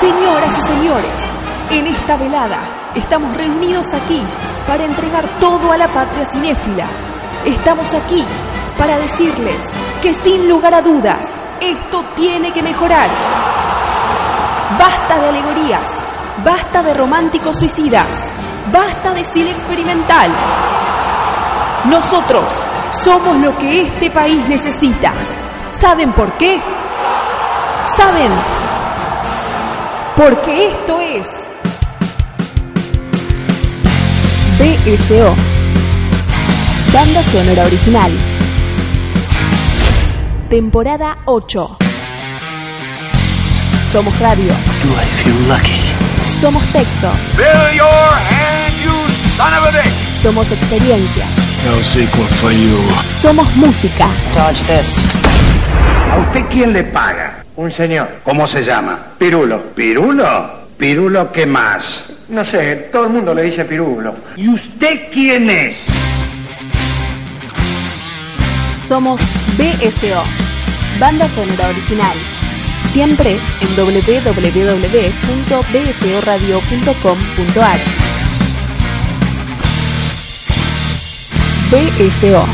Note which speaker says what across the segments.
Speaker 1: Señoras y señores, en esta velada estamos reunidos aquí para entregar todo a la patria cinéfila. Estamos aquí para decirles que sin lugar a dudas, esto tiene que mejorar. Basta de alegorías, basta de románticos suicidas, basta de cine experimental. Nosotros somos lo que este país necesita. ¿Saben por qué? ¿Saben? Porque esto es BSO. Banda sonora original. Temporada 8. Somos radio.
Speaker 2: Do I feel lucky?
Speaker 1: Somos textos.
Speaker 3: Fill your hand, you son of a bitch!
Speaker 1: Somos experiencias.
Speaker 2: No sequel for you.
Speaker 1: Somos música.
Speaker 4: Dodge this.
Speaker 5: ¿A usted quién le paga? Un señor. ¿Cómo se llama? Pirulo. ¿Pirulo? ¿Pirulo qué más? No sé, todo el mundo le dice Pirulo. ¿Y usted quién es?
Speaker 1: Somos BSO. Banda sonora original. Siempre en www.bsoradio.com.ar. BSO.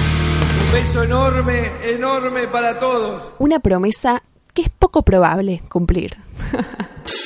Speaker 6: Un beso enorme, enorme para todos.
Speaker 1: Una promesa que es poco probable cumplir.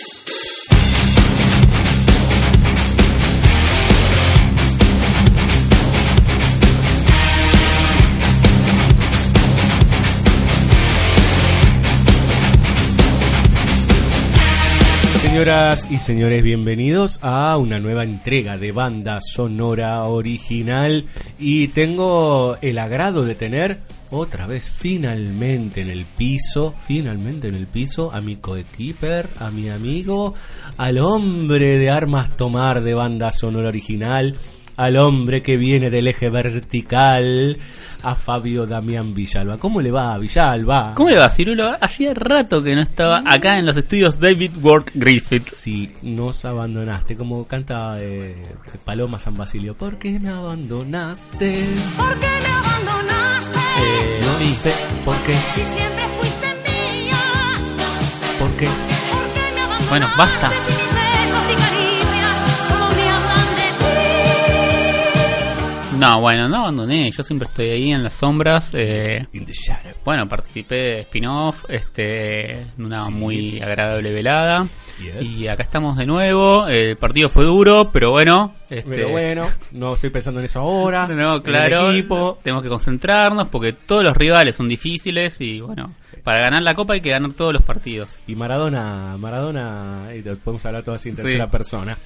Speaker 7: Señoras y señores, bienvenidos a una nueva entrega de banda sonora original. Y tengo el agrado de tener otra vez finalmente en el piso, finalmente en el piso a mi coequiper, a mi amigo, al hombre de armas tomar de banda sonora original, al hombre que viene del eje vertical, a Fabio Damián Villalba. ¿Cómo le va, Villalba?
Speaker 8: ¿Cómo le va, Cirulo? Hacía rato que no estaba acá en los estudios David Ward Griffith.
Speaker 7: Si nos abandonaste, como canta eh, Paloma San Basilio. ¿Por qué me abandonaste?
Speaker 9: ¿Por qué me abandonaste?
Speaker 8: Eh,
Speaker 7: No
Speaker 8: sí.
Speaker 7: sé por qué,
Speaker 9: Si siempre fuiste mía.
Speaker 7: por qué.
Speaker 9: ¿Por qué me abandonaste?
Speaker 8: Bueno, basta. No, bueno, no abandoné. Yo siempre estoy ahí en las sombras. eh,
Speaker 7: In the shadow.
Speaker 8: bueno, participé de spin-off, este, en una muy agradable velada.
Speaker 7: Yes.
Speaker 8: Y acá estamos de nuevo. El partido fue duro, pero bueno. Este,
Speaker 7: Pero bueno, no estoy pensando en eso ahora.
Speaker 8: No,
Speaker 7: en
Speaker 8: claro.
Speaker 7: el equipo.
Speaker 8: Tenemos que concentrarnos porque todos los rivales son difíciles y bueno, para ganar la copa hay que ganar todos los partidos.
Speaker 7: Y Maradona, Maradona, y podemos hablar todo así en
Speaker 8: Sí.
Speaker 7: tercera persona.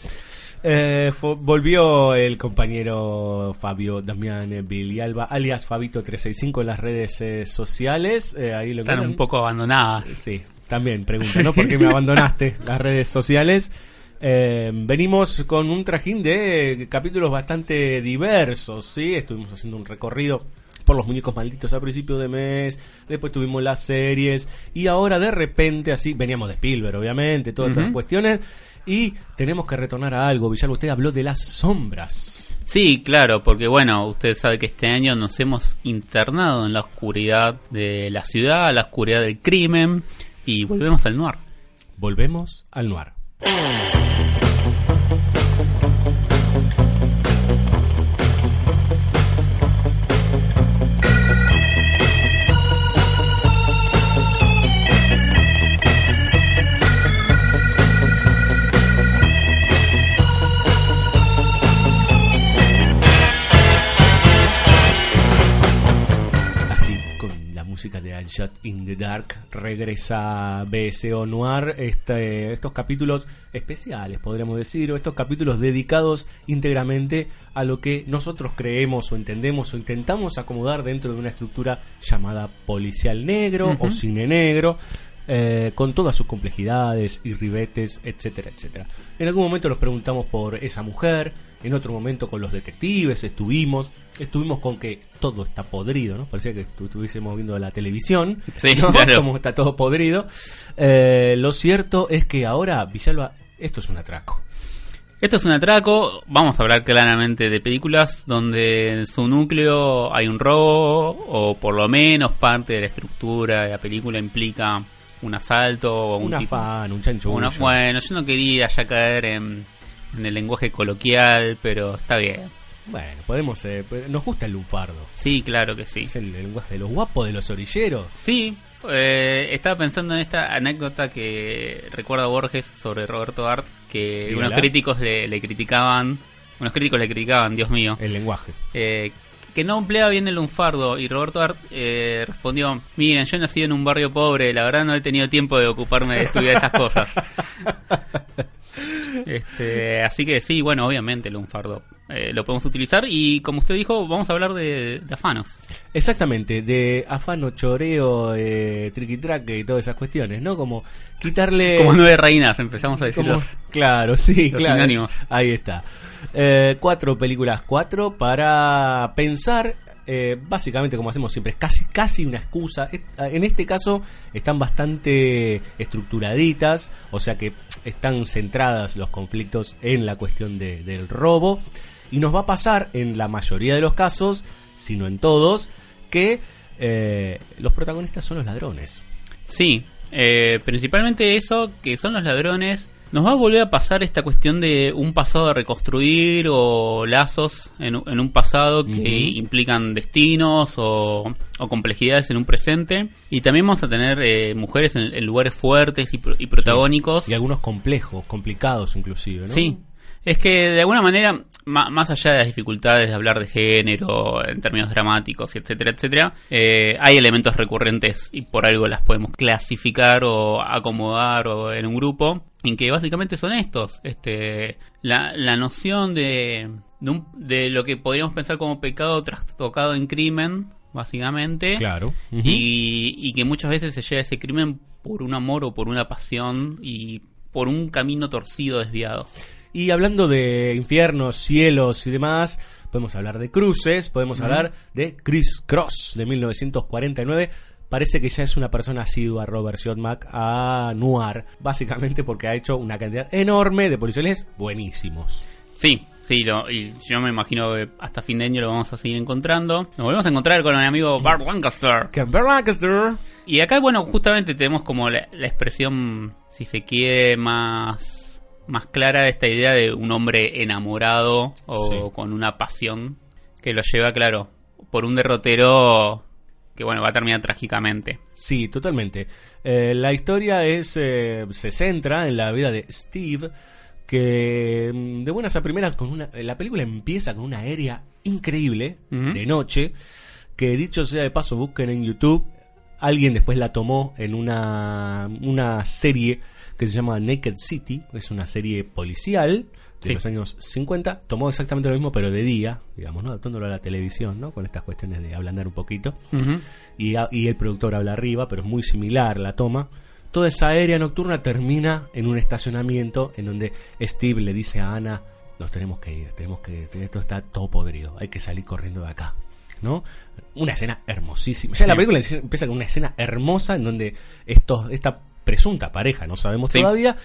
Speaker 7: Eh, volvió el compañero Fabio Damián Villalba, alias Fabito365 en las redes eh, sociales. Eh, ahí lo
Speaker 8: Están
Speaker 7: encuentran.
Speaker 8: un poco abandonadas.
Speaker 7: Sí, también pregunta, ¿no? ¿Por qué me abandonaste las redes sociales? Eh, venimos con un trajín de capítulos bastante diversos, ¿sí? Estuvimos haciendo un recorrido por los muñecos malditos a principio de mes, después tuvimos las series, y ahora de repente, así, veníamos de Spielberg, obviamente, todas estas cuestiones, y tenemos que retornar a algo. Villalba, usted habló de las sombras.
Speaker 8: Sí, claro, porque bueno, usted sabe que este año nos hemos internado en la oscuridad de la ciudad, la oscuridad del crimen y volvemos al noir.
Speaker 7: Volvemos al noir. Shot in the Dark, regresa BSO Noir, este, estos capítulos especiales, podríamos decir, o estos capítulos dedicados íntegramente a lo que nosotros creemos o entendemos o intentamos acomodar dentro de una estructura llamada policial negro o cine negro. eh, con todas sus complejidades y ribetes, etcétera, etcétera. En algún momento nos preguntamos por esa mujer, en otro momento con los detectives estuvimos, estuvimos con que todo está podrido, ¿no? Parecía que estu- estuviésemos viendo la televisión,
Speaker 8: Sí,
Speaker 7: ¿no?
Speaker 8: claro.
Speaker 7: Como está todo podrido. Eh, lo cierto es que ahora, Villalba, esto es un atraco.
Speaker 8: Esto es un atraco, vamos a hablar claramente de películas donde en su núcleo hay un robo o por lo menos parte de la estructura de la película implica un asalto o un
Speaker 7: Un
Speaker 8: tipo-
Speaker 7: afán, un chanchullo.
Speaker 8: una- bueno, yo no quería ya caer en, en el lenguaje coloquial, pero está bien.
Speaker 7: Bueno, podemos. eh, pues, nos gusta el lunfardo.
Speaker 8: Sí, claro que sí.
Speaker 7: Es el lenguaje de los guapos, de los orilleros.
Speaker 8: Sí, eh, estaba pensando en esta anécdota que recuerda Borges sobre Roberto Art, que unos críticos le, le criticaban, unos críticos le criticaban, Dios mío,
Speaker 7: El lenguaje.
Speaker 8: eh, que no emplea bien el lunfardo y Roberto Art eh, respondió, miren, yo nací en un barrio pobre, la verdad no he tenido tiempo de ocuparme de estudiar esas cosas. Este, así que sí, bueno, obviamente el lunfardo eh, lo podemos utilizar y como usted dijo, vamos a hablar de, de afanos.
Speaker 7: Exactamente, de afano, choreo, eh, triquitraque y todas esas cuestiones, ¿no? Como quitarle.
Speaker 8: Como nueve reinas, empezamos a decir los-
Speaker 7: claro, sí,
Speaker 8: los
Speaker 7: claro.
Speaker 8: sinónimos.
Speaker 7: Ahí está. Eh, cuatro películas, cuatro para pensar. eh, básicamente, como hacemos siempre, es casi, casi una excusa. En este caso, están bastante estructuraditas, o sea que están centradas los conflictos en la cuestión de- del robo. Y nos va a pasar en la mayoría de los casos, si no en todos, que eh, los protagonistas son los ladrones.
Speaker 8: Sí, eh, principalmente eso, que son los ladrones. Nos va a volver a pasar esta cuestión de un pasado a reconstruir o lazos en, un- en un pasado que implican destinos o, o complejidades en un presente. Y también vamos a tener eh, mujeres en, en lugares fuertes y, y protagónicos.
Speaker 7: Y algunos complejos, complicados inclusive, ¿no?
Speaker 8: Sí. Es que de alguna manera, ma- más allá de las dificultades de hablar de género en términos dramáticos, etcétera, etcétera, eh, hay elementos recurrentes y por algo las podemos clasificar o acomodar o en un grupo en que básicamente son estos. Este, la, la noción de, de, un- de lo que podríamos pensar como pecado trastocado en crimen, básicamente.
Speaker 7: Claro.
Speaker 8: Y, y que muchas veces se lleva ese crimen por un amor o por una pasión y por un camino torcido, desviado.
Speaker 7: Y hablando de infiernos, cielos y demás, podemos hablar de cruces, podemos hablar de Chris Cross de 1949. Parece que ya es una persona asidua Robert Siodmak a Noir, básicamente porque ha hecho una cantidad enorme de policiales buenísimos.
Speaker 8: Sí, sí, lo- y yo me imagino que hasta fin de año lo vamos a seguir encontrando. Nos volvemos a encontrar con el amigo Bart Lancaster.
Speaker 7: Campbell Lancaster.
Speaker 8: Y acá, bueno, justamente tenemos como la, la expresión, si se quiere, más, más clara esta idea de un hombre enamorado o
Speaker 7: Sí.
Speaker 8: con una pasión que lo lleva, claro, por un derrotero que, bueno, va a terminar trágicamente.
Speaker 7: Sí, totalmente. Eh, la historia es eh, se centra en la vida de Steve, que mm, de buenas a primeras, con una, la película empieza con una aérea increíble de noche, que dicho sea de paso, busquen en YouTube. Alguien después la tomó en una, una serie que se llama Naked City, es una serie policial de
Speaker 8: Sí.
Speaker 7: los años 50. Tomó exactamente lo mismo, pero de día, digamos, ¿no? Adaptándolo a la televisión, ¿no? Con estas cuestiones de ablandar un poquito y, a- y el productor habla arriba, pero es muy similar la toma. Toda esa aérea nocturna termina en un estacionamiento en donde Steve le dice a Ana, nos tenemos que ir, tenemos que esto está todo podrido, hay que salir corriendo de acá. ¿No? Una escena hermosísima. Ya la película empieza con una escena hermosa en donde estos, esta presunta pareja, no sabemos
Speaker 8: Sí.
Speaker 7: todavía,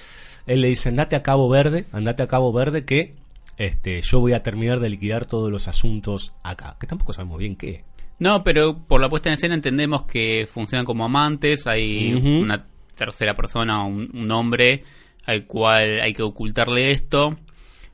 Speaker 7: él le dice, andate a Cabo Verde, andate a Cabo Verde que este, yo voy a terminar de liquidar todos los asuntos acá. Que tampoco sabemos bien qué.
Speaker 8: No, pero por la puesta en escena entendemos que funcionan como amantes, hay una tercera persona, un, un hombre al cual hay que ocultarle esto.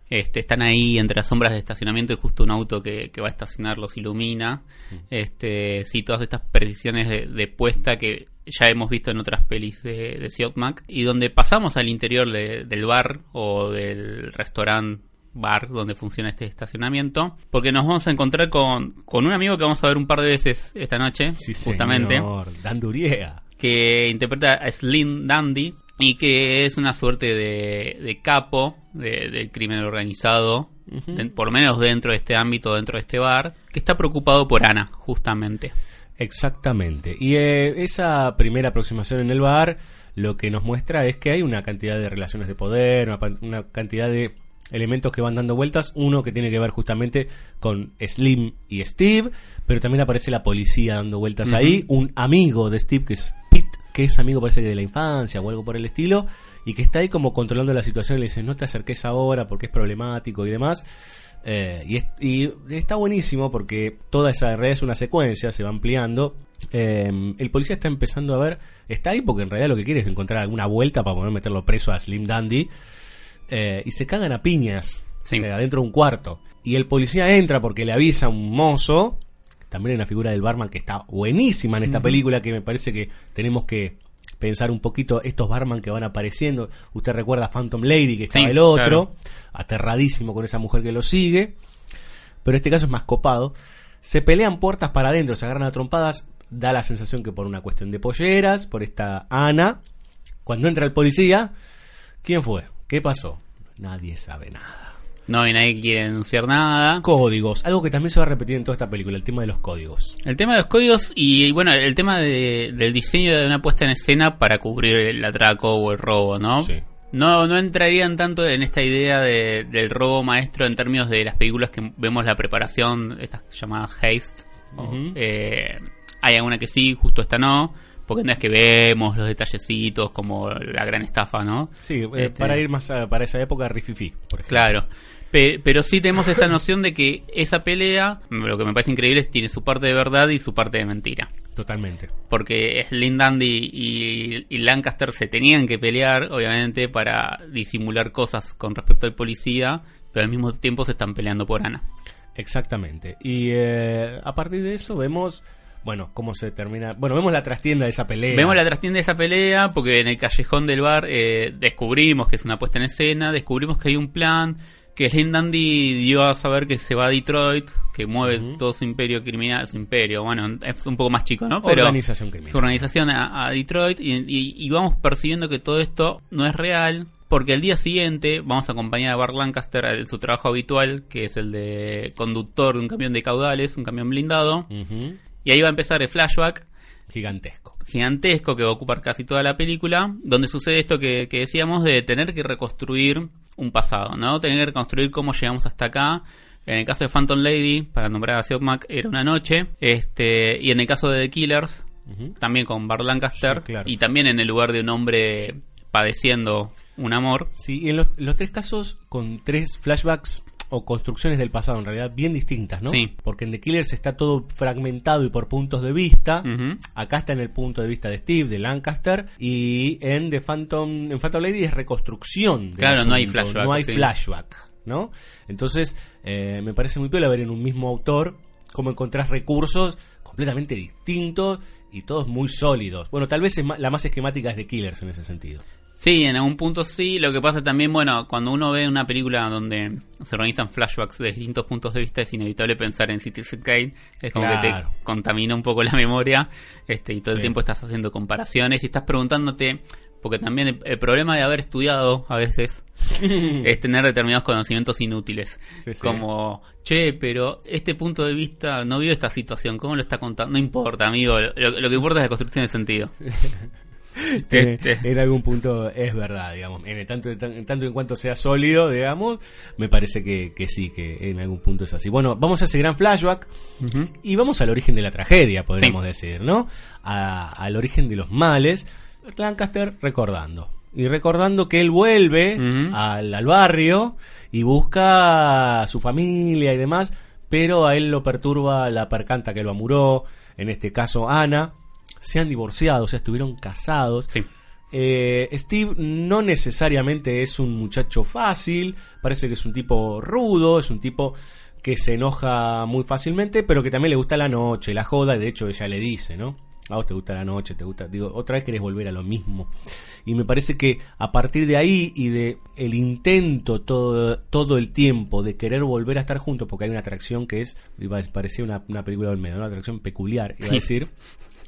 Speaker 8: Este, están ahí entre las sombras de estacionamiento y justo un auto que, que va a estacionar los ilumina. Este, sí, todas estas precisiones de, de puesta que ya hemos visto en otras pelis de, de y donde pasamos al interior de- del bar o del restaurante bar donde funciona este estacionamiento porque nos vamos a encontrar con, con un amigo que vamos a ver un par de veces esta noche
Speaker 7: Sí,
Speaker 8: justamente
Speaker 7: señor. Dan Duriega.
Speaker 8: que interpreta a Slim Dandy y que es una suerte de, de capo de- del crimen organizado, de- por lo menos dentro de este ámbito, dentro de este bar, que está preocupado por Ana, justamente.
Speaker 7: Exactamente. Y eh, esa primera aproximación en el bar lo que nos muestra es que hay una cantidad de relaciones de poder, una, cantidad de elementos que van dando vueltas. Uno que tiene que ver justamente con Slim y Steve, pero también aparece la policía dando vueltas ahí. Un amigo de Steve que es Pete, que es amigo parece que de la infancia o algo por el estilo, y que está ahí como controlando la situación y le dice no te acerques ahora porque es problemático y demás. Eh, y, es- y está buenísimo porque toda esa red es una secuencia, se va ampliando. Eh, el policía está empezando a ver, está ahí porque en realidad lo que quiere es encontrar alguna vuelta para poder meterlo preso a Slim Dandy. Eh, y se cagan a piñas
Speaker 8: Sí.
Speaker 7: eh, adentro de un cuarto. Y el policía entra porque le avisa a un mozo. También hay una figura del barman que está buenísima en esta película que me parece que tenemos que pensar un poquito estos barman que van apareciendo. Usted recuerda a Phantom Lady que estaba
Speaker 8: Sí,
Speaker 7: el otro,
Speaker 8: claro.
Speaker 7: aterradísimo con esa mujer que lo sigue. Pero este caso es más copado. Se pelean puertas para adentro, se agarran a trompadas. Da la sensación que por una cuestión de polleras, por esta Ana. Cuando entra el policía, ¿quién fue? ¿Qué pasó? Nadie sabe nada.
Speaker 8: No, y nadie quiere denunciar nada.
Speaker 7: Códigos, algo que también se va a repetir en toda esta película, el tema de los códigos.
Speaker 8: El tema de los códigos y, bueno, el tema de- del diseño de una puesta en escena para cubrir el atraco o el robo, ¿no?
Speaker 7: Sí.
Speaker 8: No, no entrarían tanto en esta idea de- del robo maestro en términos de las películas que vemos la preparación, estas llamadas haste. eh, hay alguna que sí, justo esta no, porque no es que vemos los detallecitos como la gran estafa, ¿no?
Speaker 7: Sí, eh,
Speaker 8: Este,
Speaker 7: para ir más a- para esa época, Rififi, por ejemplo.
Speaker 8: Claro. Pe- pero sí tenemos esta noción de que esa pelea, lo que me parece increíble es que tiene su parte de verdad y su parte de mentira.
Speaker 7: Totalmente.
Speaker 8: Porque Slim Dandy y, y Lancaster se tenían que pelear, obviamente, para disimular cosas con respecto al policía, pero al mismo tiempo se están peleando por Ana.
Speaker 7: Exactamente. Y eh, a partir de eso vemos, bueno, cómo se termina. Bueno, vemos la trastienda de esa pelea.
Speaker 8: Vemos la trastienda de esa pelea porque en el callejón del bar eh, descubrimos que es una puesta en escena, descubrimos que hay un plan, que Slim Dandy dio a saber que se va a Detroit, que mueve todo su imperio criminal, su imperio, bueno, es un poco más chico, ¿no? Pero
Speaker 7: Organización criminal.
Speaker 8: Su organización a, a Detroit y, y- y vamos percibiendo que todo esto no es real. Porque al día siguiente vamos a acompañar a Bart Lancaster en su trabajo habitual, que es el de conductor de un camión de caudales, un camión blindado.
Speaker 7: Ujú.
Speaker 8: Y ahí va a empezar el flashback
Speaker 7: Gigantesco.
Speaker 8: gigantesco que va a ocupar casi toda la película, donde sucede esto que, que decíamos de tener que reconstruir un pasado, ¿no? Tener que reconstruir cómo llegamos hasta acá. En el caso de Phantom Lady, para nombrar a Seot Mac, era una noche. Este, y en el caso de The Killers, también con Bart Lancaster,
Speaker 7: Sí, claro.
Speaker 8: y también en el lugar de un hombre padeciendo un amor.
Speaker 7: Sí, y en los, los tres casos con tres flashbacks o construcciones del pasado, en realidad bien distintas, ¿no?
Speaker 8: Sí.
Speaker 7: Porque en The Killers está todo fragmentado y por puntos de vista. Acá está en el punto de vista de Steve, de Lancaster. Y en The Phantom, en Phantom Lady es reconstrucción. del
Speaker 8: Claro, no hay flashback,
Speaker 7: No hay
Speaker 8: sí.
Speaker 7: flashback, ¿no? Entonces, eh, me parece muy piola ver en un mismo autor cómo encontrás recursos completamente distintos y todos muy sólidos. Bueno, tal vez es la más esquemática es The Killers en ese sentido.
Speaker 8: Sí, en algún punto sí. Lo que pasa también, bueno, cuando uno ve una película donde se organizan flashbacks de distintos puntos de vista, es inevitable pensar en Citizen Kane. Es como que te contamina un poco la memoria este, y todo el
Speaker 7: Sí.
Speaker 8: tiempo estás haciendo comparaciones y estás preguntándote, porque también el, el problema de haber estudiado a veces es tener determinados conocimientos inútiles.
Speaker 7: Sí, sí.
Speaker 8: Como, che, pero este punto de vista no vio esta situación, ¿cómo lo está contando? No importa, amigo, lo, lo que importa es la construcción de sentido.
Speaker 7: Tiene-
Speaker 8: Este.
Speaker 7: en algún punto es verdad, digamos. En tanto, en tanto en cuanto sea sólido, digamos, me parece que, que sí, que en algún punto es así. Bueno, vamos a ese gran flashback y vamos al origen de la tragedia, podríamos
Speaker 8: Sí.
Speaker 7: decir, ¿no? A- al origen de los males. Lancaster recordando. Y recordando que él vuelve al, al barrio y busca a su familia y demás, pero a él lo perturba la percanta que lo amuró, en este caso Ana. Se han divorciado, o sea, estuvieron casados.
Speaker 8: Sí.
Speaker 7: Eh, Steve no necesariamente es un muchacho fácil, parece que es un tipo rudo, es un tipo que se enoja muy fácilmente, pero que también le gusta la noche, la joda, y de hecho ella le dice, ¿no? A vos te gusta la noche, te gusta, digo, otra vez querés volver a lo mismo. Y me parece que a partir de ahí y de el intento todo, todo el tiempo de querer volver a estar juntos, porque hay una atracción que es, iba a parecía una, una película del medio, ¿no? una atracción peculiar, iba a
Speaker 8: Sí.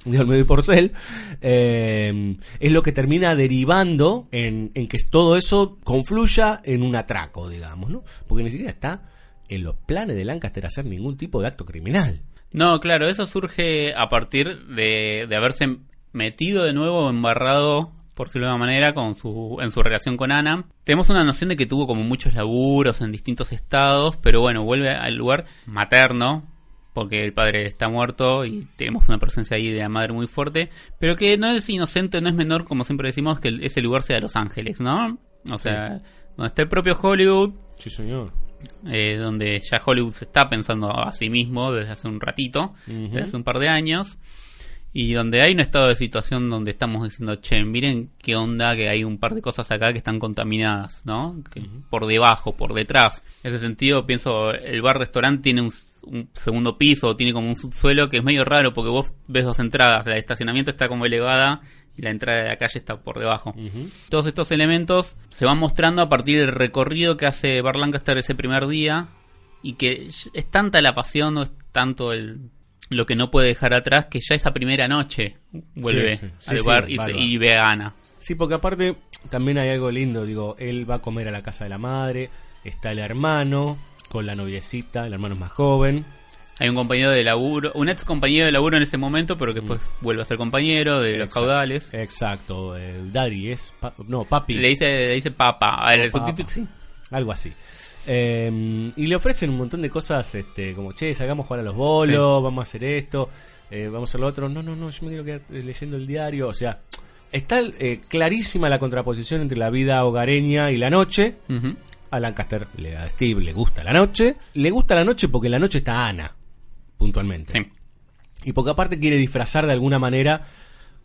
Speaker 7: De Olmedo y Porcel, eh, es lo que termina derivando en, en que todo eso confluya en un atraco, digamos, ¿no? Porque ni siquiera está en los planes de Lancaster hacer ningún tipo de acto criminal.
Speaker 8: No, claro, eso surge a partir de, de haberse metido de nuevo, embarrado, por decirlo de una manera, con su, en su relación con Ana. Tenemos una noción de que tuvo como muchos laburos en distintos estados, pero bueno, vuelve al lugar materno, porque el padre está muerto y tenemos una presencia ahí de la madre muy fuerte, pero que no es inocente, no es menor, como siempre decimos, que ese lugar sea Los Ángeles, ¿no? O sea, donde está el propio Hollywood,
Speaker 7: Sí, señor.
Speaker 8: eh, donde ya Hollywood se está pensando a sí mismo desde hace un ratito, desde hace un par de años, y donde hay un estado de situación donde estamos diciendo, che, miren qué onda, que hay un par de cosas acá que están contaminadas, ¿no? Que Por debajo, por detrás. En ese sentido, pienso, el bar-restaurante tiene un segundo piso, tiene como un subsuelo que es medio raro porque vos ves dos entradas, la de estacionamiento está como elevada y la entrada de la calle está por debajo. Todos estos elementos se van mostrando a partir del recorrido que hace Bar Lancaster ese primer día y que es tanta la pasión, no es tanto el lo que no puede dejar atrás que ya esa primera noche vuelve
Speaker 7: Sí, sí.
Speaker 8: al
Speaker 7: Sí,
Speaker 8: bar
Speaker 7: sí,
Speaker 8: y, ve a Ana.
Speaker 7: Sí, porque aparte también hay algo lindo, digo, él va a comer a la casa de la madre, está el hermano con la noviecita, el hermano es más joven.
Speaker 8: Hay un compañero de laburo, un ex compañero de laburo en ese momento, pero que después vuelve a ser compañero de los caudales.
Speaker 7: Exacto, el daddy es, pa- no, papi.
Speaker 8: Le dice, le dice papa. A ver, el
Speaker 7: Papa.
Speaker 8: subtítulo- sí.
Speaker 7: Algo así. Eh, y le ofrecen un montón de cosas, este, como, che, salgamos a jugar a los bolos, vamos a hacer esto, eh, vamos a hacer lo otro. No, no, no, yo me quiero quedar eh, leyendo el diario. O sea, está eh, clarísima la contraposición entre la vida hogareña y la noche.
Speaker 8: Ujú.
Speaker 7: A Lancaster, le, a Steve le gusta la noche. Le gusta la noche porque en la noche está Ana, puntualmente.
Speaker 8: Sí.
Speaker 7: Y porque aparte quiere disfrazar de alguna manera,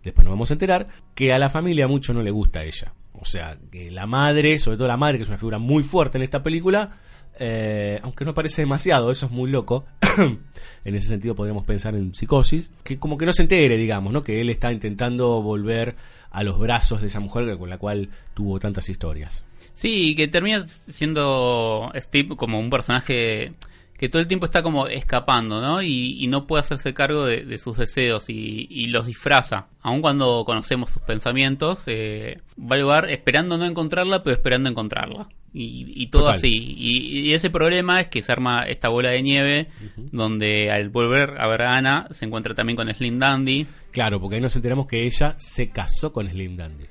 Speaker 7: después nos vamos a enterar, que a la familia mucho no le gusta a ella. O sea, que la madre, sobre todo la madre, que es una figura muy fuerte en esta película, eh, aunque no parece demasiado, eso es muy loco. en ese sentido podríamos pensar en psicosis, que como que no se entere, digamos, ¿no? Que él está intentando volver a los brazos de esa mujer con la cual tuvo tantas historias.
Speaker 8: Sí, que termina siendo Steve como un personaje que todo el tiempo está como escapando, ¿no? Y, y no puede hacerse cargo de, de sus deseos y, y los disfraza. Aun cuando conocemos sus pensamientos, eh, va al lugar esperando no encontrarla, pero esperando encontrarla. Y, y todo
Speaker 7: Total.
Speaker 8: así. Y, y ese problema es que se arma esta bola de nieve, donde al volver a ver a Ana, se encuentra también con Slim Dandy.
Speaker 7: Claro, porque ahí nos enteramos que ella se casó con Slim Dandy.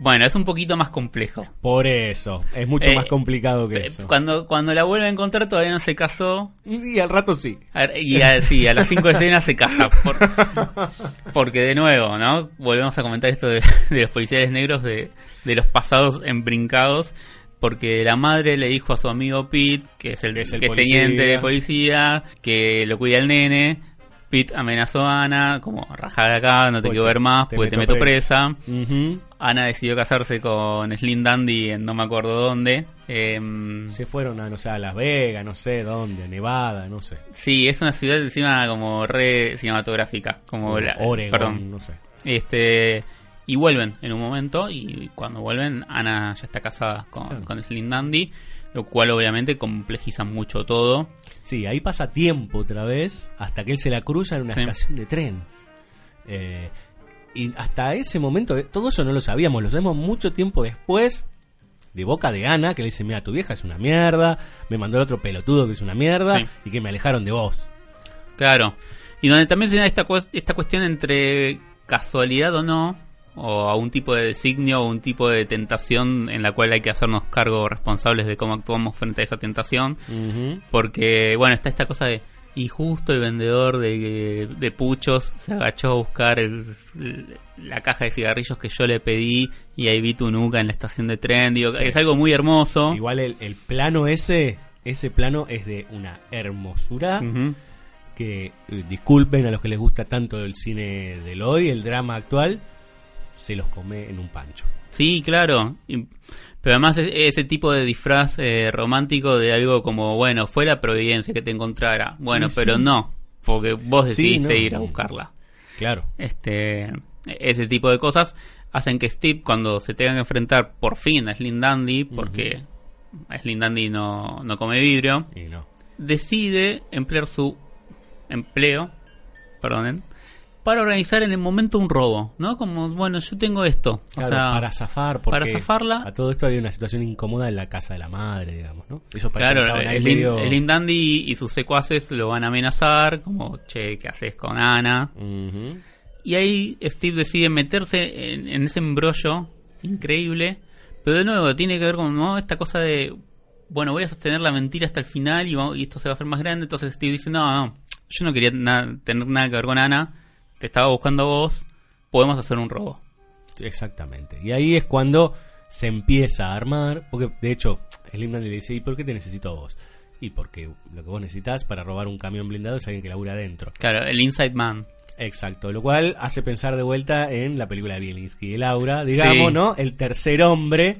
Speaker 8: Bueno, es un poquito más complejo.
Speaker 7: Por eso, es mucho
Speaker 8: Eh,
Speaker 7: más complicado que
Speaker 8: Eh,
Speaker 7: eso.
Speaker 8: Cuando, cuando la vuelve a encontrar todavía no se casó.
Speaker 7: Y al rato sí.
Speaker 8: A Y a, sí, a las cinco escenas se casa. por- porque de nuevo, ¿no? Volvemos a comentar esto de, de los policiales negros, de, de los pasados embrincados. Porque la madre le dijo a su amigo Pete, que es el,
Speaker 7: Que es el
Speaker 8: que teniente de policía, que lo cuida el nene. Pete amenazó a Ana, como rajada de acá, no te
Speaker 7: Porque
Speaker 8: quiero ver más,
Speaker 7: te
Speaker 8: porque te
Speaker 7: meto
Speaker 8: presa. Ana decidió casarse con Slim Dandy en no me acuerdo dónde. Em,
Speaker 7: Se fueron a, no sé, a Las Vegas, no sé dónde, a Nevada, no sé.
Speaker 8: Sí, es una ciudad encima como re cinematográfica, como la,
Speaker 7: Oregon,
Speaker 8: perdón.
Speaker 7: no sé.
Speaker 8: Este y vuelven en un momento y cuando vuelven Ana ya está casada con,
Speaker 7: Claro.
Speaker 8: con Slim Dandy, lo cual obviamente complejiza mucho todo.
Speaker 7: Sí, ahí pasa tiempo otra vez hasta que él se la cruza en una
Speaker 8: Sí.
Speaker 7: estación de tren. Eh, y hasta ese momento, eh, todo eso no lo sabíamos, lo sabemos mucho tiempo después, de boca de Ana, que le dice, mira, tu vieja es una mierda, me mandó el otro pelotudo que es una mierda,
Speaker 8: Sí.
Speaker 7: y que me alejaron de vos.
Speaker 8: Claro. Y donde también se da esta, esta cuestión entre casualidad o no, o a un tipo de designio o un tipo de tentación en la cual hay que hacernos cargo responsables de cómo actuamos frente a esa tentación. Porque, bueno, está esta cosa de. Y justo el vendedor de, de puchos se agachó a buscar el- la caja de cigarrillos que yo le pedí y ahí vi tu nuca en la estación de tren. Digo,
Speaker 7: Sí.
Speaker 8: es algo muy hermoso.
Speaker 7: Igual el, el plano ese, ese plano es de una hermosura. Que eh, disculpen a los que les gusta tanto el cine del hoy, el drama actual, se los come en un pancho.
Speaker 8: Sí, claro. Y- pero además es- ese tipo de disfraz eh, romántico de algo como, bueno, fue la providencia que te encontrara. Bueno,
Speaker 7: Sí,
Speaker 8: pero
Speaker 7: sí.
Speaker 8: no, porque vos
Speaker 7: Sí,
Speaker 8: decidiste
Speaker 7: no.
Speaker 8: ir a buscarla.
Speaker 7: Claro.
Speaker 8: este ese tipo de cosas hacen que Steve cuando se tenga que enfrentar por fin a Slim Dandy porque Slim Dandy no, no come vidrio
Speaker 7: Y no.
Speaker 8: decide emplear su empleo perdonen para organizar en el momento un robo no como bueno yo tengo esto o sea,
Speaker 7: para zafar, porque
Speaker 8: para zafarla
Speaker 7: a todo esto había una situación incómoda en la casa de la madre, digamos, ¿no? Eso
Speaker 8: Claro, el,
Speaker 7: medio-
Speaker 8: Dandy y sus secuaces lo van a amenazar, como, che, ¿qué haces con Ana? Y ahí Steve decide meterse en, en ese embrollo increíble. Pero de nuevo, tiene que ver con ¿no? esta cosa de, bueno, voy a sostener la mentira hasta el final y, vamos- y esto se va a hacer más grande. Entonces Steve dice, no, no, yo no quería tener nada que ver con Ana, te estaba buscando vos, podemos hacer un robo.
Speaker 7: Exactamente. Y ahí es cuando se empieza a armar, porque de hecho Slim Dandy le dice, ¿y por qué te necesito a vos? Y porque lo que vos necesitas para robar un camión blindado es alguien que labura adentro.
Speaker 8: Claro, el Inside Man.
Speaker 7: Exacto, lo cual hace pensar de vuelta en la película de Bielinski y Laura, digamos,
Speaker 8: Sí.
Speaker 7: ¿no? El tercer hombre,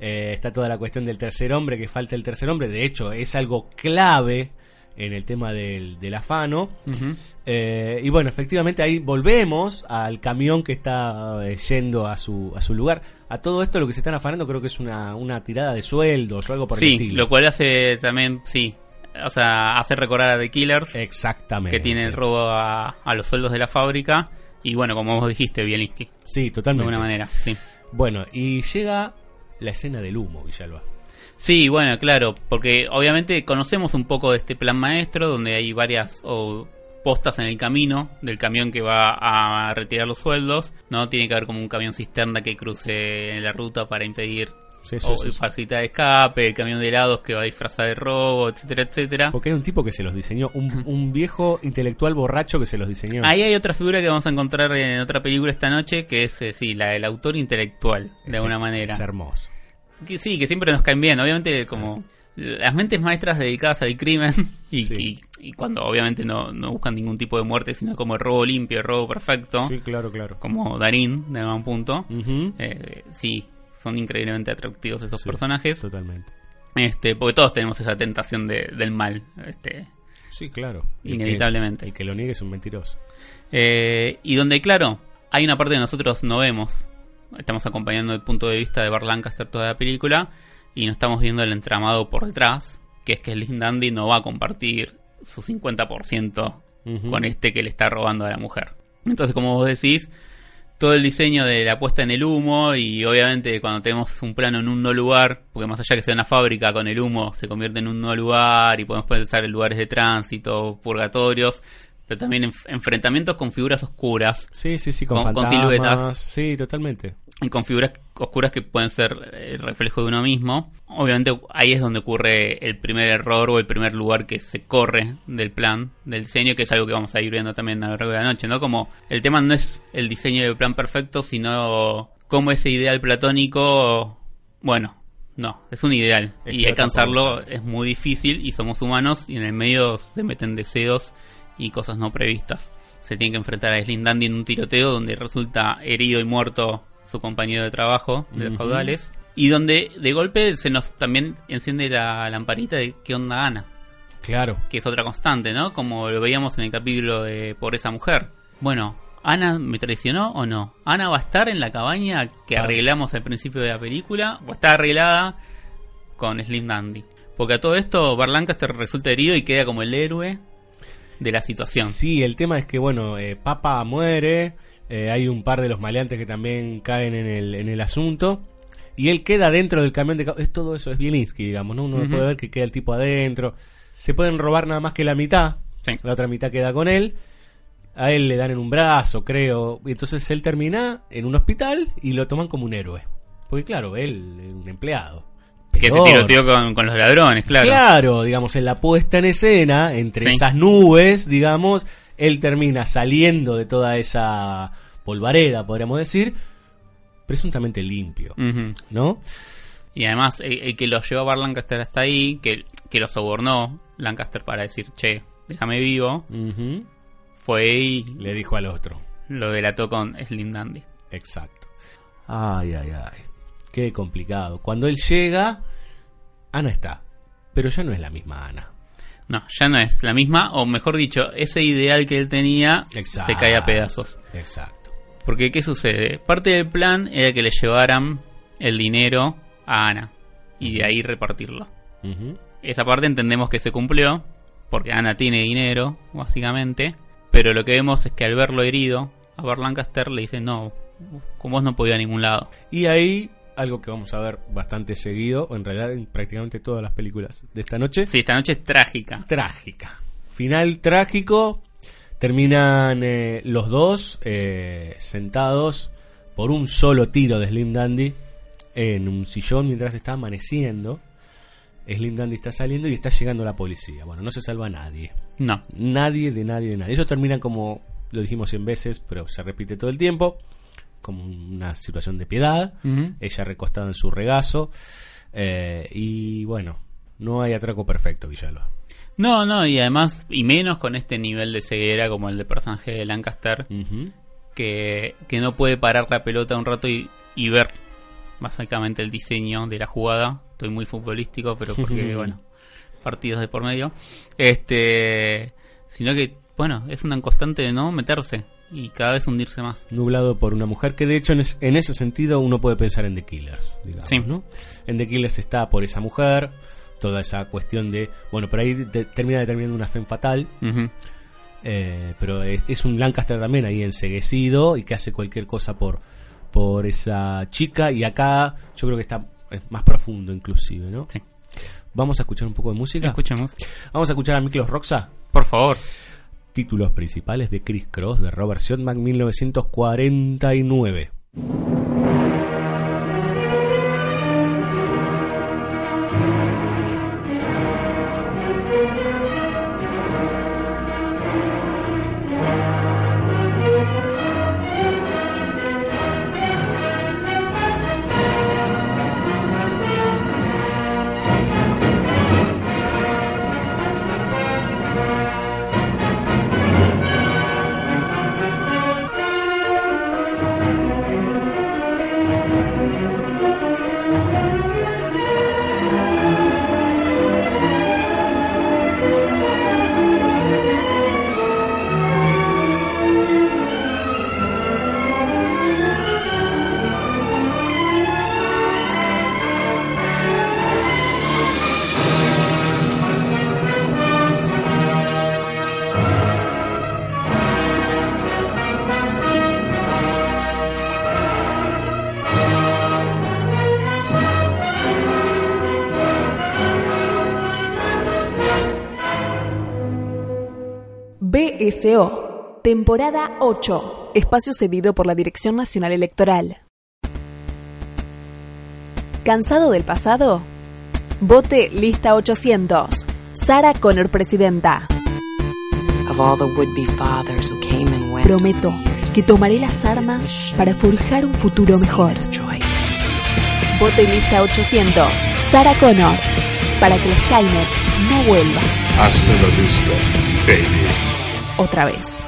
Speaker 7: eh, está toda la cuestión del tercer hombre, que falta el tercer hombre, de hecho es algo clave en el tema del, del afano. Eh, y bueno, efectivamente ahí volvemos al camión que está eh, yendo a su, a su lugar. A todo esto lo que se están afanando creo que es una, una tirada de sueldos o algo por el
Speaker 8: Sí,
Speaker 7: estilo.
Speaker 8: lo cual hace también, sí, o sea, hace recordar a The Killers,
Speaker 7: Exactamente.
Speaker 8: que tiene el robo a, a los sueldos de la fábrica. Y bueno, como vos dijiste, Bielinski.
Speaker 7: Sí,
Speaker 8: De
Speaker 7: totalmente.
Speaker 8: alguna manera, sí.
Speaker 7: Bueno, y llega la escena del humo, Villalba.
Speaker 8: Sí, bueno, claro, porque obviamente conocemos un poco de este plan maestro, donde hay varias o, postas en el camino del camión que va a retirar los sueldos, ¿no? Tiene que haber como un camión cisterna que cruce la ruta para impedir
Speaker 7: Sí, sí,
Speaker 8: o
Speaker 7: sí, sí.
Speaker 8: facilitar escape, el camión de helados que va a disfrazar de robo, etcétera, etcétera.
Speaker 7: Porque hay un tipo que se los diseñó, un, un viejo intelectual borracho que se los diseñó.
Speaker 8: Ahí hay otra figura que vamos a encontrar en otra película esta noche, que es, eh, sí, la del autor intelectual, de alguna manera.
Speaker 7: Es hermoso.
Speaker 8: Que sí, que siempre nos caen bien. Obviamente, como las mentes maestras dedicadas al crimen y,
Speaker 7: Sí.
Speaker 8: y- y cuando obviamente no, no buscan ningún tipo de muerte, sino como el robo limpio, el robo perfecto,
Speaker 7: Sí, claro, claro.
Speaker 8: como Darín, de algún punto. Eh, sí, son increíblemente atractivos esos
Speaker 7: Sí,
Speaker 8: personajes.
Speaker 7: Totalmente.
Speaker 8: Este, porque todos tenemos esa tentación de- del mal. Este,
Speaker 7: Sí, claro. El que-
Speaker 8: Inevitablemente.
Speaker 7: El que, lo niegue es un mentiroso.
Speaker 8: Eh, y donde, claro, hay una parte que nosotros no vemos. Estamos acompañando el punto de vista de Bar Lancaster toda la película y no estamos viendo el entramado por detrás, que es que Slim Dandy no va a compartir su 50%
Speaker 7: Ujú.
Speaker 8: con este que le está robando a la mujer. Entonces, como vos decís, todo el diseño de la puesta en el humo y obviamente cuando tenemos un plano en un no lugar, porque más allá que sea una fábrica con el humo se convierte en un no lugar y podemos pensar en lugares de tránsito, purgatorios, pero también en enfrentamientos con figuras oscuras
Speaker 7: Sí, sí, sí, con,
Speaker 8: Con- con
Speaker 7: fantasmas.
Speaker 8: siluetas.
Speaker 7: Sí, totalmente.
Speaker 8: y con figuras oscuras que pueden ser el reflejo de uno mismo. Obviamente ahí es donde ocurre el primer error o el primer lugar que se corre del plan, del diseño, que es algo que vamos a ir viendo también a lo largo de la noche, ¿no? Como el tema no es el diseño del plan perfecto, sino cómo ese ideal platónico, bueno, no, es un ideal
Speaker 7: Es
Speaker 8: y alcanzarlo es muy difícil y somos humanos y en el medio se meten deseos y cosas no previstas. Se tiene que enfrentar a Slim Dandy en un tiroteo donde resulta herido y muerto su compañero de trabajo de los caudales y donde de golpe se nos también enciende la lamparita de qué onda Ana,
Speaker 7: Claro.
Speaker 8: que es otra constante, ¿no? Como lo veíamos en el capítulo de Por esa mujer. Bueno, ¿Ana me traicionó o no? ¿Ana va a estar en la cabaña que
Speaker 7: Ah.
Speaker 8: arreglamos al principio de la película? ¿O está arreglada con Slim Dandy? Porque a todo esto, Bar Lancaster resulta herido y queda como el héroe de la situación.
Speaker 7: Sí, el tema es que, bueno, eh, Papa muere, eh, hay un par de los maleantes que también caen en el, en el asunto, y él queda dentro del camión de... Es todo eso, es Bielinski, digamos, ¿no? Uno puede ver que queda el tipo adentro. Se pueden robar nada más que la mitad,
Speaker 8: Sí.
Speaker 7: la otra mitad queda con él. A él le dan en un brazo, creo, y entonces él termina en un hospital y lo toman como un héroe. Porque claro, él es un empleado.
Speaker 8: Que se tiroteó con, con los ladrones, claro.
Speaker 7: Claro, digamos, en la puesta en escena, entre
Speaker 8: Sí.
Speaker 7: esas nubes, digamos, él termina saliendo de toda esa polvareda, podríamos decir, presuntamente limpio. ¿no?
Speaker 8: Y además, el, el que lo llevó a Bar Lancaster hasta ahí, que, que lo sobornó Lancaster para decir, che, déjame vivo, fue y
Speaker 7: Le dijo al otro,
Speaker 8: lo delató con Slim Dandy.
Speaker 7: exacto. Ay, ay, ay, qué complicado. Cuando él llega, Ana está, pero ya no es la misma Ana.
Speaker 8: No, ya no es la misma, o mejor dicho, ese ideal que él tenía
Speaker 7: Exacto.
Speaker 8: se cae a pedazos.
Speaker 7: Exacto.
Speaker 8: Porque, ¿qué sucede? Parte del plan era que le llevaran el dinero a Ana y de ahí repartirlo. Esa parte entendemos que se cumplió, porque Ana tiene dinero, básicamente, pero lo que vemos es que al verlo herido, a Bar Lancaster le dice, no, con vos no podía a ningún lado.
Speaker 7: Y ahí, algo que vamos a ver bastante seguido, o en realidad en prácticamente todas las películas de esta noche,
Speaker 8: Sí, esta noche es trágica.
Speaker 7: trágica. Final trágico. Terminan eh, los dos eh, sentados por un solo tiro de Slim Dandy en un sillón mientras está amaneciendo. Slim Dandy está saliendo y está llegando la policía. Bueno, no se salva nadie.
Speaker 8: No,
Speaker 7: Nadie de nadie de nadie. Ellos terminan como lo dijimos 100 veces, pero se repite todo el tiempo. Como una situación de piedad, ella recostada en su regazo, eh, y bueno, no hay atraco perfecto, Villalba.
Speaker 8: No, no, y además, y menos con este nivel de ceguera como el de personaje de Lancaster, que, que no puede parar la pelota un rato y, y ver básicamente el diseño de la jugada. Estoy muy futbolístico, pero porque, bueno, partidos de por medio. Este, sino que, bueno, es una constante de no meterse y cada vez hundirse más.
Speaker 7: Nublado por una mujer que de hecho en, es- en ese sentido uno puede pensar en The Killers, digamos,
Speaker 8: Sí.
Speaker 7: ¿no? En The Killers está por esa mujer, toda esa cuestión de, bueno, por ahí de- termina determinando una fe fatal. Eh, pero es, es un Lancaster también ahí enseguecido y que hace cualquier cosa por, por esa chica. Y acá yo creo que está es más profundo inclusive, ¿no?
Speaker 8: Sí.
Speaker 7: Vamos a escuchar un poco de música.
Speaker 8: Escuchemos.
Speaker 7: Vamos a escuchar a Miklos Roxa.
Speaker 8: Por favor.
Speaker 7: Títulos principales de Chris Cross de Robert Siodmak 1949.
Speaker 1: BSO, temporada 8, espacio cedido por la Dirección Nacional Electoral. ¿Cansado del pasado? Vote lista 800. Sara Connor, presidenta.
Speaker 4: of all the would-be fathers who came and went.
Speaker 1: Prometo que tomaré las armas para forjar un futuro mejor. Vote lista 800. Sara Connor. Para que el Skynet no vuelva
Speaker 2: Hasta la vista, baby.
Speaker 1: Otra vez.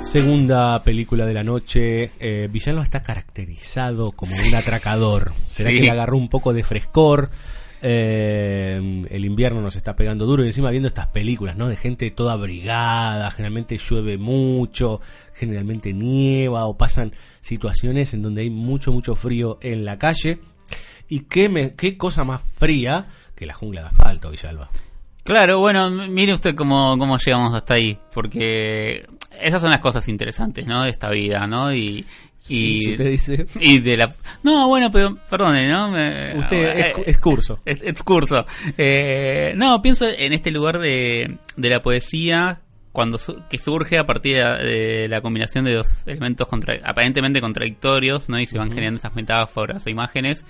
Speaker 7: Segunda película de la noche. Eh, Villalba está caracterizado como un atracador. ¿Será
Speaker 8: Sí.
Speaker 7: que le agarró un poco de frescor? Eh, el invierno nos está pegando duro y encima viendo estas películas, ¿no? De gente toda abrigada, generalmente llueve mucho, generalmente nieva o pasan situaciones en donde hay mucho, mucho frío en la calle. Y qué, qué cosa más fría que la jungla de asfalto, Villalba.
Speaker 8: Claro, bueno, mire usted cómo, cómo llegamos hasta ahí, porque esas son las cosas interesantes, ¿no? De esta vida, ¿no? Y, y,
Speaker 7: si usted dice.
Speaker 8: y de la... No, bueno, pero perdone, ¿no? Me-
Speaker 7: Usted
Speaker 8: eh,
Speaker 7: es, es curso.
Speaker 8: es- excurso. Eh, no, pienso en este lugar de, de la poesía cuando su- que surge a partir de la, de la combinación de dos elementos contra- aparentemente contradictorios, ¿no? Y se van generando esas metáforas o imágenes.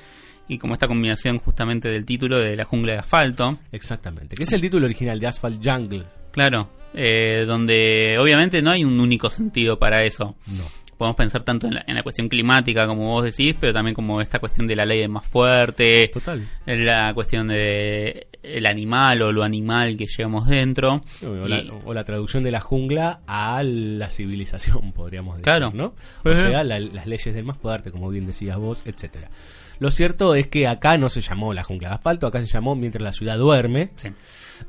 Speaker 8: Y como esta combinación justamente del título de la jungla de asfalto.
Speaker 7: Exactamente. Que es el título original de Asphalt Jungle.
Speaker 8: Claro, eh, donde obviamente no hay un único sentido para eso.
Speaker 7: No.
Speaker 8: Podemos pensar tanto en la, en la cuestión climática, como vos decís, pero también como esta cuestión de la ley de más fuerte,
Speaker 7: Total.
Speaker 8: la cuestión de el animal o lo animal que llevamos dentro.
Speaker 7: O la, o la traducción de la jungla a la civilización, podríamos decir.
Speaker 8: Claro.
Speaker 7: ¿no? O sea, la- las leyes del más fuerte, como bien decías vos, etcétera. Lo cierto es que acá no se llamó la jungla de asfalto, acá se llamó Mientras la ciudad duerme.
Speaker 8: sí.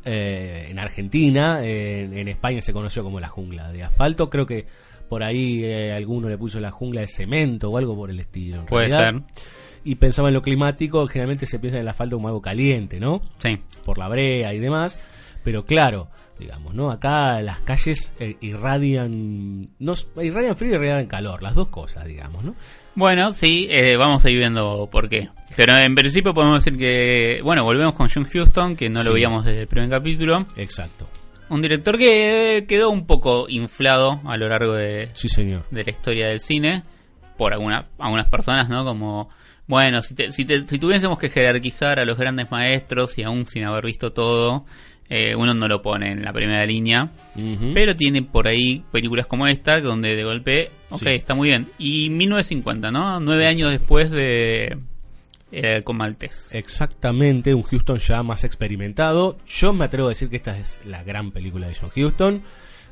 Speaker 7: Eh, en Argentina, en, en España se conoció como la jungla de asfalto. Creo que por ahí eh, alguno le puso la jungla de cemento o algo por el estilo. en
Speaker 8: Puede
Speaker 7: realidad.
Speaker 8: ser.
Speaker 7: Y pensaba en lo climático, generalmente se piensa en el asfalto como algo caliente, ¿no?
Speaker 8: Sí.
Speaker 7: por la brea y demás. Pero claro, digamos, ¿no? Acá las calles eh, irradian, no, irradian frío y irradian calor, las dos cosas, digamos, ¿no?
Speaker 8: Bueno, sí, eh, vamos a ir viendo por qué. Pero en principio podemos decir que, bueno, volvemos con John Huston, que no
Speaker 7: Sí.
Speaker 8: lo veíamos desde el primer capítulo.
Speaker 7: Exacto.
Speaker 8: Un director que quedó un poco inflado a lo largo de,
Speaker 7: Sí, señor.
Speaker 8: de la historia del cine. por alguna, algunas personas, ¿no? Como, bueno, si, te- si, te- si tuviésemos que jerarquizar a los grandes maestros y aún sin haber visto todo, eh, uno no lo pone en la primera línea. Pero tiene por ahí películas como esta, donde de golpe, ok,
Speaker 7: Sí.
Speaker 8: está muy bien. Y 1950, ¿no? Nueve años después de eh, con.
Speaker 7: Exactamente, un Houston ya más experimentado. Yo me atrevo a decir que esta es la gran película de John Houston.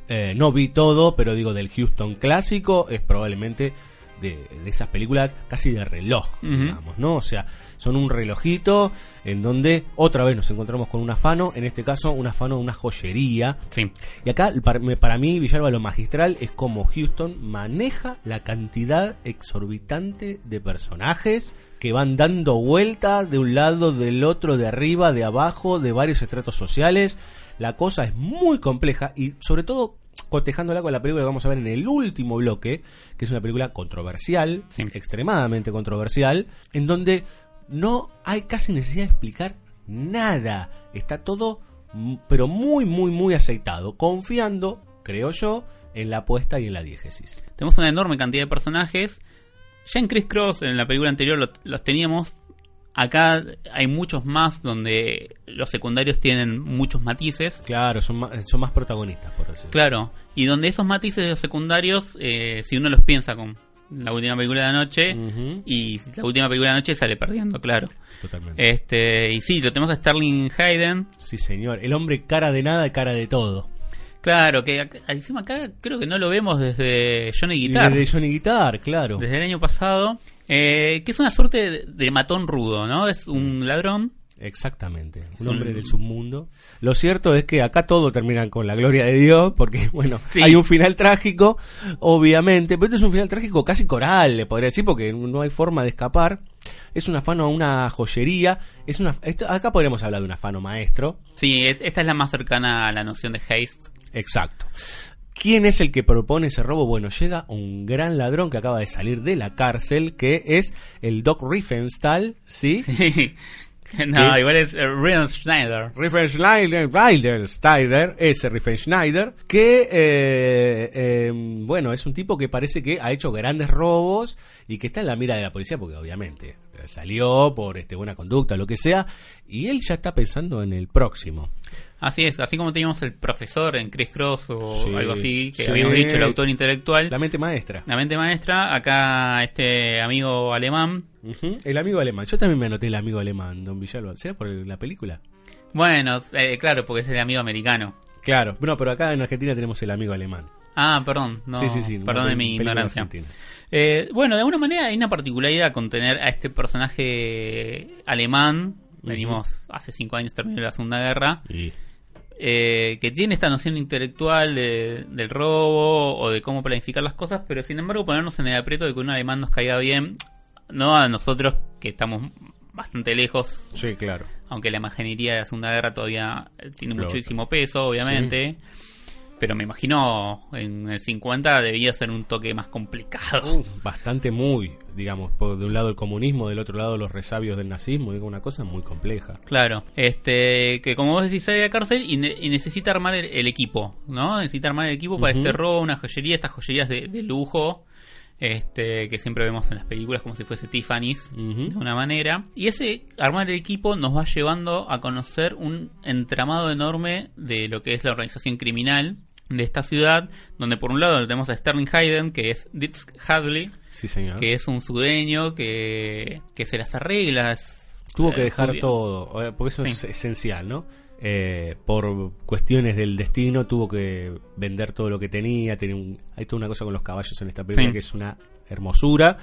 Speaker 7: Eh, no vi todo, pero digo del Houston clásico es probablemente de, de esas películas casi de reloj, digamos, ¿no? O sea, son un relojito en donde otra vez nos encontramos con un afano, en este caso un afano, una joyería.
Speaker 8: Sí.
Speaker 7: Y acá, para, para mí, Villalba, lo magistral es cómo Houston maneja la cantidad exorbitante de personajes que van dando vueltas de un lado, del otro, de arriba, de abajo, de varios estratos sociales. La cosa es muy compleja y, sobre todo, cotejándola con la película que vamos a ver en el último bloque, que es una película controversial,
Speaker 8: Sí.
Speaker 7: extremadamente controversial, en donde no hay casi necesidad de explicar nada. Está todo, pero muy, muy, muy aceitado, confiando, creo yo, en la apuesta y en la diégesis.
Speaker 8: Tenemos una enorme cantidad de personajes. Ya en Chris Cross, en la película anterior, lo- los teníamos. Acá hay muchos más donde los secundarios tienen muchos matices.
Speaker 7: Claro, son más, son más protagonistas, por decirlo.
Speaker 8: Claro, y donde esos matices de los secundarios, eh, si uno los piensa con la última película de la noche, y la última película de la noche sale perdiendo, claro.
Speaker 7: Totalmente.
Speaker 8: Este, y sí, lo tenemos a Sterling Hayden.
Speaker 7: Sí, señor. El hombre cara de nada, cara de todo.
Speaker 8: Claro, que acá- encima acá creo que no lo vemos desde Johnny Guitar.
Speaker 7: de Johnny Guitar, claro.
Speaker 8: desde el año pasado. Eh, que es una suerte de, de matón rudo, ¿no? Es un ladrón.
Speaker 7: Exactamente, un hombre del submundo. Lo cierto es que acá todo termina con la gloria de Dios, porque bueno,
Speaker 8: Sí.
Speaker 7: hay un final trágico, obviamente, pero este es un final trágico casi coral, le podría decir, porque no hay forma de escapar. Es un afano a una joyería, es una esto- acá podríamos hablar de un afano maestro,
Speaker 8: Sí, es- esta es la más cercana a la noción de haste.
Speaker 7: exacto. ¿Quién es el que propone ese robo? Bueno, llega un gran ladrón que acaba de salir de la cárcel, que es el Doc Riefenstahl, ¿sí?
Speaker 8: no,
Speaker 7: ¿Qué?
Speaker 8: igual es eh, Ryan Schneider.
Speaker 7: Riefenschneider, Ryder Schneider, ese Riefenschneider, que, eh, eh, bueno, es un tipo que parece que ha hecho grandes robos y que está en la mira de la policía porque obviamente eh, salió por este buena conducta, lo que sea, y él ya está pensando en el próximo.
Speaker 8: Así es, así como teníamos el profesor en Chris Cross o
Speaker 7: Sí,
Speaker 8: algo así, que
Speaker 7: sí.
Speaker 8: habíamos dicho el autor intelectual,
Speaker 7: La mente maestra.
Speaker 8: la mente maestra, acá este amigo alemán.
Speaker 7: El amigo alemán. Yo también me anoté el amigo alemán, don Villalba. ¿Será por la película?
Speaker 8: Bueno, eh, claro, porque es el amigo americano.
Speaker 7: Claro, no, pero acá en Argentina tenemos el amigo alemán.
Speaker 8: Ah, perdón, no,
Speaker 7: sí, sí, sí.
Speaker 8: perdón de mi ignorancia. Eh, bueno, de alguna manera hay una particularidad con tener a este personaje alemán. Venimos hace cinco años terminó la Segunda Guerra.
Speaker 7: Y
Speaker 8: eh, que tiene esta noción intelectual de- del robo o de cómo planificar las cosas, pero sin embargo ponernos en el aprieto de que un alemán nos caiga bien, no a nosotros que estamos bastante lejos,
Speaker 7: Sí, claro.
Speaker 8: aunque la imaginería de la Segunda Guerra todavía tiene muchísimo peso, obviamente. Pero me imagino en el 50 debía ser un toque más complicado.
Speaker 7: bastante muy, digamos, por de un lado el comunismo, del otro lado los resabios del nazismo, digo, una cosa muy compleja.
Speaker 8: Claro, este, que como vos decís sale de la cárcel y, ne- y necesita armar el, el equipo, ¿no? Necesita armar el equipo para este robo, una joyería, estas joyerías de, de lujo, este, que siempre vemos en las películas como si fuese Tiffany's, de una manera. Y ese armar el equipo nos va llevando a conocer un entramado enorme de lo que es la organización criminal de esta ciudad, donde por un lado tenemos a Sterling Hayden, que es Ditz Hadley,
Speaker 7: Sí, señor.
Speaker 8: que es un sureño que, que se las arregla.
Speaker 7: Tuvo que dejar todo, eh, porque eso
Speaker 8: Sí.
Speaker 7: es esencial, ¿no? Eh, por cuestiones del destino tuvo que vender todo lo que tenía, tenía un- hay toda una cosa con los caballos en esta película
Speaker 8: Sí.
Speaker 7: que es una hermosura.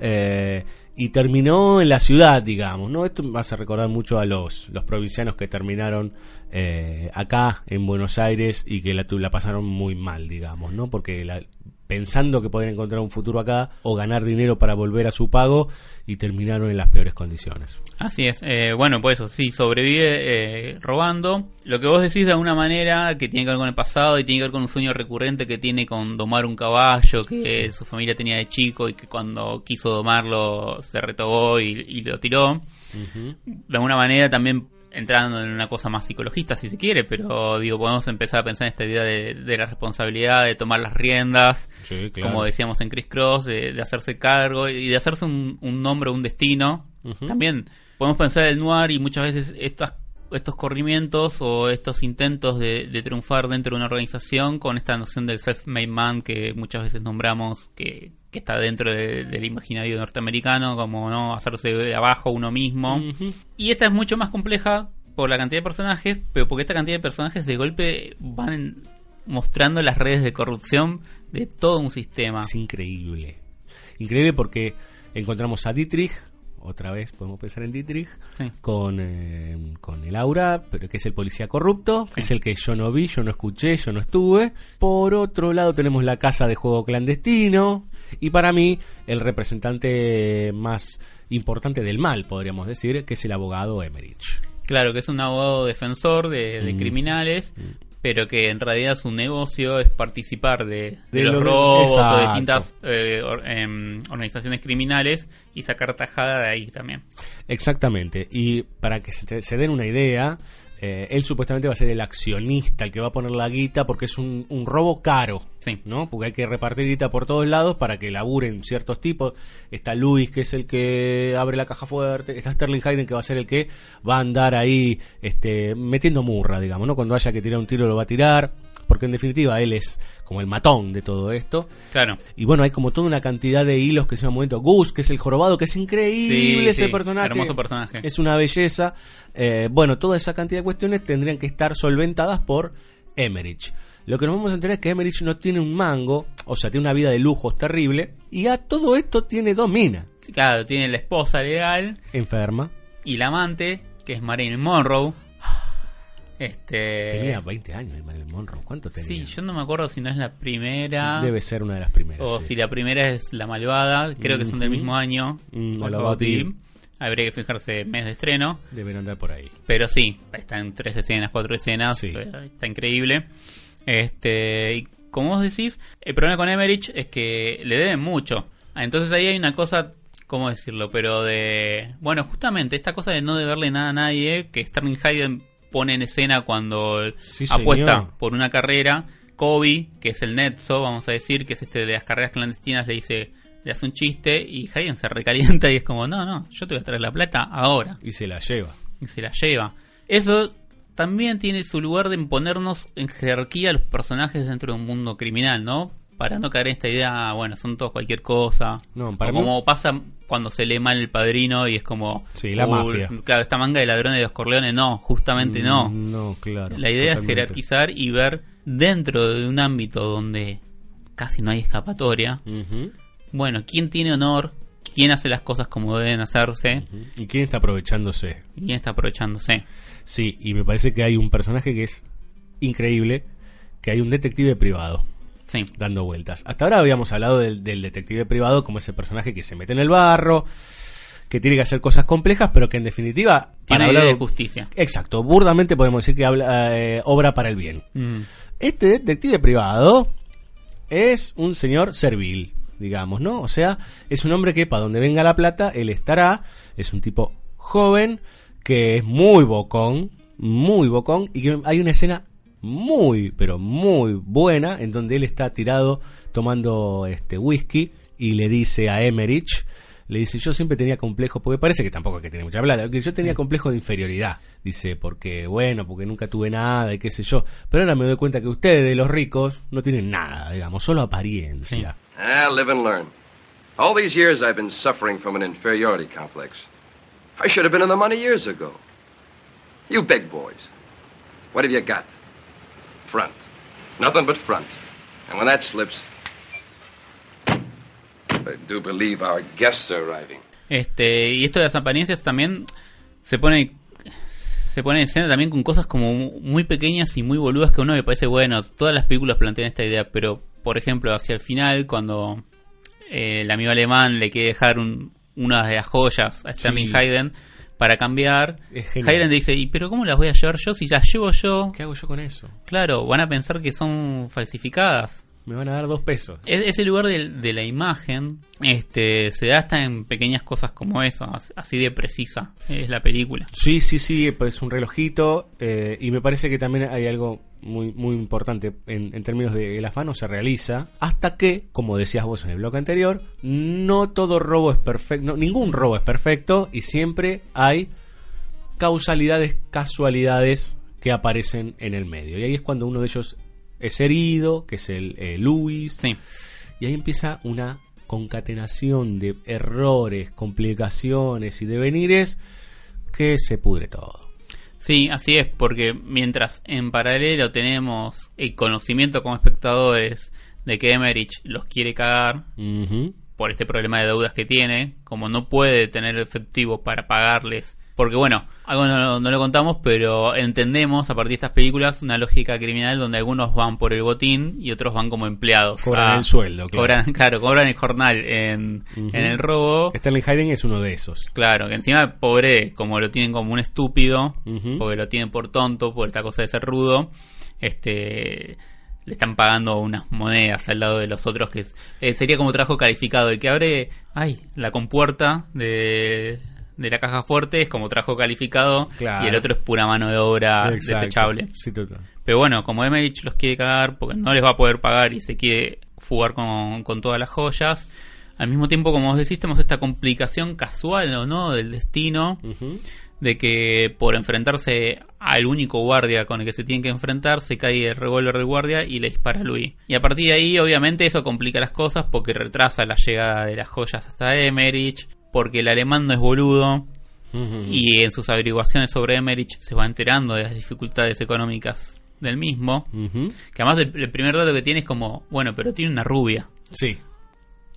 Speaker 7: Eh, y terminó en la ciudad, digamos, ¿no? Esto me hace recordar mucho a los, los provincianos que terminaron eh, acá en Buenos Aires y que la, la pasaron muy mal, digamos, ¿no? Porque la- pensando que podían encontrar un futuro acá o ganar dinero para volver a su pago y terminaron en las peores condiciones.
Speaker 8: Así es, eh, bueno, pues eso, sí, sobrevive eh, robando. Lo que vos decís de alguna manera que tiene que ver con el pasado y tiene que ver con un sueño recurrente que tiene con domar un caballo que su familia tenía de chico y que cuando quiso domarlo se retogó y, y lo tiró. De alguna manera también entrando en una cosa más psicologista si se quiere, pero digo, podemos empezar a pensar en esta idea de, de la responsabilidad, de tomar las riendas,
Speaker 7: Sí, claro.
Speaker 8: como decíamos en Chris Cross, de, de hacerse cargo y de hacerse un, un nombre, un destino. También podemos pensar el noir y muchas veces estas estos corrimientos o estos intentos de, de triunfar dentro de una organización con esta noción del self-made man que muchas veces nombramos que, que está dentro de- del imaginario norteamericano como no hacerse de abajo uno mismo y esta es mucho más compleja por la cantidad de personajes pero porque esta cantidad de personajes de golpe van mostrando las redes de corrupción de todo un sistema
Speaker 7: Es increíble. Increíble porque encontramos a Dietrich, otra vez podemos pensar en Dietrich,
Speaker 8: Sí.
Speaker 7: con, eh, con el aura, pero que es el policía corrupto, que es el que yo no vi, yo no escuché, yo no estuve. Por otro lado tenemos la casa de juego clandestino y para mí el representante más importante del mal, podríamos decir, que es el abogado Emmerich.
Speaker 8: Claro, que es un abogado defensor de, de
Speaker 7: Mm.
Speaker 8: criminales, pero que en realidad su negocio es participar de, de
Speaker 7: De
Speaker 8: los
Speaker 7: lo-
Speaker 8: robos o de distintas eh, or- em, organizaciones criminales y sacar tajada de ahí también.
Speaker 7: Exactamente. Y para que se, se den una idea, eh, él supuestamente va a ser el accionista, el que va a poner la guita, porque es un, un robo caro.
Speaker 8: Sí.
Speaker 7: ¿no? Porque hay que repartir guita por todos lados para que laburen ciertos tipos. Está Luis, que es el que abre la caja fuerte. Está Sterling Hayden, que va a ser el que va a andar ahí este, metiendo murra, digamos, ¿no? Cuando haya que tirar un tiro lo va a tirar. Porque en definitiva él es como el matón de todo esto.
Speaker 8: Claro.
Speaker 7: Y bueno, hay como toda una cantidad de hilos que se un momento. Gus, que es el jorobado, que es increíble
Speaker 8: Sí,
Speaker 7: ese
Speaker 8: sí,
Speaker 7: personaje.
Speaker 8: hermoso personaje.
Speaker 7: Es una belleza. Eh, bueno, toda esa cantidad de cuestiones tendrían que estar solventadas por Emmerich. Lo que nos vamos a enterar es que Emmerich no tiene un mango, o sea, tiene una vida de lujos terrible. Y a todo esto tiene dos minas.
Speaker 8: Sí, Claro, tiene la esposa legal
Speaker 7: Enferma.
Speaker 8: y la amante, que es Marilyn Monroe. Este.
Speaker 7: Tenía 20 años, Marilyn Monroe. ¿Cuánto tenía?
Speaker 8: Sí, yo no me acuerdo si no es la primera.
Speaker 7: Debe ser una de las primeras.
Speaker 8: O
Speaker 7: sí.
Speaker 8: si la primera es La Malvada, creo que son del mismo año.
Speaker 7: Mm.
Speaker 8: Habría que fijarse mes de estreno.
Speaker 7: Deben andar por ahí.
Speaker 8: Pero sí, está en tres escenas, cuatro escenas.
Speaker 7: Sí.
Speaker 8: Está increíble. Este, y como vos decís, el problema con Emmerich es que le deben mucho. Entonces ahí hay una cosa, ¿cómo decirlo? Pero de. Bueno, justamente esta cosa de no deberle nada a nadie, que Sterling Hayden pone en escena cuando
Speaker 7: Sí,
Speaker 8: apuesta
Speaker 7: señor.
Speaker 8: por una carrera. Kobe, que es el Netso, vamos a decir, que es este de las carreras clandestinas, le dice. Le hace un chiste y Hayden se recalienta y es como, no, no, yo te voy a traer la plata ahora
Speaker 7: Y se la lleva.
Speaker 8: y se la lleva. Eso también tiene su lugar de imponernos en jerarquía a los personajes dentro de un mundo criminal, ¿no? Para no caer en esta idea, bueno, son todos cualquier cosa.
Speaker 7: No, para
Speaker 8: O
Speaker 7: mí-
Speaker 8: como pasa cuando se lee mal el padrino y es como.
Speaker 7: Sí, la
Speaker 8: "Uh,
Speaker 7: mafia".
Speaker 8: Claro, esta manga de ladrones de los Corleones, no, justamente no.
Speaker 7: Mm, No, claro.
Speaker 8: La idea
Speaker 7: totalmente.
Speaker 8: es jerarquizar y ver dentro de un ámbito donde casi no hay escapatoria. Bueno, quién tiene honor, quién hace las cosas como deben hacerse
Speaker 7: ¿Y quién está aprovechándose?
Speaker 8: y quién está aprovechándose.
Speaker 7: Sí, y me parece que hay un personaje que es increíble, que hay un detective privado
Speaker 8: Sí.
Speaker 7: dando vueltas. Hasta ahora habíamos hablado del, del detective privado como ese personaje que se mete en el barro, que tiene que hacer cosas complejas, pero que en definitiva...
Speaker 8: Tiene
Speaker 7: hablar-
Speaker 8: de justicia.
Speaker 7: Exacto, burdamente podemos decir que habla, eh, obra para el bien.
Speaker 8: Mm.
Speaker 7: Este detective privado es un señor servil, digamos, ¿no? O sea, es un hombre que para donde venga la plata, él estará. Es un tipo joven que es muy bocón, muy bocón, y que hay una escena muy, pero muy buena en donde él está tirado tomando este whisky y le dice a Emmerich, le dice, yo siempre tenía complejo, porque parece que tampoco es que tiene mucha plata, que yo tenía complejo de inferioridad. Dice, porque, bueno, porque nunca tuve nada y qué sé yo. Pero ahora me doy cuenta que ustedes, los ricos, no tienen nada, digamos, solo apariencia.
Speaker 10: Ah, live and learn. All these years I've been suffering from an inferiority complex. I should have been in the money years ago. You big boys. What have you got? Front. Nothing but front. And when that slips. I do believe our guests are arriving.
Speaker 8: Este, y esto de las apariencias también se pone se pone en escena también con cosas como muy pequeñas y muy boludas que a uno le parece bueno. Todas las películas plantean esta idea, pero por ejemplo, hacia el final, cuando eh, el amigo alemán le quiere dejar un- una de las joyas a Sterling
Speaker 7: Sí.
Speaker 8: Hayden para cambiar,
Speaker 7: Es.
Speaker 8: Hayden dice, ¿y pero cómo las voy a llevar yo? Si las llevo yo,
Speaker 7: ¿Qué hago yo con eso?
Speaker 8: claro, van a pensar que son falsificadas.
Speaker 7: Me van a dar dos pesos.
Speaker 8: Es- ese lugar de, de la imagen este, se da hasta en pequeñas cosas como eso, as- así de precisa es la película.
Speaker 7: Sí, sí, sí, pues un relojito. eh, y me parece que también hay algo muy, muy importante en, en términos de el afán no se realiza hasta que, como decías vos en el bloque anterior, no todo robo es perfecto, no, ningún robo es perfecto y siempre hay causalidades, casualidades que aparecen en el medio. Y ahí es cuando uno de ellos es herido, que es el eh, Luis.
Speaker 8: Sí.
Speaker 7: Y ahí empieza una concatenación de errores, complicaciones y devenires que se pudre todo.
Speaker 8: Sí, así es, porque mientras en paralelo tenemos el conocimiento como espectadores de que Emmerich los quiere cagar por este problema de deudas que tiene, como no puede tener efectivo para pagarles, porque bueno, algo no, no lo contamos, pero entendemos a partir de estas películas una lógica criminal donde algunos van por el botín y otros van como empleados.
Speaker 7: Cobran
Speaker 8: a-
Speaker 7: el sueldo, claro.
Speaker 8: Cobran, claro, cobran el jornal en, en el robo.
Speaker 7: Sterling Hayden es uno de esos.
Speaker 8: Claro, que encima pobre, como lo tienen como un estúpido, porque lo tienen por tonto, por esta cosa de ser rudo, este le están pagando unas monedas al lado de los otros que es- eh, sería como trabajo calificado, el que abre, ay, la compuerta de, de la caja fuerte es como trabajo calificado
Speaker 7: Claro.
Speaker 8: y el otro es pura mano de obra
Speaker 7: Exacto.
Speaker 8: desechable.
Speaker 7: Sí, total.
Speaker 8: Pero bueno, como Emmerich los quiere cagar porque no les va a poder pagar y se quiere fugar con, con todas las joyas, al mismo tiempo, como vos decís, tenemos esta complicación casual o no del destino de que por enfrentarse al único guardia con el que se tienen que enfrentar, se cae el revólver del guardia y le dispara a Louis. Y a partir de ahí, obviamente, eso complica las cosas porque retrasa la llegada de las joyas hasta Emmerich, porque el alemán no es boludo y en sus averiguaciones sobre Emmerich se va enterando de las dificultades económicas del mismo.
Speaker 7: Ujú.
Speaker 8: Que además el, el primer dato que tiene es como, bueno, pero tiene una rubia.
Speaker 7: Sí.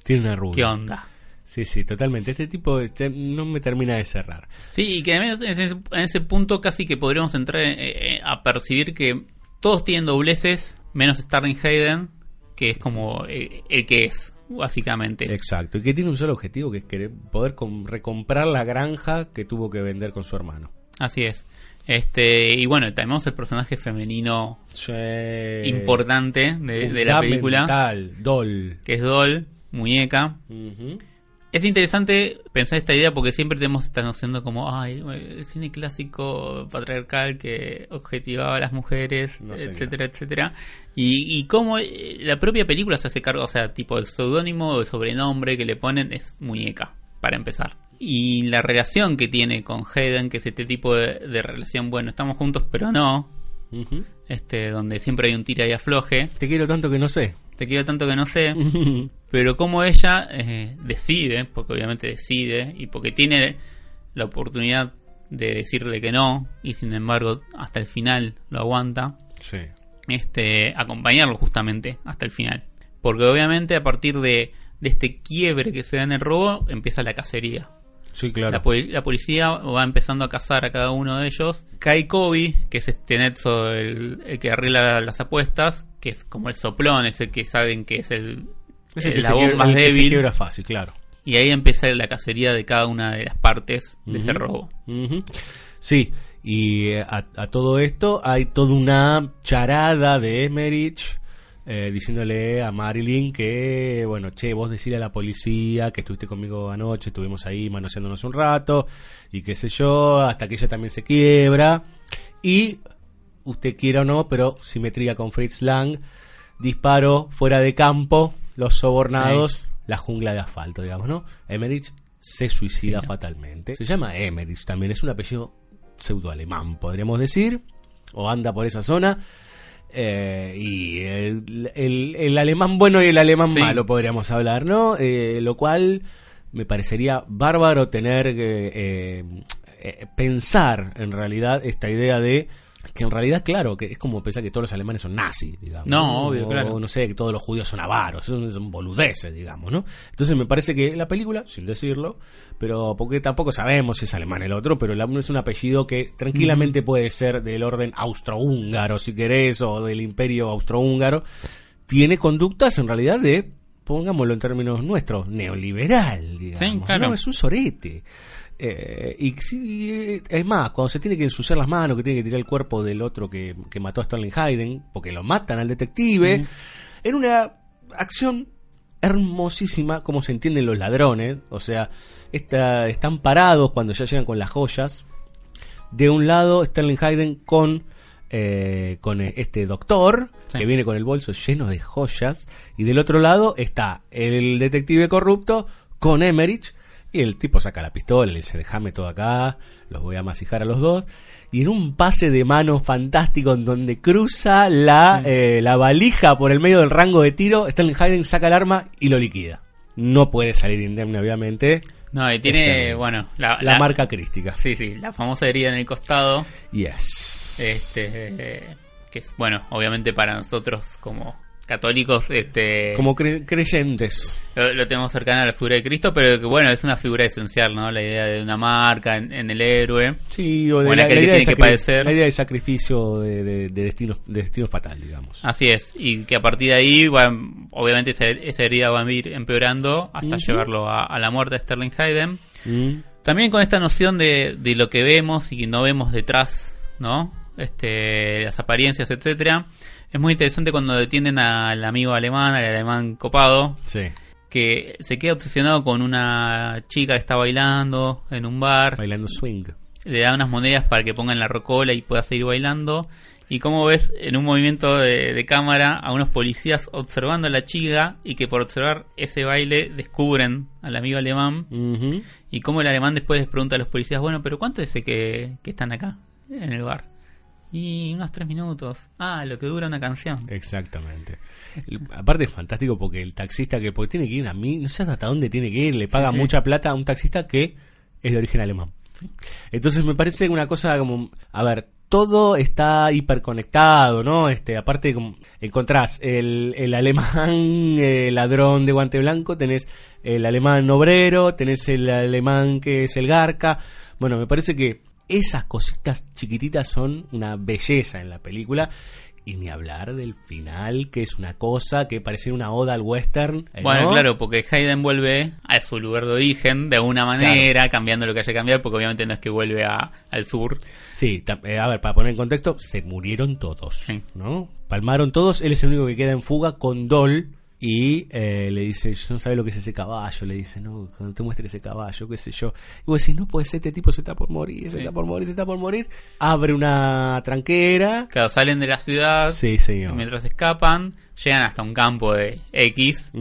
Speaker 7: Tiene una rubia.
Speaker 8: ¿Qué onda?
Speaker 7: Sí, sí, totalmente. Este tipo este, no me termina de cerrar.
Speaker 8: Sí, y que además en ese, en ese punto casi que podríamos entrar eh, eh, a percibir que todos tienen dobleces, menos Starling Hayden, que es como eh, el que es, básicamente.
Speaker 7: Exacto. Y que tiene un solo objetivo, que es querer poder com- recomprar la granja que tuvo que vender con su hermano.
Speaker 8: Así es. Este, y bueno, tenemos el personaje femenino
Speaker 7: Sí.
Speaker 8: importante de, de la película,
Speaker 7: Doll.
Speaker 8: que es Doll, muñeca.
Speaker 7: Ujú.
Speaker 8: Es interesante pensar esta idea porque siempre tenemos esta noción de como, ay, el cine clásico patriarcal que objetivaba a las mujeres,
Speaker 7: No,
Speaker 8: etcétera, etcétera. Y, y cómo eh, la propia película se hace cargo, o sea, tipo el seudónimo o el sobrenombre que le ponen es muñeca, para empezar. Y la relación que tiene con Hayden, que es este tipo de, de relación, bueno, estamos juntos pero no,
Speaker 7: Ujú.
Speaker 8: este donde siempre hay un tira y afloje.
Speaker 7: Te quiero tanto que no sé.
Speaker 8: Te quiero tanto que no sé. Pero como ella eh, decide, porque obviamente decide, y porque tiene la oportunidad de decirle que no, y sin embargo hasta el final lo aguanta,
Speaker 7: sí.
Speaker 8: este, acompañarlo justamente hasta el final. Porque obviamente a partir de, de este quiebre que se da en el robo, empieza la cacería.
Speaker 7: Sí, claro.
Speaker 8: La, poli- la policía va empezando a cazar a cada uno de ellos. Kai Kobe, que es este Netso, el, el que arregla las apuestas, que es como el soplón, es el que saben que es el,
Speaker 7: Es el
Speaker 8: el
Speaker 7: que
Speaker 8: eslabón
Speaker 7: quiebra-
Speaker 8: más
Speaker 7: el que se
Speaker 8: débil.
Speaker 7: quiebra fácil, claro.
Speaker 8: Y ahí empieza la cacería de cada una de las partes de ese
Speaker 7: Ujú.
Speaker 8: robo.
Speaker 7: Sí, y eh, a, a todo esto hay toda una charada de Emmerich eh, diciéndole a Marilyn que, bueno, che, vos decile a la policía que estuviste conmigo anoche, estuvimos ahí manoseándonos un rato y qué sé yo, hasta que ella también se quiebra. Y, usted quiera o no, pero simetría con Fritz Lang, disparo fuera de campo, los sobornados, la jungla de asfalto, digamos, ¿no? Emmerich se suicida fatalmente. Se llama Emmerich también, es un apellido pseudo-alemán, podríamos decir, o anda por esa zona. Eh, y el, el- el alemán bueno y el alemán
Speaker 8: Sí.
Speaker 7: malo podríamos hablar, ¿no? Eh, lo cual me parecería bárbaro tener que eh, eh, pensar en realidad esta idea de que en realidad, claro, que es como pensar que todos los alemanes son nazis, digamos.
Speaker 8: No, obvio,
Speaker 7: o,
Speaker 8: claro.
Speaker 7: no sé, que todos los judíos son avaros, son, son boludeces, digamos, ¿no? Entonces me parece que la película, sin decirlo, pero porque tampoco sabemos si es alemán el otro, pero el uno es un apellido que tranquilamente puede ser del orden austrohúngaro, si querés, o del imperio austrohúngaro, tiene conductas en realidad de, pongámoslo en términos nuestros, neoliberal, digamos.
Speaker 8: claro.
Speaker 7: ¿no? Es un sorete. Eh, y eh, es más, cuando se tiene que ensuciar las manos, que tiene que tirar el cuerpo del otro que, que mató a Sterling Hayden, porque lo matan al detective, en una acción hermosísima, como se entienden los ladrones. O sea, está- están parados cuando ya llegan con las joyas. De un lado, Sterling Hayden con, eh, con este doctor,
Speaker 8: Sí.
Speaker 7: que viene con el bolso lleno de joyas. Y del otro lado está el detective corrupto con Emmerich. Y el tipo saca la pistola y le dice, déjame todo acá, los voy a masijar a los dos. Y en un pase de mano fantástico en donde cruza la, eh, la valija por el medio del rango de tiro, Sterling Hayden saca el arma y lo liquida. No puede salir indemne, obviamente.
Speaker 8: No, y tiene,
Speaker 7: Este,
Speaker 8: bueno, la,
Speaker 7: la marca crística.
Speaker 8: Sí, sí, la famosa herida en el costado.
Speaker 7: Yes.
Speaker 8: Este, eh, que es, bueno, obviamente para nosotros como católicos, este,
Speaker 7: Como cre- creyentes.
Speaker 8: lo, lo tenemos cercano a la figura de Cristo, pero que bueno, es una figura esencial, ¿no? La idea de una marca en, en el héroe.
Speaker 7: Sí, o de la, la
Speaker 8: que
Speaker 7: idea de
Speaker 8: que padecer.
Speaker 7: la idea de sacrificio de, de- de destino, de destino fatal, digamos.
Speaker 8: Así es, y que a partir de ahí, obviamente esa, esa herida va a ir empeorando hasta llevarlo a, a la muerte de Sterling Hayden.
Speaker 7: Mm.
Speaker 8: También con esta noción de, de lo que vemos y no vemos detrás, ¿no? Este, las apariencias, etcétera. Es muy interesante cuando detienen al amigo alemán, al alemán copado,
Speaker 7: Sí.
Speaker 8: que se queda obsesionado con una chica que está bailando en un bar.
Speaker 7: Bailando swing.
Speaker 8: Le da unas monedas para que pongan la rocola y pueda seguir bailando. Y como ves en un movimiento de, de cámara a unos policías observando a la chica y que por observar ese baile descubren al amigo alemán. Y como el alemán después les pregunta a los policías, bueno, pero ¿cuánto es ese que, que están acá en el bar? Y unos tres minutos. Ah, lo que dura una canción.
Speaker 7: Exactamente. El- aparte es fantástico porque el taxista que porque tiene que ir a mí, no sé hasta dónde tiene que ir, le paga
Speaker 8: sí.
Speaker 7: mucha plata a un taxista que es de origen alemán. Entonces me parece una cosa como, a ver, todo está hiperconectado, ¿no? Este, aparte como encontrás el, el alemán eh, ladrón de guante blanco, tenés el alemán obrero, tenés el alemán que es el garca. Bueno, me parece que esas cositas chiquititas son una belleza en la película. Y ni hablar del final, que es una cosa que parece una oda al western. eh,
Speaker 8: Bueno,
Speaker 7: ¿no?
Speaker 8: claro, porque Hayden vuelve a su lugar de origen de alguna manera, cambiando lo que haya que cambiar, porque obviamente no es que vuelve a, al sur.
Speaker 7: Sí, eh, a ver, para poner en contexto, se murieron todos,
Speaker 8: Sí.
Speaker 7: ¿no? Palmaron todos, él es el único que queda en fuga con Doll y eh, le dice, yo no sabe lo que es ese caballo, le dice, no, cuando te muestre ese caballo, qué sé yo. Y vos decís, no puede ser, este tipo se está por morir, se
Speaker 8: Sí.
Speaker 7: está por morir, se está por morir. Abre una tranquera.
Speaker 8: Claro, salen de la ciudad,
Speaker 7: Sí, señor.
Speaker 8: mientras escapan, llegan hasta un campo de X,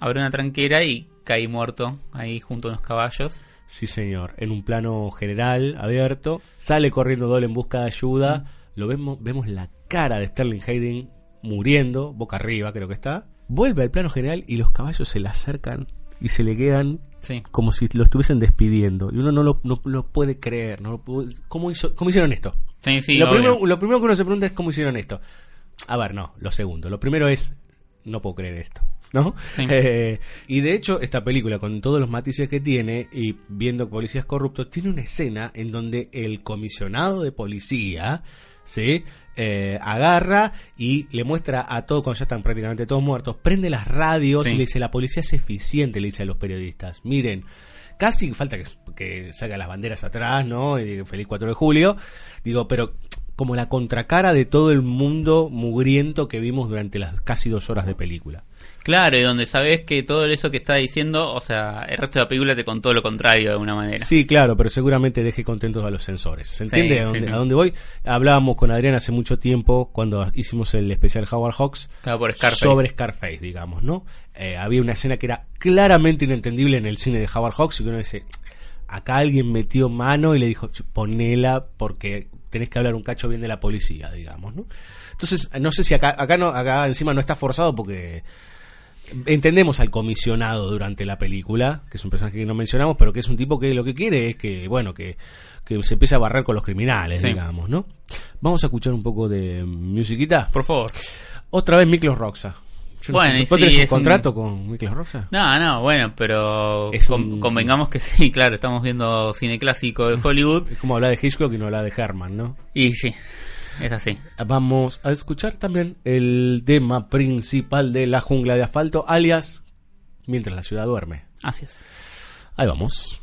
Speaker 8: abre una tranquera y cae muerto ahí junto a unos caballos.
Speaker 7: Sí, señor. En un plano general, abierto. Sale corriendo Doll en busca de ayuda. Lo vemos, vemos la cara de Sterling Hayden muriendo, boca arriba creo que está. Vuelve al plano general y los caballos se le acercan y se le quedan
Speaker 8: Sí.
Speaker 7: como si lo estuviesen despidiendo. Y uno no lo, no lo puede creer. No lo puede- ¿Cómo, hizo, ¿Cómo hicieron esto?
Speaker 8: Sí, sí,
Speaker 7: lo, primero, lo primero que uno se pregunta es cómo hicieron esto. A ver, no, lo segundo. Lo primero es, no puedo creer esto. ¿No? Eh, y de hecho, esta película, con todos los matices que tiene, y viendo policías corruptos, tiene una escena en donde el comisionado de policía, ¿sí? Eh, agarra y le muestra a todos, cuando ya están prácticamente todos muertos, prende las radios
Speaker 8: Sí.
Speaker 7: y le dice, la policía es eficiente, le dice a los periodistas. Miren, casi falta que, que saca las banderas atrás, ¿no? Y feliz 4 de julio. Digo, pero como la contracara de todo el mundo mugriento que vimos durante las casi dos horas de película.
Speaker 8: Claro, y donde sabes que todo eso que está diciendo, o sea, el resto de la película te contó lo contrario de alguna manera.
Speaker 7: Sí, claro, pero seguramente deje contentos a los sensores. ¿Se entiende
Speaker 8: Sí,
Speaker 7: a, dónde,
Speaker 8: sí.
Speaker 7: a dónde voy? Hablábamos con Adrián hace mucho tiempo cuando hicimos el especial Howard Hawks
Speaker 8: Claro, por Scarface.
Speaker 7: sobre Scarface, digamos, ¿no? Eh, había una escena que era claramente inentendible en el cine de Howard Hawks y que uno dice, acá alguien metió mano y le dijo, "Ch, ponela porque tenés que hablar un cacho bien de la policía, digamos, ¿no? Entonces, no sé si acá, acá no, acá encima no está forzado porque entendemos al comisionado durante la película, que es un personaje que no mencionamos, pero que es un tipo que lo que quiere es que, bueno, que, que se empiece a barrer con los criminales,
Speaker 8: Sí.
Speaker 7: digamos, ¿no? Vamos a escuchar un poco de musiquita.
Speaker 8: Por favor.
Speaker 7: Otra vez Miklos Roxa. Yo no
Speaker 8: Bueno,
Speaker 7: sé,
Speaker 8: y
Speaker 7: ¿Vos
Speaker 8: sí,
Speaker 7: tenés un contrato con Miklos Roxa?
Speaker 8: No, no, bueno, pero
Speaker 7: Es
Speaker 8: con-
Speaker 7: un-
Speaker 8: convengamos que sí, claro, estamos viendo cine clásico de Hollywood
Speaker 7: Es como hablar de Hitchcock y no hablar de Herman, ¿no?
Speaker 8: y sí, es así.
Speaker 7: Vamos a escuchar también el tema principal de La Jungla de Asfalto, alias Mientras la ciudad duerme.
Speaker 8: Así es.
Speaker 7: Ahí vamos.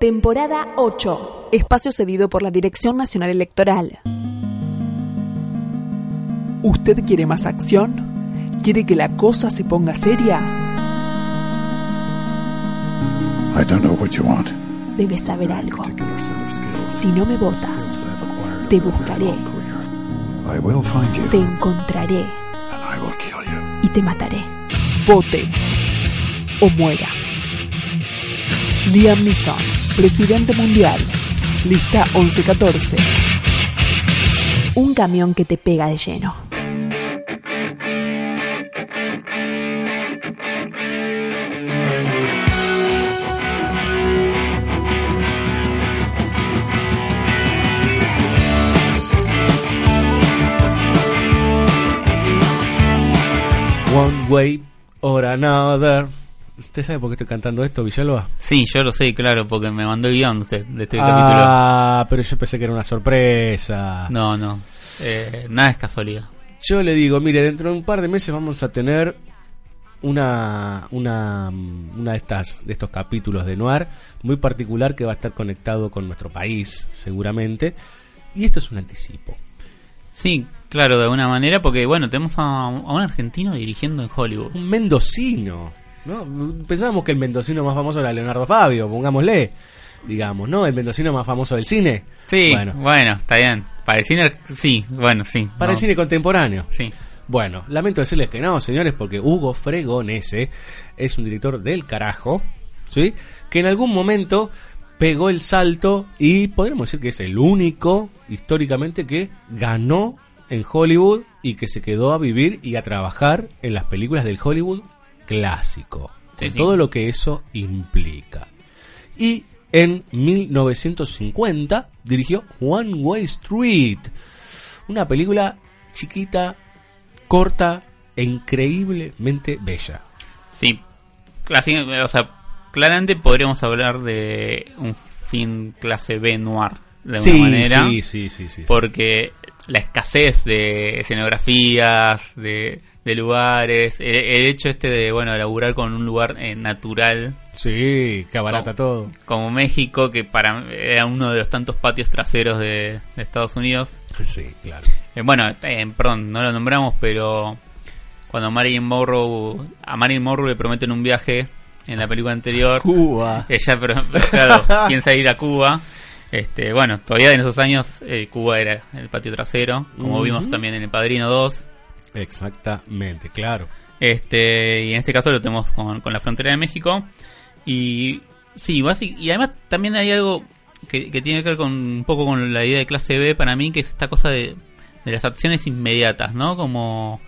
Speaker 1: Temporada 8, espacio cedido por la Dirección Nacional Electoral.
Speaker 11: ¿Usted quiere más acción? ¿Quiere que la cosa se ponga seria?
Speaker 2: I don't know what you want.
Speaker 1: Debes saber algo. Si no me votas, te buscaré,
Speaker 2: I will find you
Speaker 1: te encontraré
Speaker 2: and I will kill you.
Speaker 1: y te mataré.
Speaker 11: Vote o muera. Liam Neeson, presidente mundial. Lista 1114.
Speaker 1: Un camión que te pega de lleno.
Speaker 7: One way or another. ¿Usted sabe por qué estoy cantando esto, Villalba?
Speaker 8: Sí, yo lo sé, claro, porque me mandó el guion usted de este
Speaker 7: ah, pero yo pensé que era una sorpresa.
Speaker 8: capítulo. No, no. Eh, nada es casualidad.
Speaker 7: Yo le digo, mire, dentro de un par de meses vamos a tener una una, una de estas de estos capítulos de Noir muy particular que va a estar conectado con nuestro país, seguramente. Y esto es un anticipo.
Speaker 8: Sí, claro, de alguna manera, porque bueno, tenemos a, a un argentino dirigiendo en Hollywood.
Speaker 7: Un mendocino, ¿no? Pensábamos que el mendocino más famoso era Leonardo Fabio, pongámosle, digamos, ¿no? El mendocino más famoso del cine.
Speaker 8: Sí,
Speaker 7: Bueno,
Speaker 8: bueno, está bien. Para el cine, sí, bueno, sí.
Speaker 7: para
Speaker 8: no.
Speaker 7: el cine contemporáneo.
Speaker 8: Sí.
Speaker 7: Bueno, lamento decirles que no, señores, porque Hugo Fregonese es un director del carajo, ¿sí? Que en algún momento pegó el salto y podríamos decir que es el único históricamente que ganó en Hollywood y que se quedó a vivir y a trabajar en las películas del Hollywood clásico.
Speaker 8: Sí,
Speaker 7: con
Speaker 8: sí.
Speaker 7: todo lo que eso implica. Y en 1950 dirigió One Way Street, una película chiquita, corta e increíblemente bella.
Speaker 8: Sí, o sea, claramente podríamos hablar de un film clase B noir, de
Speaker 7: sí,
Speaker 8: alguna manera.
Speaker 7: sí, sí, sí, sí, sí.
Speaker 8: Porque la escasez de escenografías, de, de lugares, el, el hecho este de, bueno, laburar con un lugar eh, natural.
Speaker 7: Sí, que abarata todo.
Speaker 8: Como México, que para era uno de los tantos patios traseros de, de Estados Unidos.
Speaker 7: Sí, claro.
Speaker 8: Eh, bueno, eh, perdón, no lo nombramos, pero cuando Marilyn Monroe, a Marilyn Monroe le prometen un viaje en la película anterior.
Speaker 7: Cuba.
Speaker 8: Ella, pero, pero claro, piensa ir a Cuba. Este, bueno, todavía en esos años eh, Cuba era el patio trasero, como vimos también en El Padrino 2.
Speaker 7: Exactamente, claro.
Speaker 8: Este, y en este caso lo tenemos con, con la frontera de México. Y sí, y además también hay algo que, que tiene que ver con un poco con la idea de clase B para mí, que es esta cosa de, de las acciones inmediatas, ¿no? Como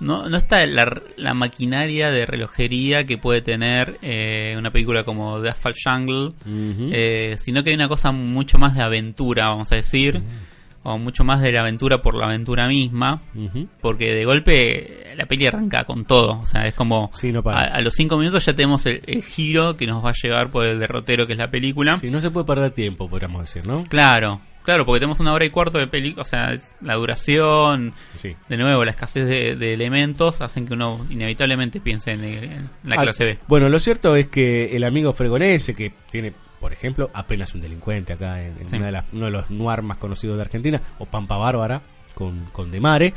Speaker 8: no, no está la, la maquinaria de relojería que puede tener eh, una película como The Asphalt Jungle, eh, sino que hay una cosa mucho más de aventura, vamos a decir, o mucho más de la aventura por la aventura misma, porque de golpe la peli arranca con todo, o sea, es como
Speaker 7: Sí, no
Speaker 8: a, los cinco minutos ya tenemos el, el giro que nos va a llevar por el derrotero que es la película.
Speaker 7: Sí, no se puede perder tiempo, podríamos decir, ¿no?
Speaker 8: Claro, claro, porque tenemos una hora y cuarto de película, o sea, la duración,
Speaker 7: Sí.
Speaker 8: de nuevo, la escasez de, de elementos hacen que uno inevitablemente piense en, en la
Speaker 7: Ah,
Speaker 8: clase B.
Speaker 7: Bueno, lo cierto es que el amigo Fregonese, que tiene, por ejemplo, apenas un delincuente acá en, en
Speaker 8: Sí.
Speaker 7: una de las- uno de los noir más conocidos de Argentina, o Pampa Bárbara, con, con De Mare,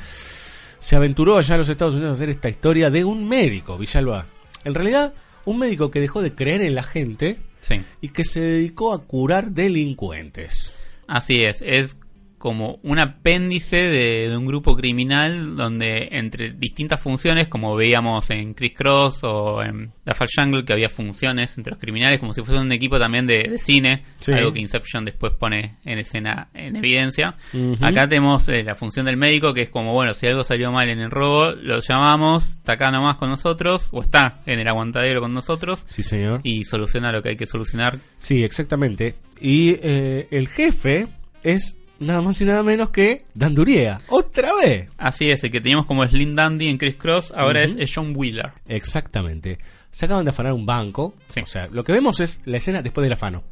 Speaker 7: se aventuró allá a los Estados Unidos a hacer esta historia de un médico, Villalba. En realidad, un médico que dejó de creer en la gente
Speaker 8: Sí.
Speaker 7: y que se dedicó a curar delincuentes.
Speaker 8: Así es, es como un apéndice de, de un grupo criminal donde entre distintas funciones, como veíamos en Criss Cross o en La Fall Jungle, que había funciones entre los criminales, como si fuese un equipo también de, de cine,
Speaker 7: Sí.
Speaker 8: algo que Inception después pone en escena, en evidencia. Acá tenemos eh, la función del médico, que es como, bueno, si algo salió mal en el robo, lo llamamos, está acá nomás con nosotros, o está en el aguantadero con nosotros,
Speaker 7: Sí, señor.
Speaker 8: y soluciona lo que hay que solucionar.
Speaker 7: Sí, exactamente. Y eh, el jefe es nada más y nada menos que Danduría. ¡Otra vez!
Speaker 8: Así es, el que teníamos como Slim Dandy en Criss Cross, ahora es, es John Wheeler.
Speaker 7: Exactamente. Se acaban de afanar un banco.
Speaker 8: Sí.
Speaker 7: O sea, lo que vemos es la escena después del afano.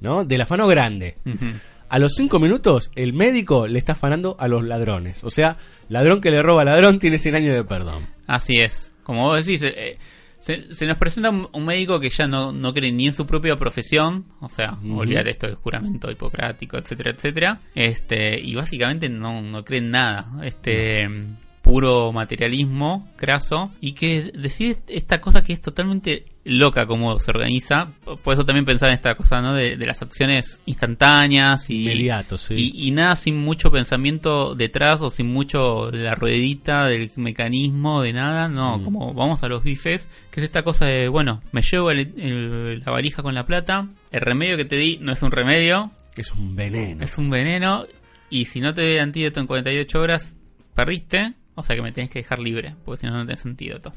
Speaker 7: ¿No? Del afano grande. A los cinco minutos, el médico le está afanando a los ladrones. O sea, ladrón que le roba a ladrón tiene 100 años de perdón.
Speaker 8: Así es. Como vos decís, eh, Se, se nos presenta un, un médico que ya no, no cree ni en su propia profesión, o sea,
Speaker 7: Ujú.
Speaker 8: olvídate esto del juramento hipocrático, etcétera, etcétera, este, y básicamente no, no cree en nada, este, puro materialismo craso, y que decide esta cosa que es totalmente loca como se organiza, por eso también pensar en esta cosa, ¿no? De, de las acciones instantáneas y,
Speaker 7: Inmediato, sí.
Speaker 8: y, y nada sin mucho pensamiento detrás o sin mucho de la ruedita, del mecanismo, de nada, no,
Speaker 7: Mm.
Speaker 8: como vamos a los bifes, que es esta cosa de, bueno, me llevo el- el- la valija con la plata, el remedio que te di no es un remedio,
Speaker 7: Es un veneno.
Speaker 8: es un veneno, y si no te doy antídoto en 48 horas, perdiste, o sea que me tenés que dejar libre, porque si no, no tenés antídoto.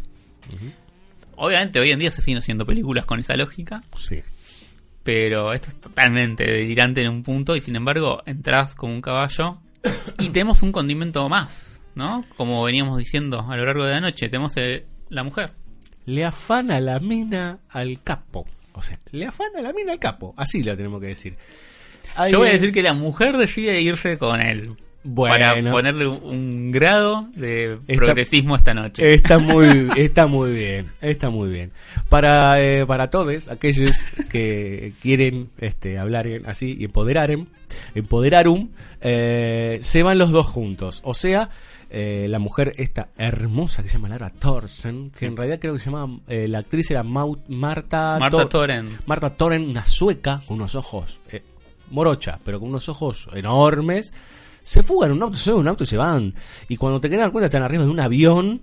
Speaker 8: Obviamente hoy en día se siguen haciendo películas con esa lógica,
Speaker 7: Sí.
Speaker 8: pero esto es totalmente delirante en un punto y sin embargo entras como un caballo y tenemos un condimento más, ¿no? Como veníamos diciendo a lo largo de la noche, tenemos eh, la mujer.
Speaker 7: Le afana la mina al capo. O sea, le afana la mina al capo. Así lo tenemos que decir.
Speaker 8: Yo voy a decir que la mujer decide irse con él.
Speaker 7: Bueno.
Speaker 8: Para ponerle un- grado de
Speaker 7: Está-
Speaker 8: progresismo esta noche.
Speaker 7: Está muy, está muy bien, está muy bien. Para, eh, para todos aquellos que quieren este, hablar así y empoderaren, empoderarum, eh, se van los dos juntos. O sea, eh, la mujer esta hermosa que se llama Lara Thorsen, que en realidad creo que se llama, eh, la actriz era Mau- Marta,
Speaker 8: Marta
Speaker 7: Tor-
Speaker 8: Toren.
Speaker 7: Marta Toren, una sueca con unos ojos eh, morocha, pero con unos ojos enormes. Se fugan en un auto, se suben en un auto y se van. Y cuando te quedas cuenta están arriba de un avión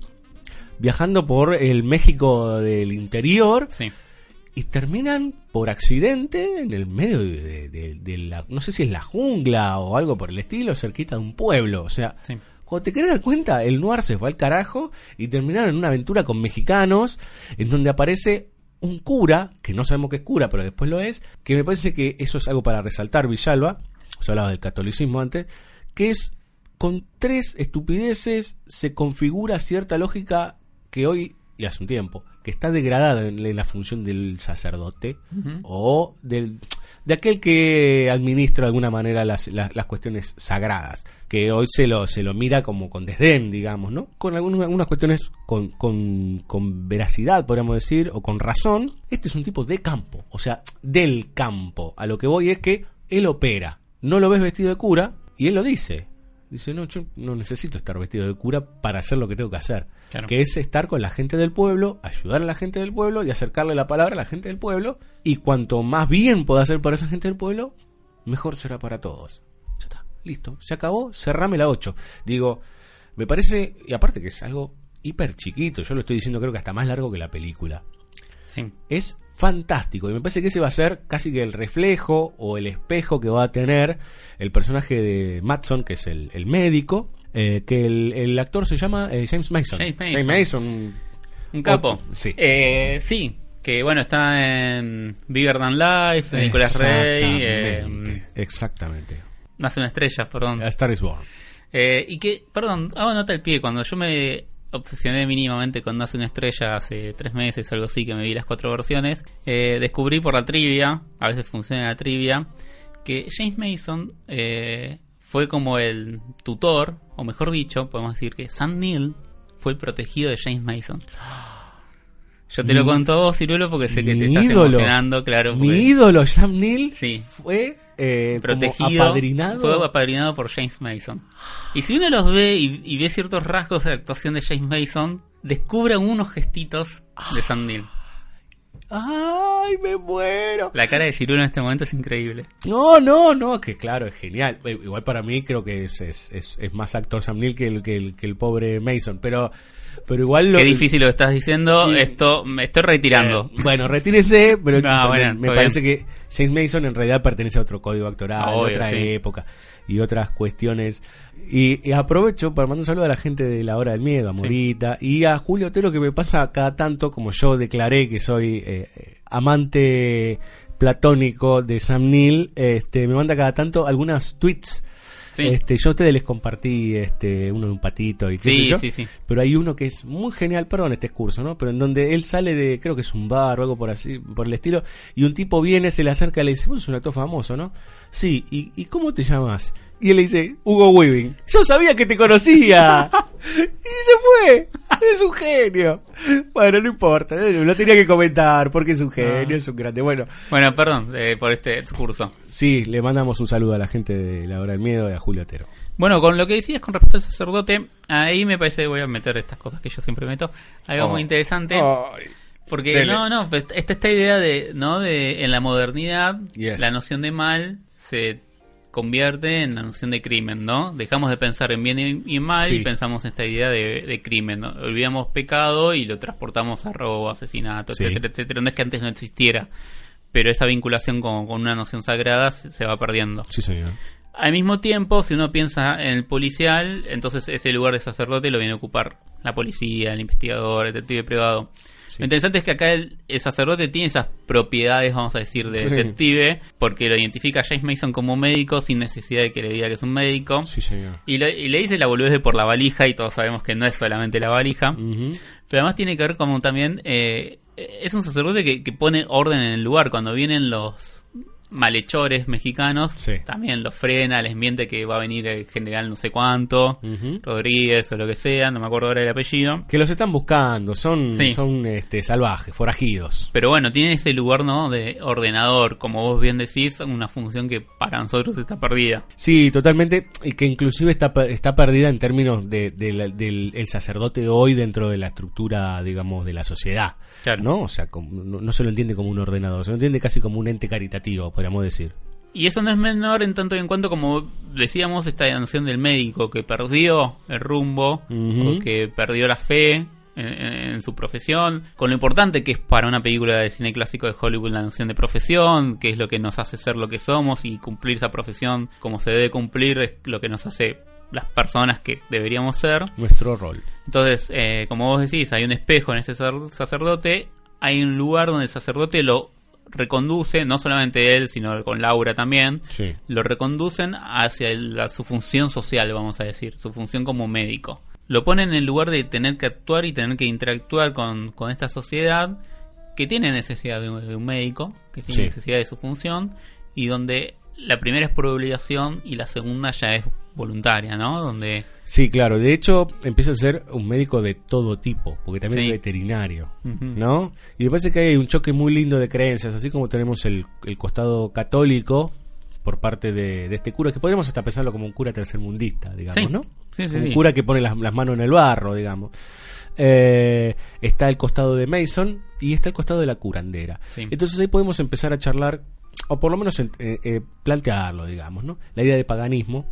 Speaker 7: viajando por el México del interior
Speaker 8: Sí.
Speaker 7: y terminan por accidente en el medio de, de- de- de la, no sé si es la jungla o algo por el estilo, cerquita de un pueblo. O sea,
Speaker 8: Sí.
Speaker 7: cuando te querés dar cuenta, el noir se fue al carajo y terminaron en una aventura con mexicanos en donde aparece un cura, que no sabemos qué es cura, pero después lo es, que me parece que eso es algo para resaltar, Villalba, se hablaba del catolicismo antes, que es con tres estupideces se configura cierta lógica que hoy y hace un tiempo, que está degradada en, la función del sacerdote o del, de aquel que administra de alguna manera las, las, las cuestiones sagradas, que hoy se lo, se lo mira como con desdén, digamos, ¿no? Con algunas, algunas cuestiones con, con, con veracidad, podríamos decir, o con razón. Este es un tipo de campo, o sea, del campo. A lo que voy es que él opera. No lo ves vestido de cura y él lo dice. Dice, no, yo no necesito estar vestido de cura para hacer lo que tengo que hacer.
Speaker 8: Claro.
Speaker 7: Que es estar con la gente del pueblo, ayudar a la gente del pueblo y acercarle la palabra a la gente del pueblo. Y cuanto más bien pueda hacer para esa gente del pueblo, mejor será para todos. Ya está, listo, se acabó, cerrame la 8. Digo, me parece, y aparte que es algo hiper chiquito, yo lo estoy diciendo creo que hasta más largo que la película.
Speaker 8: Sí.
Speaker 7: Es fantástico y me parece que ese va a ser casi que el reflejo o el espejo que va a tener el personaje de Matson, que es el, el médico, eh, que el, el actor se llama eh, James Mason.
Speaker 8: James Mason.
Speaker 7: Mason,
Speaker 8: Un capo.
Speaker 7: Otro, sí.
Speaker 8: Eh, sí. Que bueno, está en Bigger Than Life, de Nicolas Rey. eh,
Speaker 7: Exactamente, exactamente.
Speaker 8: Nace una estrella, perdón.
Speaker 7: A Star is Born.
Speaker 8: Eh, y que, perdón, hago nota al pie. Cuando yo me obsesioné mínimamente con Nace una estrella hace tres meses, algo así, que me vi las cuatro versiones, eh, descubrí por la trivia, a veces funciona la trivia, que James Mason eh, fue como el tutor, o mejor dicho, podemos decir que Sam Neill fue el protegido de James Mason. Yo te lo cuento a vos, Ciruelo, porque sé que te estás
Speaker 7: ídolo.
Speaker 8: emocionando, claro.
Speaker 7: Mi ídolo, Sam Neill,
Speaker 8: Sí.
Speaker 7: fue eh,
Speaker 8: protegido,
Speaker 7: apadrinado.
Speaker 8: fue apadrinado por James Mason. Y si uno los ve y, y ve ciertos rasgos de actuación de James Mason, descubre unos gestitos de Sam Neill.
Speaker 7: ¡Ay, me muero!
Speaker 8: La cara de Ciruelo en este momento es increíble.
Speaker 7: No, no, no, que claro, es genial. Eh, Igual para mí creo que es, es, es, es más actor Sam Neill que el, que el, que el pobre Mason, pero, pero igual lo...
Speaker 8: Qué difícil lo estás diciendo,
Speaker 7: Sí.
Speaker 8: esto me estoy retirando.
Speaker 7: Eh, bueno, retírese, pero
Speaker 8: No, bueno,
Speaker 7: me parece que James Mason en realidad pertenece a otro código actoral,
Speaker 8: Obvio,
Speaker 7: otra
Speaker 8: sí.
Speaker 7: época y otras cuestiones. Y, y aprovecho para mandar un saludo a la gente de La Hora del Miedo, a Morita, y a Julio Otero que me pasa cada tanto, como yo declaré que soy eh, eh, amante platónico de Sam Neill, este, me manda cada tanto algunas tweets.
Speaker 8: Sí.
Speaker 7: Este, yo a ustedes les compartí este, uno de un patito y qué
Speaker 8: Sí,
Speaker 7: sé yo.
Speaker 8: sí, sí.
Speaker 7: Pero hay uno que es muy genial, perdón, este curso, ¿no? Pero en donde él sale de, creo que es un bar o algo por así, por el estilo, y un tipo viene, se le acerca y le dice, vos sos un actor famoso, ¿no? Sí, ¿y, y cómo te llamas? Y él le dice, Hugo Weaving. Yo sabía que te conocía. y se fue. Es un genio. Bueno, no importa. Lo tenía que comentar porque es un genio, es un grande. Bueno,
Speaker 8: Bueno, perdón eh, por este curso.
Speaker 7: sí, le mandamos un saludo a la gente de La Hora del Miedo y a Julio Otero.
Speaker 8: Bueno, con lo que decías con respecto al sacerdote, ahí me parece que voy a meter estas cosas que yo siempre meto. Algo
Speaker 7: Oh.
Speaker 8: muy interesante.
Speaker 7: Ay.
Speaker 8: Porque
Speaker 7: Dele.
Speaker 8: no, no, pues, está esta idea de, ¿no? De en la modernidad,
Speaker 7: Yes.
Speaker 8: la noción de mal se convierte en la noción de crimen, ¿no? Dejamos de pensar en bien y mal
Speaker 7: Sí.
Speaker 8: y pensamos en esta idea de, de crimen, ¿no? Olvidamos pecado y lo transportamos a robo, asesinato,
Speaker 7: Sí.
Speaker 8: etcétera, etcétera. No es que antes no existiera, pero esa vinculación con, con una noción sagrada se, se va perdiendo.
Speaker 7: Sí, señor.
Speaker 8: Al mismo tiempo, si uno piensa en el policial, entonces ese lugar de sacerdote lo viene a ocupar la policía, el investigador, el detective privado. Lo interesante es que acá el, el sacerdote tiene esas propiedades, vamos a decir, de detective, porque lo identifica a James Mason como médico sin necesidad de que le diga que es un médico.
Speaker 7: Sí, señor.
Speaker 8: Y, lo- y le dice la boludez de por la valija, y todos sabemos que no es solamente la valija.
Speaker 7: Ujú.
Speaker 8: Pero además tiene que ver como también... eh, es un sacerdote que, que pone orden en el lugar. Cuando vienen los malhechores mexicanos,
Speaker 7: Sí.
Speaker 8: también los frena, les miente que va a venir el general no sé cuánto. Rodríguez o lo que sea, no me acuerdo ahora el apellido.
Speaker 7: Que los están buscando, son,
Speaker 8: Sí.
Speaker 7: son este, salvajes, forajidos.
Speaker 8: Pero bueno, tiene ese lugar, ¿no? De ordenador, como vos bien decís, una función que para nosotros está perdida.
Speaker 7: Sí, totalmente, y que inclusive está, está perdida en términos de- de la- del el sacerdote hoy dentro de la estructura, digamos, de la sociedad.
Speaker 8: Claro.
Speaker 7: ¿No? O sea, como- no, no se lo entiende como un ordenador, se lo entiende casi como un ente caritativo, podríamos decir.
Speaker 8: Y eso no es menor en tanto y en cuanto, como decíamos, esta noción del médico que perdió el rumbo, o que perdió la fe en, su profesión, con lo importante que es para una película de cine clásico de Hollywood la noción de profesión, que es lo que nos hace ser lo que somos y cumplir esa profesión como se debe cumplir, es lo que nos hace las personas que deberíamos ser.
Speaker 7: Nuestro rol.
Speaker 8: Entonces, eh, como vos decís, hay un espejo en ese sacer- sacerdote, hay un lugar donde el sacerdote lo reconduce, no solamente él, sino con Laura también,
Speaker 7: Sí.
Speaker 8: lo reconducen hacia su función social, vamos a decir, su función como médico. Lo ponen en el lugar de tener que actuar y tener que interactuar con, con esta sociedad que tiene necesidad de un, de un médico, que tiene
Speaker 7: Sí.
Speaker 8: necesidad de su función, y donde la primera es por obligación y la segunda ya es voluntaria, ¿no? Donde
Speaker 7: Sí, claro. De hecho, empieza a ser un médico de todo tipo, porque también
Speaker 8: Sí.
Speaker 7: es veterinario. ¿no? Y me parece que hay un choque muy lindo de creencias, así como tenemos el, el costado católico por parte de, de este cura, que podríamos hasta pensarlo como un cura tercermundista, digamos,
Speaker 8: Sí.
Speaker 7: ¿no?
Speaker 8: Sí, sí,
Speaker 7: un cura que pone las, las manos en el barro, digamos. Eh, está el costado de Mason y está el costado de la curandera. Entonces ahí podemos empezar a charlar, o por lo menos eh, eh, plantearlo, digamos, ¿no? La idea de paganismo.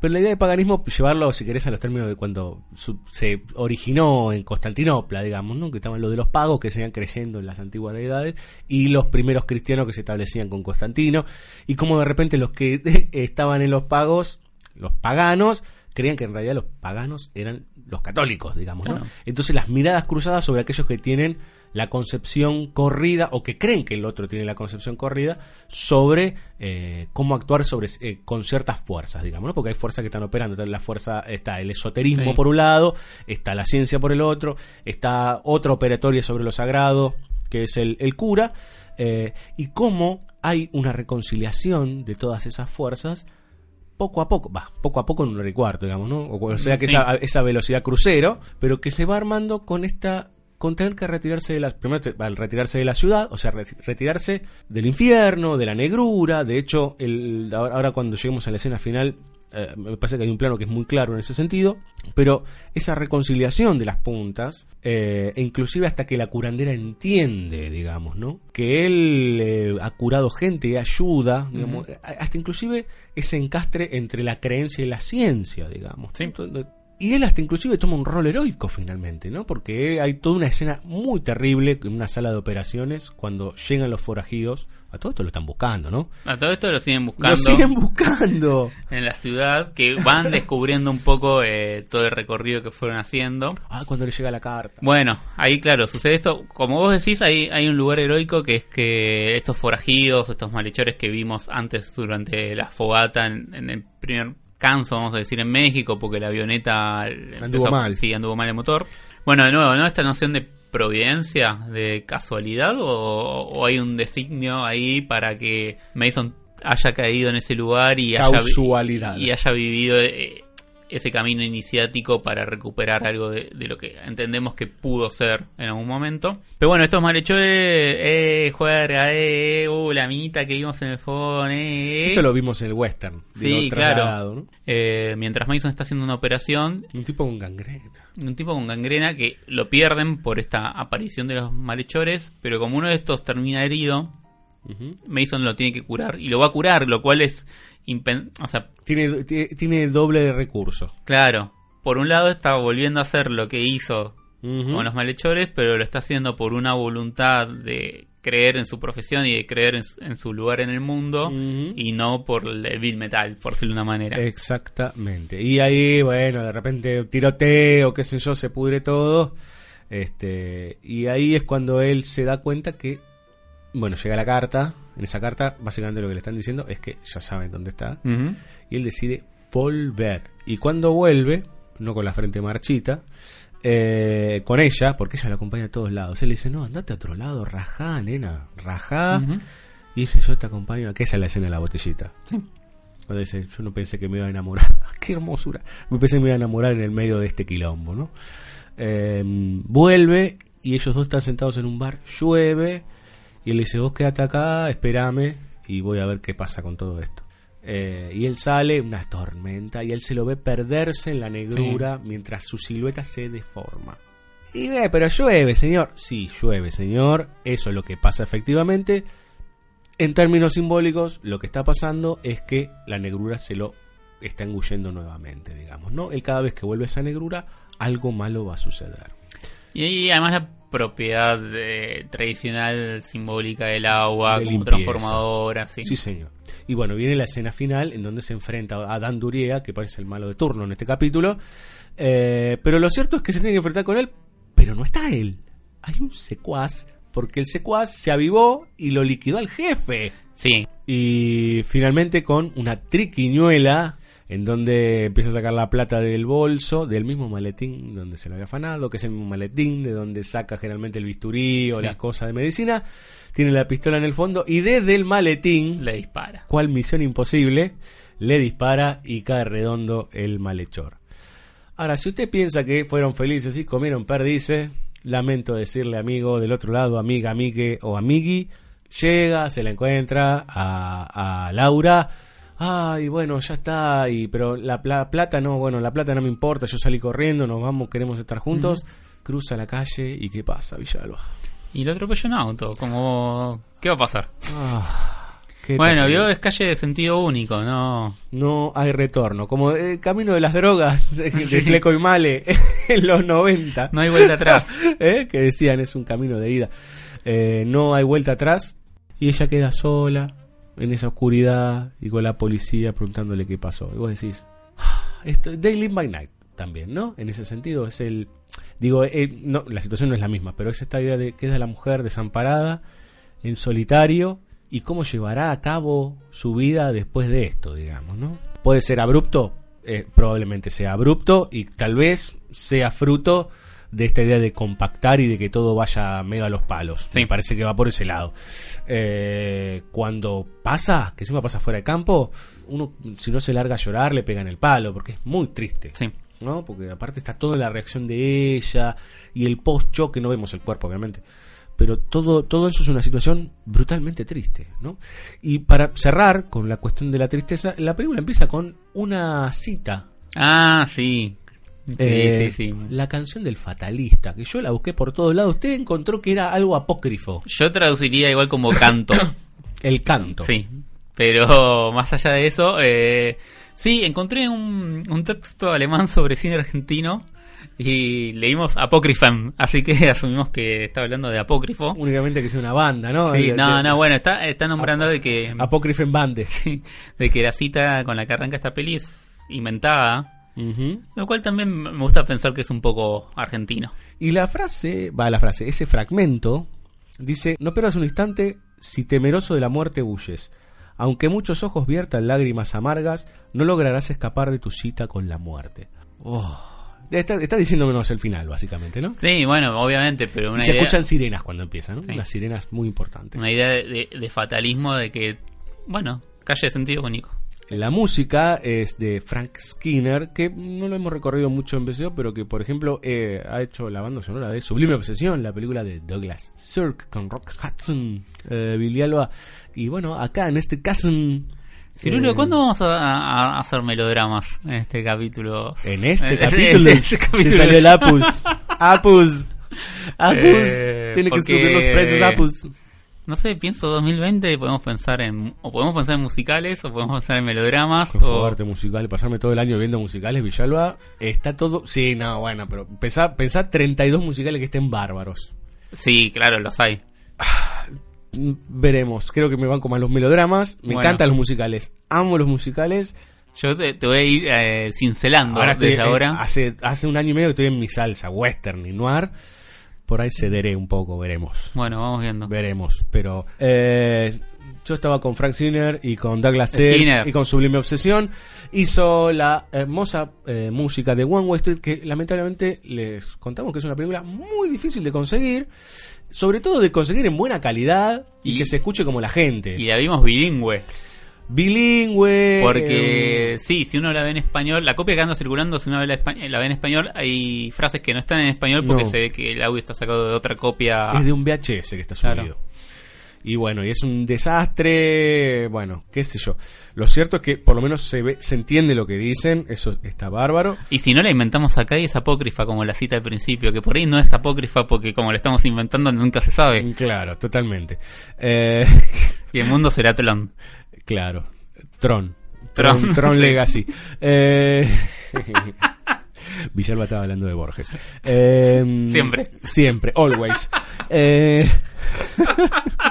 Speaker 7: Pero la idea de paganismo, llevarlo, si querés, a los términos de cuando su- se originó en Constantinopla, digamos, ¿no? Que estaban los de los pagos que seguían creyendo en las antiguas deidades y los primeros cristianos que se establecían con Constantino. Y como de repente los que estaban en los pagos, los paganos, creían que en realidad los paganos eran los católicos, digamos, ¿no?
Speaker 8: Claro.
Speaker 7: Entonces las miradas cruzadas sobre aquellos que tienen la concepción corrida o que creen que el otro tiene la concepción corrida sobre eh, cómo actuar sobre eh, con ciertas fuerzas, digamos, ¿no? Porque hay fuerzas que están operando. Entonces, la fuerza está el esoterismo
Speaker 8: Sí.
Speaker 7: por un lado, está la ciencia por el otro, está otra operatoria sobre lo sagrado, que es el, el cura, eh, y cómo hay una reconciliación de todas esas fuerzas poco a poco, va, poco a poco en un hora y cuarto, digamos, ¿no? O, o sea que
Speaker 8: Sí.
Speaker 7: esa, esa velocidad crucero, pero que se va armando con esta con tener que retirarse de la primero al retirarse de la ciudad, o sea, re- retirarse del infierno, de la negrura, de hecho, el, ahora cuando lleguemos a la escena final eh, me parece que hay un plano que es muy claro en ese sentido, pero esa reconciliación de las puntas, eh, e inclusive hasta que la curandera entiende, digamos, ¿no? Que él eh, ha curado gente y ayuda, digamos, a- hasta inclusive ese encastre entre la creencia y la ciencia, digamos.
Speaker 8: Sí.
Speaker 7: Entonces, y él hasta inclusive toma un rol heroico finalmente, ¿no? Porque hay toda una escena muy terrible en una sala de operaciones cuando llegan los forajidos. A todo esto lo están buscando, ¿no?
Speaker 8: a todo esto lo siguen buscando.
Speaker 7: Lo siguen buscando.
Speaker 8: en la ciudad que van descubriendo un poco eh, todo el recorrido que fueron haciendo.
Speaker 7: Ah, cuando le llega la carta.
Speaker 8: Bueno, ahí claro, sucede esto. Como vos decís, hay, hay un lugar heroico que es que estos forajidos, estos malhechores que vimos antes durante la fogata en, en el primer canso, vamos a decir, en México, porque la avioneta
Speaker 7: Anduvo mal.
Speaker 8: Sí, anduvo mal el motor. Bueno, de nuevo, ¿no? Esta noción de providencia, de casualidad, o, o hay un designio ahí para que Mason haya caído en ese lugar y haya, y haya vivido eh, ese camino iniciático para recuperar algo de, de lo que entendemos que pudo ser en algún momento. Pero bueno, estos malhechores, eh, juerga, eh, uh, la minita que vimos en el phone, eh, eh.
Speaker 7: Esto lo vimos en el western.
Speaker 8: Sí, claro. Eh, mientras Mason está haciendo una operación,
Speaker 7: Un tipo con gangrena.
Speaker 8: un tipo con gangrena que lo pierden por esta aparición de los malhechores, pero como uno de estos termina herido, Mason lo tiene que curar y lo va a curar, lo cual es o sea,
Speaker 7: Tiene, tiene, tiene doble de recurso.
Speaker 8: claro, por un lado está volviendo a hacer lo que hizo con los malhechores, pero lo está haciendo por una voluntad de creer en su profesión y de creer en, su- en su lugar en el mundo y no por el bill metal, por decirlo de una manera.
Speaker 7: Exactamente. Y ahí, bueno, de repente tiroteo, qué sé yo, se pudre todo. Este, y ahí es cuando él se da cuenta que, bueno, llega la carta. En esa carta, básicamente lo que le están diciendo es que ya saben dónde está. Y él decide volver. Y cuando vuelve, no con la frente marchita, eh, con ella, porque ella la acompaña a todos lados. Él le dice, no, andate a otro lado, rajá, nena, rajá. Y dice, yo te acompaño, que esa es la escena de la botellita. Cuando dice, yo no pensé que me iba a enamorar. ¡Qué hermosura! Me pensé que me iba a enamorar en el medio de este quilombo, ¿no? Eh, vuelve y ellos dos están sentados en un bar, llueve, y él le dice, vos quédate acá, espérame, y voy a ver qué pasa con todo esto. Eh, y él sale, una tormenta, y él se lo ve perderse en la negrura mientras su silueta se deforma. Y ve, pero llueve, señor. Sí, llueve, señor. Eso es lo que pasa efectivamente. En términos simbólicos, lo que está pasando es que la negrura se lo está engullendo nuevamente, digamos, ¿no? Él cada vez que vuelve esa negrura, algo malo va a suceder.
Speaker 8: Y ahí además la propiedad de- tradicional simbólica del agua
Speaker 7: De
Speaker 8: como
Speaker 7: limpieza.
Speaker 8: transformadora, sí.
Speaker 7: Sí, señor. Y bueno, viene la escena final en donde se enfrenta a Dan Duriega, que parece el malo de turno en este capítulo. Eh, pero lo cierto es que se tiene que enfrentar con él, pero no está él. Hay un secuaz, porque el secuaz se avivó y lo liquidó al jefe.
Speaker 8: Sí.
Speaker 7: Y finalmente con una triquiñuela en donde empieza a sacar la plata del bolso, del mismo maletín donde se lo había afanado, que es el mismo maletín de donde saca generalmente el bisturí o
Speaker 8: Sí.
Speaker 7: las cosas de medicina. Tiene la pistola en el fondo y desde el maletín,
Speaker 8: Le dispara.
Speaker 7: cual misión imposible, le dispara y cae redondo el malhechor. Ahora, si usted piensa que fueron felices y comieron perdices, lamento decirle, amigo del otro lado, amiga, amigue o amigui, llega, se la encuentra a, a Laura. Ay, bueno, ya está, y, pero la pla- plata no, bueno, la plata no me importa, yo salí corriendo, nos vamos, queremos estar juntos. Cruza la calle y ¿qué pasa, Villalba?
Speaker 8: Y lo atropelló un auto, como... ¿Qué va a pasar?
Speaker 7: Qué
Speaker 8: Bueno, vio, es calle de sentido único, ¿no?
Speaker 7: No hay retorno, como el camino de las drogas de, de Fleco y Male en los 90.
Speaker 8: No hay vuelta atrás.
Speaker 7: ¿Eh? Que decían es un camino de ida. Eh, no hay vuelta atrás y ella queda sola en esa oscuridad y con la policía preguntándole qué pasó. Y vos decís, "Ah, esto, Live by Night también, ¿no? En ese sentido es el... Digo, eh, la situación no es la misma, pero es esta idea de queda la mujer desamparada, en solitario, y cómo llevará a cabo su vida después de esto, digamos, ¿no? Puede ser abrupto, eh, probablemente sea abrupto, y tal vez sea fruto de esta idea de compactar y de que todo vaya medio a los palos.
Speaker 8: Sí.
Speaker 7: Me parece que va por ese lado. Eh, cuando pasa, que encima pasa fuera de campo, uno si no se larga a llorar le pega en el palo, porque es muy triste.
Speaker 8: Sí.
Speaker 7: ¿no? Porque aparte está toda la reacción de ella y el post-choque, no vemos el cuerpo, obviamente. Pero todo, todo eso es una situación brutalmente triste, ¿no? Y para cerrar con la cuestión de la tristeza, la película empieza con una cita.
Speaker 8: Ah, sí. Sí,
Speaker 7: Eh,
Speaker 8: sí, sí.
Speaker 7: La canción del fatalista, que yo la busqué por todos lados. Usted encontró que era algo apócrifo.
Speaker 8: Yo traduciría igual como canto.
Speaker 7: El canto.
Speaker 8: Sí. Pero más allá de eso, eh, sí, encontré un, un texto alemán sobre cine argentino y leímos Apócrifam, así que asumimos que está hablando de Apócrifo.
Speaker 7: Únicamente que sea una banda, ¿no?
Speaker 8: Sí,
Speaker 7: De-
Speaker 8: no,
Speaker 7: de-
Speaker 8: no, bueno, está, está nombrando de que,
Speaker 7: Apócrifo en bande.
Speaker 8: de que la cita con la que arranca esta peli es inventada, Lo cual también me gusta pensar que es un poco argentino.
Speaker 7: Y la frase, va la frase, ese fragmento dice, no pierdas un instante si temeroso de la muerte huyes. Aunque muchos ojos viertan lágrimas amargas, no lograrás escapar de tu cita con la muerte. Oh. Está, está diciéndonos el final, básicamente, ¿no?
Speaker 8: Sí, bueno, obviamente, pero una
Speaker 7: Y se
Speaker 8: idea,
Speaker 7: escuchan sirenas cuando empiezan, ¿no?
Speaker 8: Sí.
Speaker 7: Unas sirenas muy importantes.
Speaker 8: una idea de, de- de fatalismo de que, bueno, calle de sentido único.
Speaker 7: La música es de Frank Skinner, que no lo hemos recorrido mucho en BCO, pero que, por ejemplo, eh, ha hecho la banda sonora de Sublime Obsesión, la película de Douglas Sirk con Rock Hudson, eh, Billy Alba. Y bueno, acá en este caso.
Speaker 8: Cirulo,
Speaker 7: eh,
Speaker 8: ¿cuándo vamos a, hacer melodramas en este capítulo?
Speaker 7: En este
Speaker 8: En
Speaker 7: capítulo,
Speaker 8: este
Speaker 7: te
Speaker 8: capítulo.
Speaker 7: salió el Apus. Apus. Apus.
Speaker 8: Eh,
Speaker 7: Tiene que subir los precios Apus.
Speaker 8: No sé, pienso 2020, podemos pensar en. O podemos pensar en musicales, o podemos pensar en melodramas. O-
Speaker 7: fuerte musical, pasarme todo el año viendo musicales, Villalba, está todo... Sí, no, bueno, pero pensá, pensá 32 musicales que estén bárbaros.
Speaker 8: Sí, claro, los hay.
Speaker 7: Mm, Veremos, creo que me van como a los melodramas, me
Speaker 8: Bueno.
Speaker 7: encantan los musicales, amo los musicales.
Speaker 8: Yo te, te voy a ir eh, cincelando
Speaker 7: Ahora estoy,
Speaker 8: desde
Speaker 7: eh,
Speaker 8: ahora.
Speaker 7: hace, hace un año y medio que estoy en mi salsa, western y noir. Por ahí cederé un poco, veremos.
Speaker 8: Bueno, vamos viendo.
Speaker 7: Veremos, pero eh, yo estaba con Frank Sinner y con Douglas Sirk
Speaker 8: Skinner.
Speaker 7: y con Sublime Obsesión. Hizo la hermosa eh, música de One Way Street que lamentablemente les contamos que es una película muy difícil de conseguir, sobre todo de conseguir en buena calidad y,
Speaker 8: Y-
Speaker 7: que se escuche como la gente.
Speaker 8: Y la vimos bilingüe.
Speaker 7: Bilingüe.
Speaker 8: Porque
Speaker 7: eh,
Speaker 8: sí, si uno la ve en español, la copia que anda circulando, si uno la, la ve en español, hay frases que no están en español porque
Speaker 7: No.
Speaker 8: se ve que el audio está sacado de otra copia.
Speaker 7: es de un VHS que está
Speaker 8: Claro.
Speaker 7: subido. Y bueno, y es un desastre, bueno, qué sé yo. Lo cierto es que por lo menos se ve, se entiende lo que dicen, eso está bárbaro.
Speaker 8: Y si no la inventamos acá y es apócrifa, como la cita al principio, que por ahí no es apócrifa porque como la estamos inventando nunca se sabe.
Speaker 7: Claro, totalmente. Eh,
Speaker 8: Y el mundo será Tlon.
Speaker 7: claro, Tron.
Speaker 8: Tron.
Speaker 7: Tron. Legacy. Eh, Villalba estaba hablando de Borges. Eh,
Speaker 8: Siempre.
Speaker 7: Siempre, always. Eh,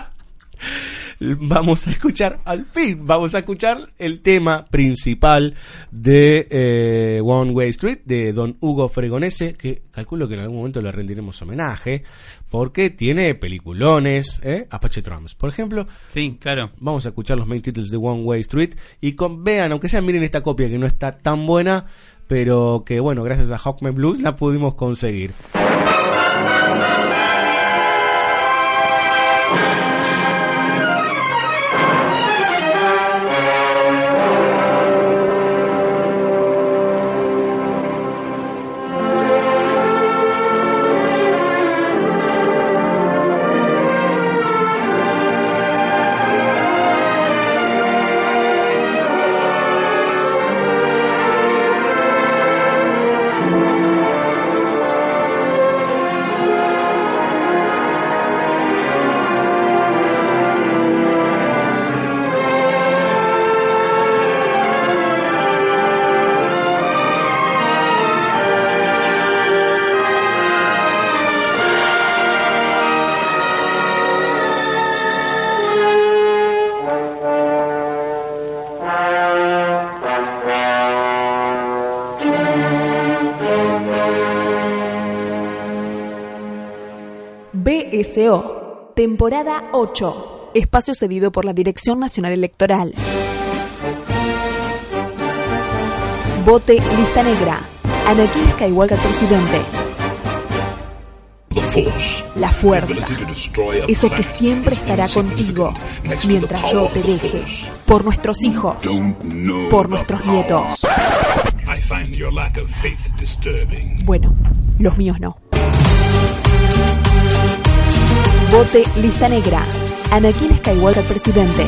Speaker 7: vamos a escuchar, al fin, vamos a escuchar el tema principal de eh, One Way Street de Don Hugo Fregonese, que calculo que en algún momento le rendiremos homenaje, porque tiene peliculones, ¿eh? Apache Drums, por ejemplo.
Speaker 8: Sí, claro.
Speaker 7: Vamos a escuchar los main titles de One Way Street y con, vean, aunque sea miren esta copia que no está tan buena, pero que bueno, gracias a Hawkman Blues la pudimos conseguir.
Speaker 1: BSO, temporada 8, espacio cedido por la Dirección Nacional Electoral. Vote lista negra. Anakin Skywalker presidente. La fuerza. Eso que siempre estará contigo mientras yo te deje. Por nuestros hijos. Por nuestros nietos. Bueno, los míos no. Vote lista negra. Anakin Skywalker presidente.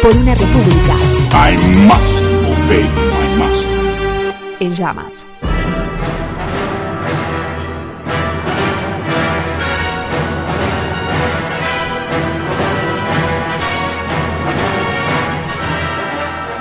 Speaker 1: Por una república
Speaker 2: I must obey my master.
Speaker 1: en llamas.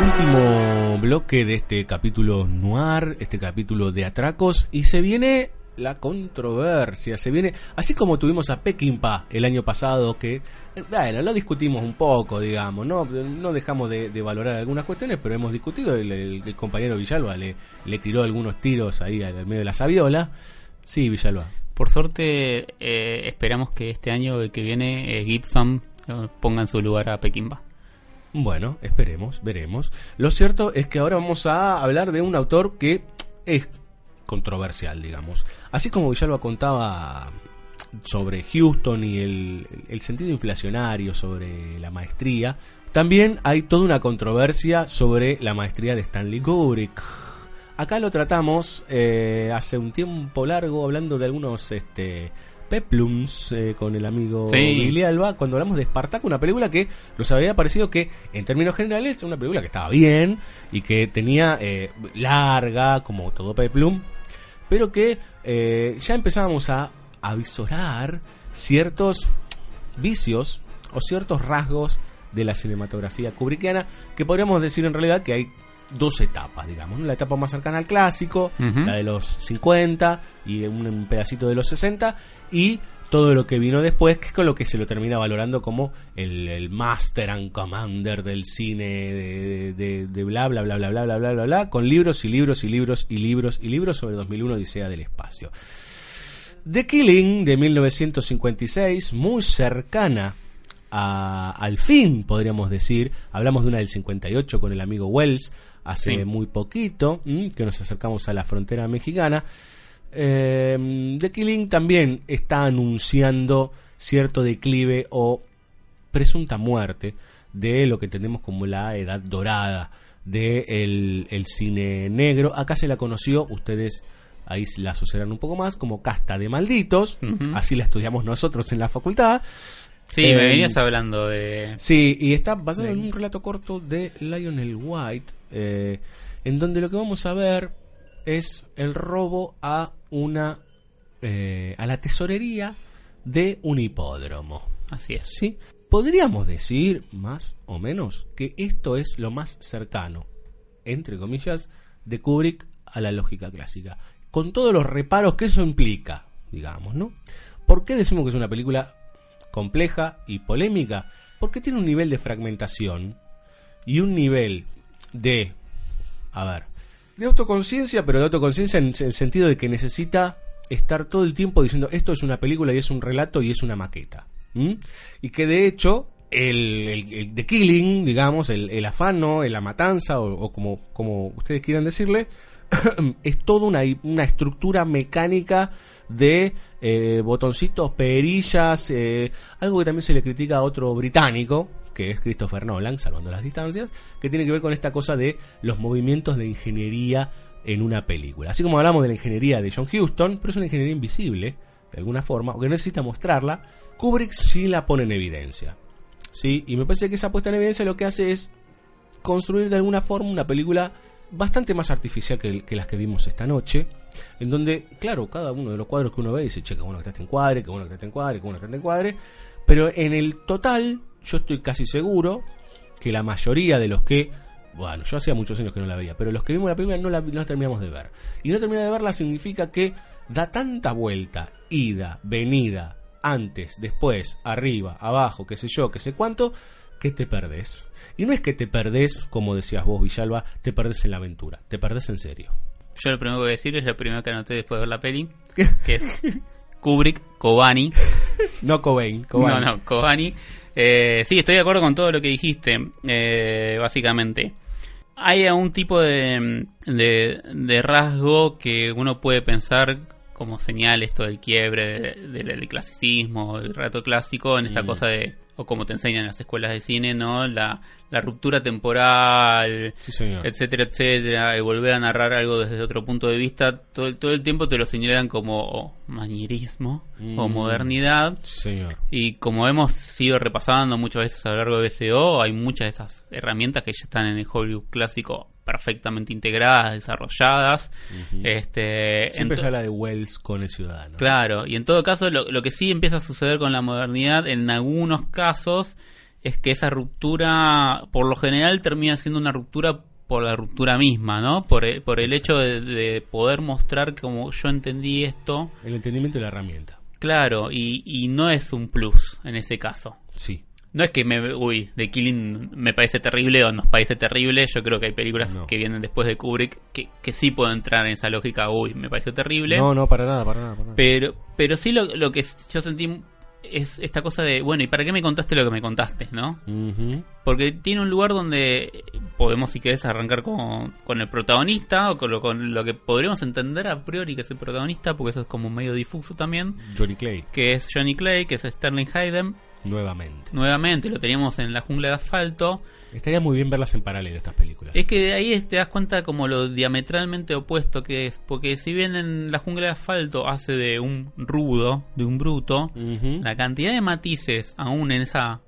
Speaker 7: Último bloque de este capítulo noir, este capítulo de atracos, y se viene la controversia, se viene, así como tuvimos a Peckinpah el año pasado, que, bueno, lo discutimos un poco, digamos, no, no dejamos de, de valorar algunas cuestiones, pero hemos discutido, el, el- el compañero Villalba le, le tiró algunos tiros ahí al, medio de la sabiola. Sí, Villalba.
Speaker 8: Por suerte, eh, esperamos que este año que viene eh, Gibson eh, ponga en su lugar a Pekimba.
Speaker 7: Bueno, esperemos, veremos. Lo cierto es que ahora vamos a hablar de un autor que es controversial, digamos. Así como Villalba contaba sobre Houston y el, el sentido inflacionario sobre la maestría, también hay toda una controversia sobre la maestría de Stanley Kubrick. Acá lo tratamos eh, hace un tiempo largo hablando de algunos este, peplums eh, con el amigo
Speaker 8: Sí.
Speaker 7: Billy Alba cuando hablamos de Spartacus, una película que nos había parecido que en términos generales una película que estaba bien y que tenía eh, larga como todo peplum, pero que eh, ya empezábamos a avisorar ciertos vicios o ciertos rasgos de la cinematografía kubrickiana que podríamos decir en realidad que hay dos etapas, digamos, ¿no? la etapa más cercana al clásico, la de los 50 y un, un pedacito de los 60 y todo lo que vino después, que es con lo que se lo termina valorando como el, el master and commander del cine de, de- de bla bla bla bla bla bla bla bla bla, con libros y libros y libros y libros y libros sobre 2001 Odisea del Espacio. The Killing de 1956, muy cercana a- al fin, podríamos decir. Hablamos de una del 58 con el amigo Wells hace
Speaker 8: Sí.
Speaker 7: muy poquito, que nos acercamos a la frontera mexicana. Eh, The Killing también está anunciando cierto declive o presunta muerte de lo que entendemos como la edad dorada del el, el cine negro. Acá se la conoció, ustedes ahí la asociarán un poco más, como Casta de Malditos, así la estudiamos nosotros en la facultad.
Speaker 8: Sí,
Speaker 7: Eh,
Speaker 8: me venías hablando de...
Speaker 7: Sí, y está basado en un relato corto de Lionel White, eh, en donde lo que vamos a ver es el robo a una eh, a la tesorería de un hipódromo.
Speaker 8: Así es.
Speaker 7: Sí, podríamos decir más o menos que esto es lo más cercano, entre comillas, de Kubrick a la lógica clásica, con todos los reparos que eso implica, digamos, ¿no? ¿Por qué decimos que es una película compleja y polémica? Porque tiene un nivel de fragmentación y un nivel de, a ver, de autoconciencia, pero de autoconciencia en el sentido de que necesita estar todo el tiempo diciendo esto es una película y es un relato y es una maqueta. Y que de hecho el, el, el Killing, digamos, el, el afano, la matanza o, o como, como ustedes quieran decirle, es toda una, una estructura mecánica de eh, botoncitos, perillas, eh, algo que también se le critica a otro británico, que es Christopher Nolan, salvando las distancias, que tiene que ver con esta cosa de los movimientos de ingeniería en una película. Así como hablamos de la ingeniería de John Huston, pero es una ingeniería invisible, de alguna forma, o que no necesita mostrarla, Kubrick sí la pone en evidencia. ¿Sí? Y me parece que esa puesta en evidencia lo que hace es construir de alguna forma una película bastante más artificial que, las que vimos esta noche, en donde, claro, cada uno de los cuadros que uno ve dice, che, que bueno que está en cuadre, que bueno que está en cuadre, que bueno que está en cuadre, pero en el total yo estoy casi seguro que la mayoría de los que, bueno, yo hacía muchos años que no la veía, pero los que vimos la película no la, no terminamos de ver. Y no terminar de verla significa que da tanta vuelta, ida, venida, antes, después, arriba, abajo, qué sé yo, qué sé cuánto, que te perdés. Y no es que te perdés, como decías vos, Villalba, te perdés en la aventura, te perdés en serio.
Speaker 8: Yo lo primero que voy a decir es lo primero que anoté después de ver la peli, que es Kubrick, Kobani.
Speaker 7: No Cobain.
Speaker 8: No, no, Kobani. Eh, sí, estoy de acuerdo con todo lo que dijiste, eh, básicamente. Hay un tipo de, de, de rasgo que uno puede pensar como señal esto del quiebre de- de- del clasicismo, del rato clásico, en esta
Speaker 7: Mm.
Speaker 8: cosa de, o como te enseñan en las escuelas de cine, ¿no? La, la ruptura temporal,
Speaker 7: Sí,
Speaker 8: etcétera, etcétera, y volver a narrar algo desde otro punto de vista, todo, el- todo el tiempo te lo señalan como manierismo o
Speaker 7: Mm.
Speaker 8: modernidad.
Speaker 7: Sí, señor.
Speaker 8: Y como hemos ido repasando muchas veces a lo largo de BCO, hay muchas de esas herramientas que ya están en el Hollywood clásico perfectamente integradas, desarrolladas. este,
Speaker 7: Siempre se habla de Wells con el ciudadano.
Speaker 8: Claro, y en todo caso lo, lo que sí empieza a suceder con la modernidad en algunos casos es que esa ruptura por lo general termina siendo una ruptura por la ruptura misma, ¿no? Por el, por el hecho de, de poder mostrar como yo entendí esto,
Speaker 7: El entendimiento de la herramienta.
Speaker 8: claro, y, y no es un plus en ese caso.
Speaker 7: Sí.
Speaker 8: No es que me, uy, The Killing me parece terrible o nos parece terrible. Yo creo que hay películas
Speaker 7: No.
Speaker 8: que vienen después de Kubrick que, que sí pueden entrar en esa lógica, uy, me pareció terrible.
Speaker 7: No, no, para nada, para nada. Para nada.
Speaker 8: Pero, pero sí lo, lo que yo sentí es esta cosa de, bueno, ¿y para qué me contaste lo que me contaste, no? Porque tiene un lugar donde podemos, si querés, arrancar con, con el protagonista o con lo, con lo que podríamos entender a priori que es el protagonista, porque eso es como medio difuso también,
Speaker 7: Johnny Clay,
Speaker 8: que es Johnny Clay, que es Sterling Hayden.
Speaker 7: Nuevamente.
Speaker 8: Nuevamente lo teníamos en la jungla de asfalto.
Speaker 7: Estaría muy bien verlas en paralelo estas películas.
Speaker 8: Es que de ahí te das cuenta como lo diametralmente opuesto que es, porque si bien en la jungla de asfalto hace de un rudo, de un bruto, la cantidad de matices aún en esa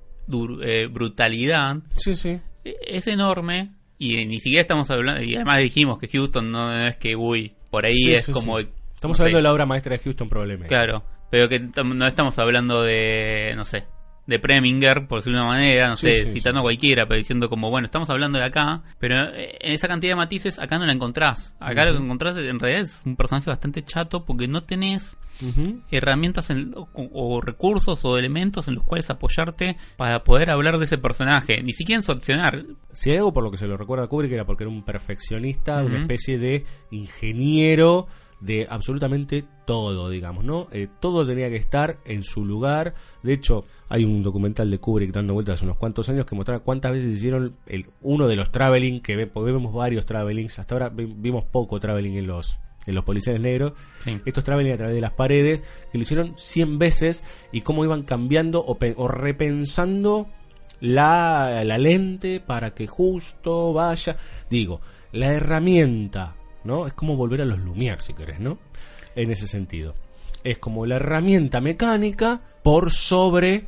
Speaker 8: eh, brutalidad
Speaker 7: Sí, sí.
Speaker 8: es enorme y ni siquiera estamos hablando, y además dijimos que Houston no, no es que, uy, por ahí
Speaker 7: Sí,
Speaker 8: es como...
Speaker 7: Estamos hablando de la obra maestra de Houston probablemente.
Speaker 8: Claro, pero que no estamos hablando de, no sé, de Preminger, por decirlo de una manera, no
Speaker 7: Sí,
Speaker 8: sé,
Speaker 7: sí,
Speaker 8: citando a cualquiera, pero diciendo como, bueno, estamos hablando de acá, pero eh, en esa cantidad de matices acá no la encontrás. Acá lo que encontrás en realidad es un personaje bastante chato porque no tenés herramientas en- o, o recursos o elementos en los cuales apoyarte para poder hablar de ese personaje, ni siquiera en su accionar.
Speaker 7: Si hay algo por lo que se lo recuerda a Kubrick era porque era un perfeccionista, una especie de ingeniero de absolutamente todo, digamos, ¿no? Eh, todo tenía que estar en su lugar. De hecho, hay un documental de Kubrick dando vueltas hace unos cuantos años que mostraba cuántas veces hicieron el, uno de los traveling, que vemos varios travelings, hasta ahora vi- vimos poco traveling en los en los policiales negros,
Speaker 8: Sí.
Speaker 7: estos traveling a través de las paredes, que lo hicieron 100 veces y cómo iban cambiando o, o repensando la, la lente para que justo vaya. Digo, la herramienta, ¿no? Es como volver a los Lumière, si querés, ¿no? En ese sentido. Es como la herramienta mecánica por sobre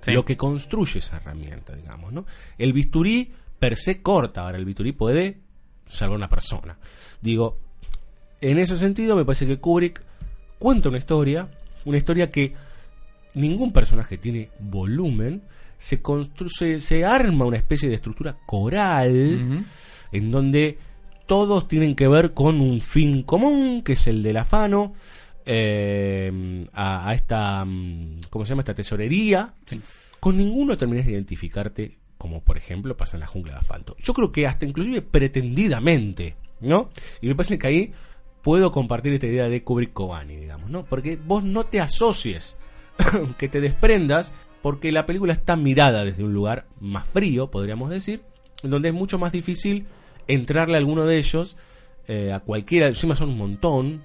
Speaker 8: Sí.
Speaker 7: lo que construye esa herramienta, digamos, ¿no? El bisturí per se corta, ahora el bisturí puede salvar a una persona. Digo, en ese sentido me parece que Kubrick cuenta una historia, una historia que ningún personaje tiene volumen, se construye, se arma una especie de estructura coral en donde todos tienen que ver con un fin común, que es el del afano, eh, a, a esta, mm, ¿cómo se llama? Esta tesorería.
Speaker 8: Sí.
Speaker 7: Con ninguno terminas de identificarte, como por ejemplo pasa en la jungla de asfalto. Yo creo que hasta inclusive pretendidamente, ¿no? Y me parece que ahí puedo compartir esta idea de Kubrick Kobani, digamos, ¿no? Porque vos no te asocies, que te desprendas, porque la película está mirada desde un lugar más frío, podríamos decir, donde es mucho más difícil entrarle a alguno de ellos, eh, a cualquiera, encima son un montón,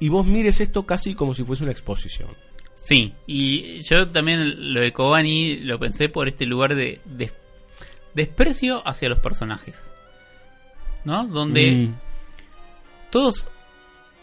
Speaker 7: y vos mires esto casi como si fuese una exposición.
Speaker 8: Sí, y yo también lo de Kobani lo pensé por este lugar de, de- desprecio hacia los personajes. ¿No? Donde
Speaker 7: Mm,
Speaker 8: todos,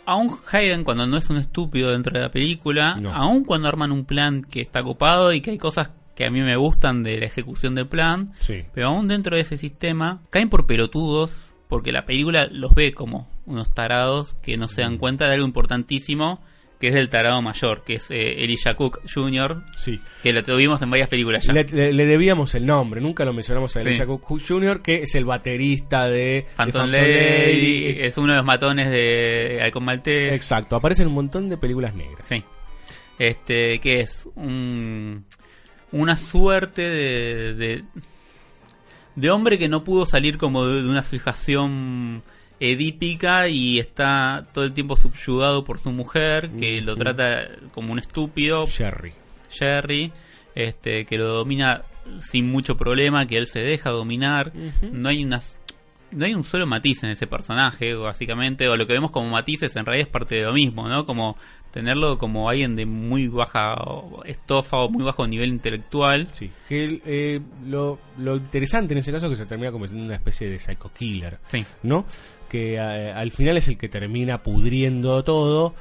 Speaker 8: aún Hayden cuando no es un estúpido dentro de la película,
Speaker 7: No.
Speaker 8: aún cuando arman un plan que está copado y que hay cosas que a mí me gustan de la ejecución del plan,
Speaker 7: sí.
Speaker 8: pero aún dentro de ese sistema caen por pelotudos porque la película los ve como unos tarados que no se dan cuenta de algo importantísimo que es del tarado mayor, que es eh, Elijah Cook Jr.,
Speaker 7: Sí.
Speaker 8: que lo tuvimos en varias películas ya.
Speaker 7: Le, le- le debíamos el nombre, nunca lo mencionamos a
Speaker 8: Sí.
Speaker 7: Elijah Cook Jr., que es el baterista de de
Speaker 8: Phantom
Speaker 7: Phantom
Speaker 8: Lady,
Speaker 7: Lady.
Speaker 8: es uno de los matones de Halcón Maltés.
Speaker 7: Exacto, aparece en un montón de películas negras.
Speaker 8: Sí. Este, que es un, una suerte de, de, de hombre que no pudo salir como de, de una fijación edípica y está todo el tiempo subyugado por su mujer, que lo trata como un estúpido,
Speaker 7: Jerry.
Speaker 8: Jerry, este, que lo domina sin mucho problema, que él se deja dominar. No hay unas no hay un solo matiz en ese personaje, básicamente, o lo que vemos como matices en realidad es parte de lo mismo, ¿no? Como tenerlo como alguien de muy baja estofa o muy bajo nivel intelectual.
Speaker 7: Sí. Que eh, lo, lo interesante en ese caso es que se termina convirtiendo en una especie de psycho killer.
Speaker 8: Sí.
Speaker 7: ¿No? Que eh, al final es el que termina pudriendo todo.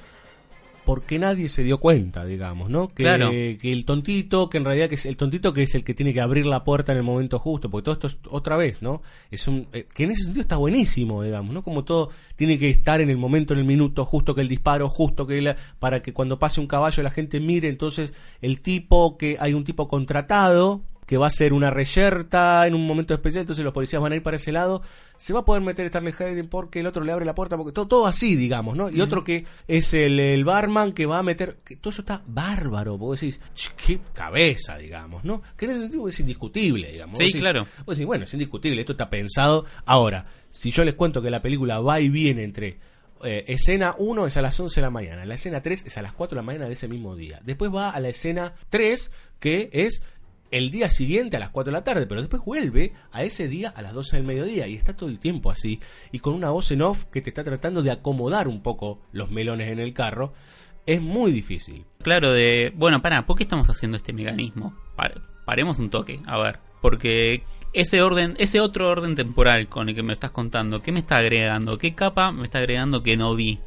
Speaker 7: Porque nadie se dio cuenta, digamos, ¿no? Que,
Speaker 8: Claro.
Speaker 7: que el tontito, que en realidad que es el tontito que es el que tiene que abrir la puerta en el momento justo, porque todo esto es otra vez, ¿no? Es un eh, que en ese sentido está buenísimo, digamos, ¿no? Como todo tiene que estar en el momento, en el minuto, justo que el disparo, justo que la- para que cuando pase un caballo la gente mire, entonces el tipo que hay un tipo contratado que va a ser una reyerta en un momento especial, entonces los policías van a ir para ese lado, se va a poder meter Stanley Hayden porque el otro le abre la puerta, porque todo, todo así, digamos, ¿no? Y otro que es el, el barman que va a meter, que todo eso está bárbaro, vos decís, "Ch, qué cabeza, digamos, ¿no? Que en ese sentido es indiscutible, digamos.
Speaker 8: Sí,
Speaker 7: Vos decís-
Speaker 8: claro.
Speaker 7: Vos decís, bueno, es indiscutible, esto está pensado. Ahora, si yo les cuento que la película va y viene entre eh, escena 1 es a las 11 de la mañana, la escena 3 es a las 4 de la mañana de ese mismo día. Después va a la escena 3, que es el día siguiente a las 4 de la tarde, pero después vuelve a ese día a las 12 del mediodía y está todo el tiempo así y con una voz en off que te está tratando de acomodar un poco los melones en el carro. Es muy difícil.
Speaker 8: Claro, de. Bueno, para, ¿por qué estamos haciendo este mecanismo? Pa- paremos un toque, a ver. Porque ese orden, ese otro orden temporal con el que me estás contando, ¿qué me está agregando? ¿Qué capa me está agregando que no vi?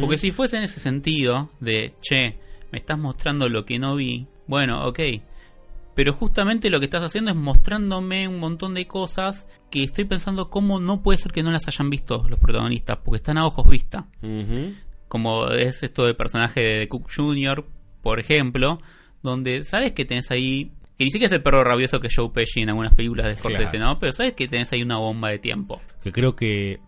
Speaker 8: Porque si fuese en ese sentido de, che, me estás mostrando lo que no vi, bueno, ok. Pero justamente lo que estás haciendo es mostrándome un montón de cosas que estoy pensando cómo no puede ser que no las hayan visto los protagonistas, porque están a ojos vista. Como es esto del personaje de Cook Jr., por ejemplo, donde sabes que tenés ahí, que ni siquiera es el perro rabioso que es Joe Pesci en algunas películas de Scorsese,
Speaker 7: Claro.
Speaker 8: ¿no? Pero sabes que tenés ahí una bomba de tiempo.
Speaker 7: Que creo que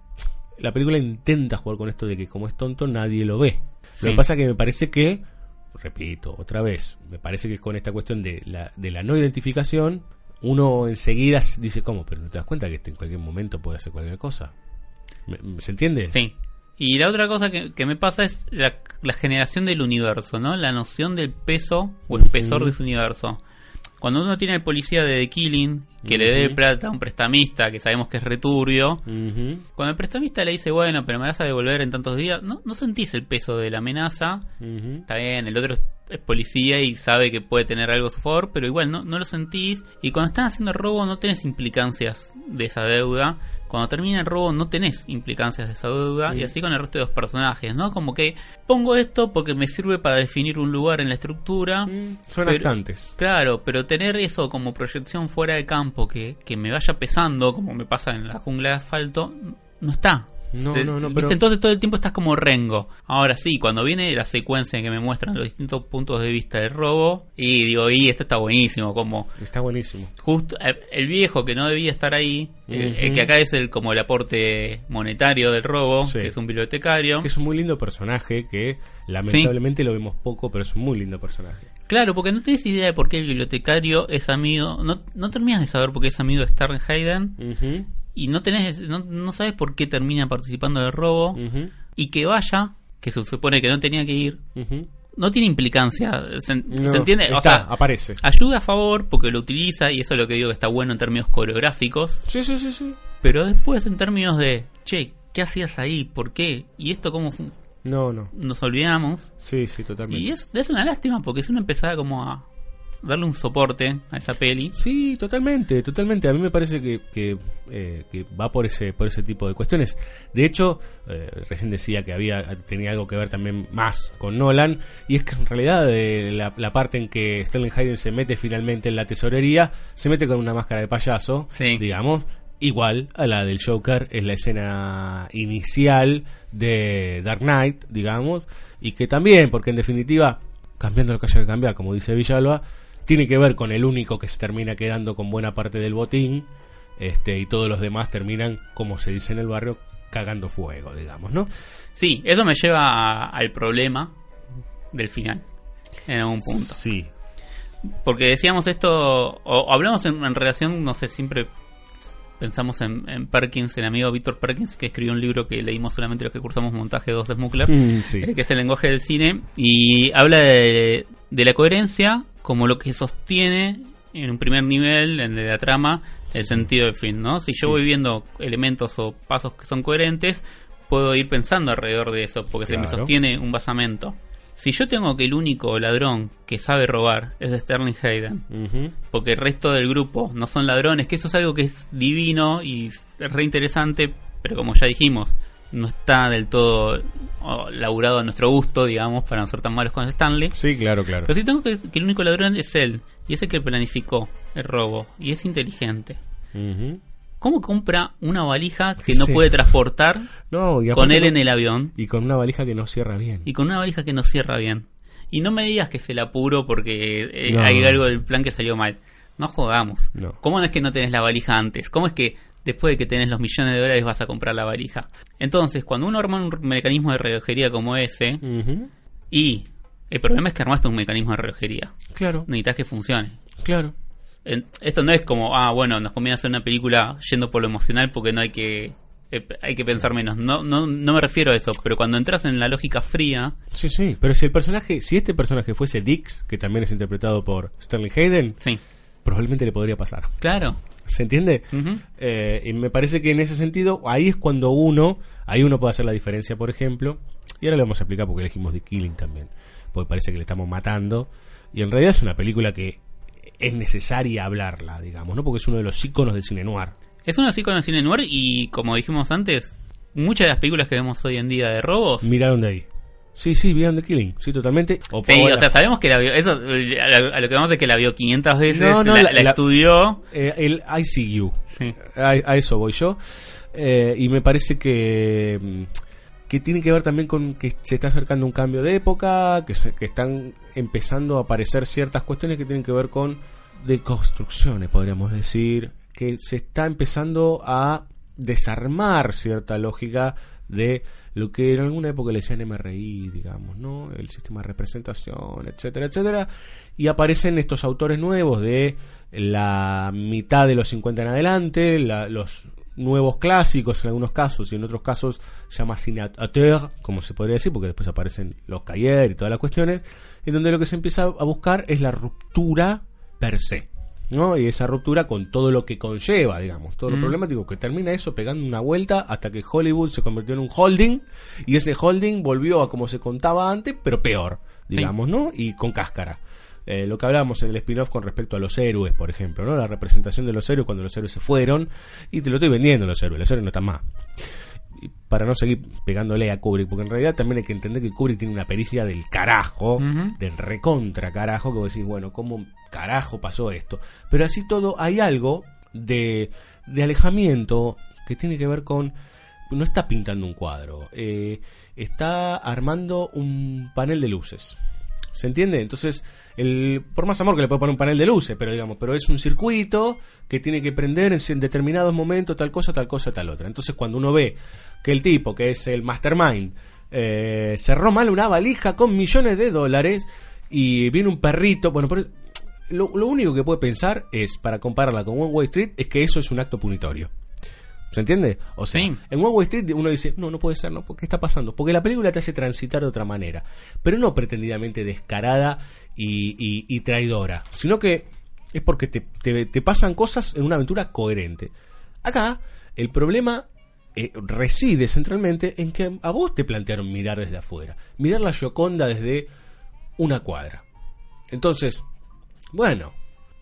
Speaker 7: la película intenta jugar con esto de que como es tonto nadie lo ve.
Speaker 8: Sí.
Speaker 7: Lo que pasa que me parece que, repito, otra vez, me parece que es con esta cuestión de la, de la no identificación, uno enseguida dice, ¿cómo? Pero no te das cuenta que este en cualquier momento puede hacer cualquier cosa. ¿Me- me- ¿Se entiende?
Speaker 8: Sí. Y la otra cosa que, que me pasa es la, la generación del universo, ¿no? La noción del peso o espesor
Speaker 7: Ujú.
Speaker 8: de su universo. Cuando uno tiene al policía de The Killing, que le
Speaker 7: Ujú.
Speaker 8: plata a un prestamista, que sabemos que es returbio, cuando el prestamista le dice, bueno, pero me vas a devolver en tantos días, no, no sentís el peso de la amenaza. Está bien, el otro es, policía y sabe que puede tener algo a su favor, pero igual no, no lo sentís. Y cuando están haciendo robo no tenés implicancias de esa deuda. Cuando termina el robo no tenés implicancias de esa deuda.
Speaker 7: Mm.
Speaker 8: Y así con el resto de los personajes, ¿no? Como que pongo esto porque me sirve para definir un lugar en la estructura.
Speaker 7: Son
Speaker 8: pero-
Speaker 7: actantes.
Speaker 8: Claro, pero tener eso como proyección fuera de campo, que, que me vaya pesando, como me pasa en la jungla de asfalto, no está.
Speaker 7: No,
Speaker 8: Te-
Speaker 7: no, no,
Speaker 8: ¿viste?
Speaker 7: pero-
Speaker 8: Entonces todo el tiempo estás como rengo. Ahora sí, cuando viene la secuencia en que me muestran los distintos puntos de vista del robo, y digo, y esto está buenísimo, como
Speaker 7: Está buenísimo.
Speaker 8: justo el, el viejo que no debía estar ahí, el- que acá es el como el aporte monetario del robo,
Speaker 7: Sí.
Speaker 8: que es un bibliotecario.
Speaker 7: Que es un muy lindo personaje que lamentablemente lo vemos poco, pero es un muy lindo personaje.
Speaker 8: Claro, porque no tienes idea de por qué el bibliotecario es amigo, no, no terminas de saber por qué es amigo de Stern Hayden
Speaker 7: Ujú.
Speaker 8: Y no tenés, no, no sabes por qué termina participando del robo y que vaya, que se supone que no tenía que ir, no tiene implicancia, ¿se,
Speaker 7: No,
Speaker 8: ¿se entiende? O sea,
Speaker 7: aparece.
Speaker 8: ayuda a favor porque lo utiliza y eso es lo que digo que está bueno en términos coreográficos,
Speaker 7: Sí, sí, sí, sí.
Speaker 8: pero después en términos de, che, ¿qué hacías ahí? ¿Por qué? ¿Y esto cómo
Speaker 7: No, no.
Speaker 8: nos olvidamos?
Speaker 7: Sí, sí, totalmente.
Speaker 8: Y es, es una lástima porque si uno empezaba como a darle un soporte a esa peli,
Speaker 7: Sí, totalmente, totalmente. A mí me parece que, que, eh, que va por ese, por ese tipo de cuestiones. De hecho, eh, recién decía que había tenía algo que ver también más con Nolan, y es que en realidad eh, la, la parte en que Sterling Hayden se mete finalmente en la tesorería, se mete con una máscara de payaso,
Speaker 8: Sí.
Speaker 7: digamos, igual a la del Joker, es la escena inicial de Dark Knight, digamos, y que también, porque en definitiva, cambiando lo que haya que cambiar, como dice Villalba, tiene que ver con el único que se termina quedando con buena parte del botín, este, y todos los demás terminan, como se dice en el barrio, cagando fuego, digamos, ¿no?
Speaker 8: Sí, eso me lleva a- al problema del final, en algún punto.
Speaker 7: Sí.
Speaker 8: Porque decíamos esto, o hablamos en, en relación, no sé, siempre pensamos en, en Perkins, el amigo Víctor Perkins, que escribió un libro que leímos solamente los que cursamos montaje 2 de Smuggler,
Speaker 7: Mm, sí.
Speaker 8: eh, que es el lenguaje del cine, y habla de, de la coherencia como lo que sostiene en un primer nivel, en la trama, el sentido del film, ¿no? Si yo
Speaker 7: Sí.
Speaker 8: voy viendo elementos o pasos que son coherentes, puedo ir pensando alrededor de eso, porque se me sostiene un basamento. Si yo tengo que el único ladrón que sabe robar es de Sterling Hayden, porque el resto del grupo no son ladrones, que eso es algo que es divino y es re interesante, pero como ya dijimos, no está del todo laburado a nuestro gusto, digamos, para no ser tan malos con Stanley.
Speaker 7: Sí, claro, claro.
Speaker 8: Pero si tengo que, que el único ladrón es él, y es el que planificó el robo, y es inteligente. ¿Cómo compra una valija que
Speaker 7: Sí.
Speaker 8: no puede transportar
Speaker 7: No,
Speaker 8: con él
Speaker 7: no-
Speaker 8: en el avión?
Speaker 7: Y con una valija que no cierra bien.
Speaker 8: y con una valija que no cierra bien. Y no me digas que se la apuró porque eh,
Speaker 7: No.
Speaker 8: hay algo del plan que salió mal. No jugamos.
Speaker 7: No.
Speaker 8: ¿Cómo no es que no tenés la valija antes? ¿Cómo es que después de que tenés los millones de dólares vas a comprar la valija? Entonces, cuando uno arma un mecanismo de relojería como ese, y el problema es que armaste un mecanismo de relojería,
Speaker 7: Claro,
Speaker 8: necesitas que funcione.
Speaker 7: claro.
Speaker 8: Esto no es como, ah, bueno, nos conviene hacer una película yendo por lo emocional porque no hay que eh, hay que pensar menos. No, no, no me refiero a eso, pero cuando entras en la lógica fría,
Speaker 7: Sí, sí, pero si el personaje, si este personaje fuese Dix, que también es interpretado por Sterling Hayden,
Speaker 8: sí,
Speaker 7: probablemente le podría pasar.
Speaker 8: claro.
Speaker 7: ¿Se entiende? Eh, y me parece que en ese sentido, ahí es cuando uno, ahí uno puede hacer la diferencia, por ejemplo, y ahora le vamos a explicar porque elegimos The Killing también, porque parece que le estamos matando, y en realidad es una película que es necesaria hablarla, digamos, ¿no? Porque es uno de los íconos del cine noir.
Speaker 8: Es uno así con el cine noir y como dijimos antes, muchas de las películas que vemos hoy en día de robos.
Speaker 7: Miraron de ahí. Sí, sí, vieron The Killing, sí, totalmente. O,
Speaker 8: Sí,
Speaker 7: o
Speaker 8: sea, sabemos que la vio, eso, a lo, que vamos es que la vio 500 veces,
Speaker 7: No, no,
Speaker 8: la,
Speaker 7: la-
Speaker 8: la
Speaker 7: la-
Speaker 8: estudió.
Speaker 7: Eh, el I See You.
Speaker 8: Sí.
Speaker 7: A, a eso voy yo. Eh, y me parece que, mm, que tiene que ver también con que se está acercando un cambio de época, que, se- que están empezando a aparecer ciertas cuestiones que tienen que ver con deconstrucciones, podríamos decir, que se está empezando a desarmar cierta lógica de lo que en alguna época le decían MRI, digamos, ¿no? El sistema de representación, etcétera, etcétera. Y aparecen estos autores nuevos de la mitad de los 50 en adelante, la- los nuevos clásicos en algunos casos y en otros casos llama cine auteur, como se podría decir, porque después aparecen los Cahiers y todas las cuestiones, en donde lo que se empieza a buscar es la ruptura per se. ¿No? Y esa ruptura con todo lo que conlleva, digamos, todo lo
Speaker 8: Mm.
Speaker 7: problemático, que termina eso pegando una vuelta hasta que Hollywood se convirtió en un holding y ese holding volvió a como se contaba antes, pero peor, digamos, ¿no? Y con cáscara. Eh, lo que hablábamos en el spin-off con respecto a los héroes, por ejemplo, ¿no? La representación de los héroes cuando los héroes se fueron y te lo estoy vendiendo los héroes, los héroes no están más. Para no seguir pegándole a Kubrick, porque en realidad también hay que entender que Kubrick tiene una pericia del carajo, del recontra carajo, que vos decís, bueno, ¿cómo carajo pasó esto? Pero así todo hay algo de, de alejamiento que tiene que ver con... No está pintando un cuadro, eh, está armando un panel de luces. ¿Se entiende? Entonces, el, por más amor que le puede poner un panel de luces, pero digamos, pero es un circuito que tiene que prender en, en determinados momentos tal cosa, tal cosa, tal otra. Entonces, cuando uno ve que el tipo, que es el mastermind, eh, cerró mal una valija con millones de dólares y viene un perrito, bueno, pero lo, lo único que puede pensar es, para compararla con One Way Street, es que eso es un acto punitorio. ¿Se entiende? O sea,
Speaker 8: Sí.
Speaker 7: en One Way Street uno dice, no, no puede ser, no, ¿qué está pasando? Porque la película te hace transitar de otra manera, pero no pretendidamente descarada y, y- y traidora, sino que es porque te, te- te pasan cosas en una aventura coherente. Acá, el problema eh, reside centralmente en que a vos te plantearon mirar desde afuera, mirar la Gioconda desde una cuadra. Entonces, bueno,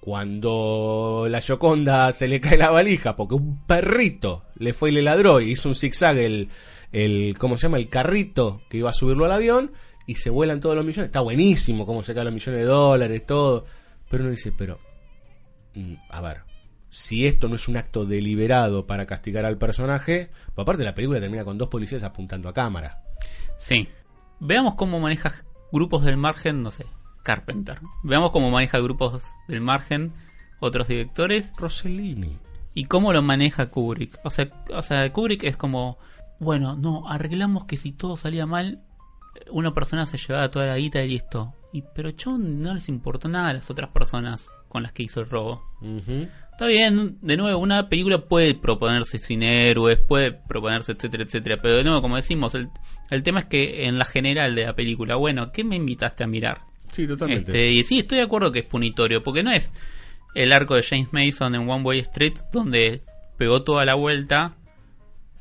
Speaker 7: cuando la Gioconda se le cae la valija porque un perrito le fue y le ladró y hizo un zigzag el, el ¿cómo se llama? el carrito que iba a subirlo al avión y se vuelan todos los millones. Está buenísimo cómo se caen los millones de dólares, todo. Pero uno dice, pero mm, a ver, si esto no es un acto deliberado para castigar al personaje, aparte la película termina con dos policías apuntando a cámara.
Speaker 8: Sí. Veamos cómo maneja grupos del margen, no sé, Carpenter. Veamos cómo maneja grupos del margen otros directores
Speaker 7: Rossellini.
Speaker 8: y cómo lo maneja Kubrick. O sea, o sea, Kubrick es como, bueno, no, arreglamos que si todo salía mal, una persona se llevaba toda la guita y listo. Y, pero yo no les importó nada a las otras personas con las que hizo el robo. Está bien, de nuevo, una película puede proponerse sin héroes, puede proponerse etcétera, etcétera, pero de nuevo, como decimos, el, el tema es que en la general de la película, bueno, ¿qué me invitaste a mirar?
Speaker 7: Sí, totalmente.
Speaker 8: Este, y sí, estoy de acuerdo que es punitorio, porque no es el arco de James Mason en One Way Street, donde pegó toda la vuelta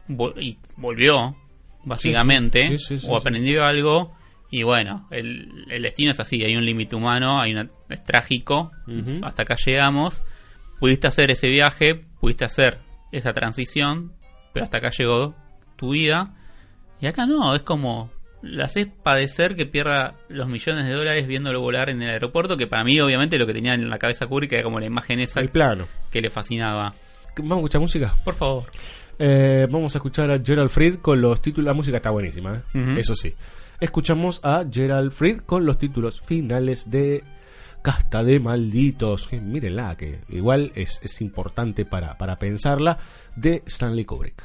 Speaker 8: vol- y volvió, básicamente,
Speaker 7: Sí, sí,
Speaker 8: o aprendió algo, y bueno, el, el destino es así, hay un límite humano, hay una, es trágico, hasta acá llegamos, pudiste hacer ese viaje, pudiste hacer esa transición, pero hasta acá llegó tu vida, y acá no, es como la haces padecer que pierda los millones de dólares viéndolo volar en el aeropuerto, que para mí obviamente lo que tenía en la cabeza Kubrick era como la imagen esa
Speaker 7: El plano.
Speaker 8: que le fascinaba.
Speaker 7: ¿Vamos a escuchar música?
Speaker 8: Por favor.
Speaker 7: Eh, vamos a escuchar a Gerald Fried con los títulos. La música está buenísima, ¿eh? Eso sí. Escuchamos a Gerald Fried con los títulos finales de Casta de Malditos. Que mírenla, que igual es, es importante para, para pensarla. De Stanley Kubrick.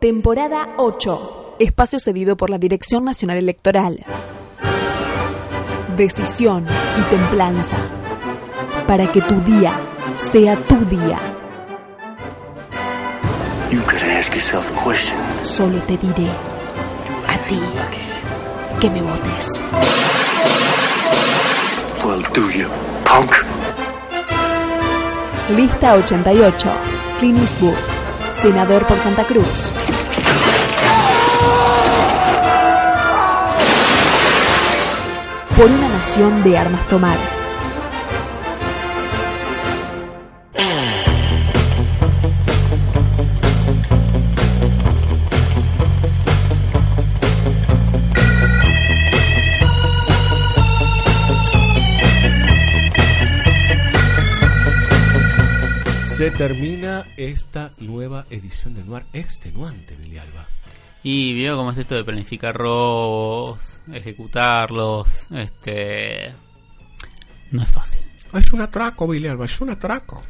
Speaker 1: Temporada 8, espacio cedido por la Dirección Nacional Electoral. Decisión y templanza, para que tu día sea tu día.
Speaker 12: You could ask yourself a question.
Speaker 1: Solo te diré a ti que me votes.
Speaker 12: Well, do you, punk?
Speaker 1: Lista 88, Clint Eastwood, senador por Santa Cruz. Por una nación de armas tomar.
Speaker 7: Se termina esta nueva edición de Noir extenuante, Billy Alba.
Speaker 8: Y vio cómo es esto de planificar robos, ejecutarlos, este... No es fácil.
Speaker 7: Es un atraco, Billy Alba, es un atraco.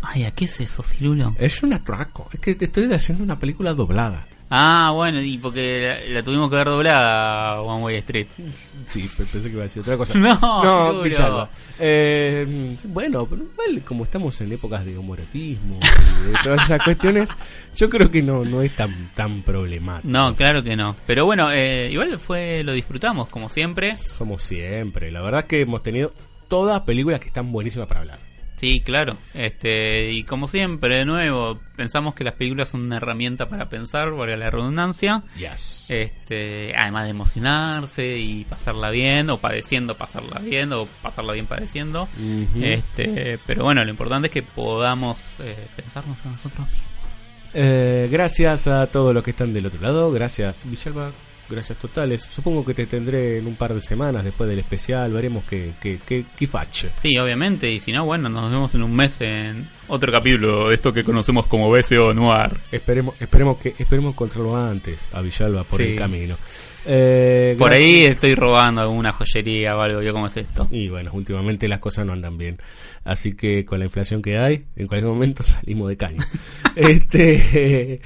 Speaker 8: Ay, ¿a qué es eso, Cirulo?
Speaker 7: Es un atraco. Es que te estoy haciendo una película doblada.
Speaker 8: Ah, bueno, y porque la, la tuvimos que ver doblada One Way Street.
Speaker 7: Sí, pe- pensé que iba a decir otra cosa.
Speaker 8: No,
Speaker 7: no. Eh, bueno, pero igual, como estamos en épocas de homoerotismo y de todas esas cuestiones, yo creo que no, no es tan, tan problemático.
Speaker 8: No, claro que no. Pero bueno, eh, igual fue lo disfrutamos, como siempre.
Speaker 7: Como siempre. La verdad que hemos tenido todas películas que están buenísimas para hablar.
Speaker 8: Sí, claro. Este, y como siempre, de nuevo, pensamos que las películas son una herramienta para pensar, valga la redundancia.
Speaker 7: Yes.
Speaker 8: Este, además de emocionarse y pasarla bien, o padeciendo pasarla bien, o pasarla bien padeciendo. Este, pero bueno, lo importante es que podamos eh, pensarnos a nosotros mismos.
Speaker 7: Eh, gracias a todos los que están del otro lado. Gracias, Villalba. Gracias totales. Supongo que te tendré en un par de semanas después del especial. Veremos qué, qué, qué, qué fache.
Speaker 8: Sí, obviamente, y si no, bueno, nos vemos en un mes en otro capítulo esto que conocemos como BCO Noir.
Speaker 7: Esperemos, esperemos que esperemos encontrarlo antes a Villalba por
Speaker 8: Sí.
Speaker 7: el camino. Eh,
Speaker 8: Por ahí estoy robando alguna joyería o algo, yo cómo es esto.
Speaker 7: Y bueno, últimamente las cosas no andan bien. Así que con la inflación que hay, en cualquier momento salimos de caña. este,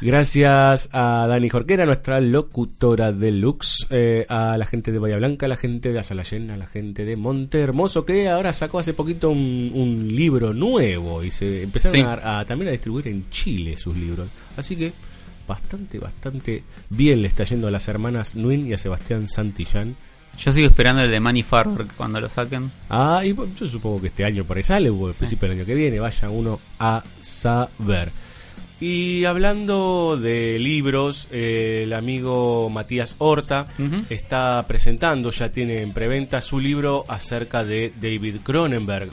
Speaker 7: gracias a Dani Jorquera, nuestra locutora deluxe, eh, a la gente de Bahía Blanca, a la gente de Azalayena, a la gente de Monte Hermoso, que ahora sacó hace poquito un, un libro nuevo y se empezaron
Speaker 8: Sí.
Speaker 7: a, a- también a distribuir en Chile sus libros. Así que bastante, bastante bien le está yendo a las hermanas Nuin y a Sebastián Santillán.
Speaker 8: Yo sigo esperando el de Money Farmer cuando lo saquen.
Speaker 7: Ah, y yo supongo que este año por ahí sale, o al principio del año que viene, vaya uno a saber. Y hablando de libros, eh, el amigo Matías Horta está presentando, ya tiene en preventa su libro acerca de David Cronenberg.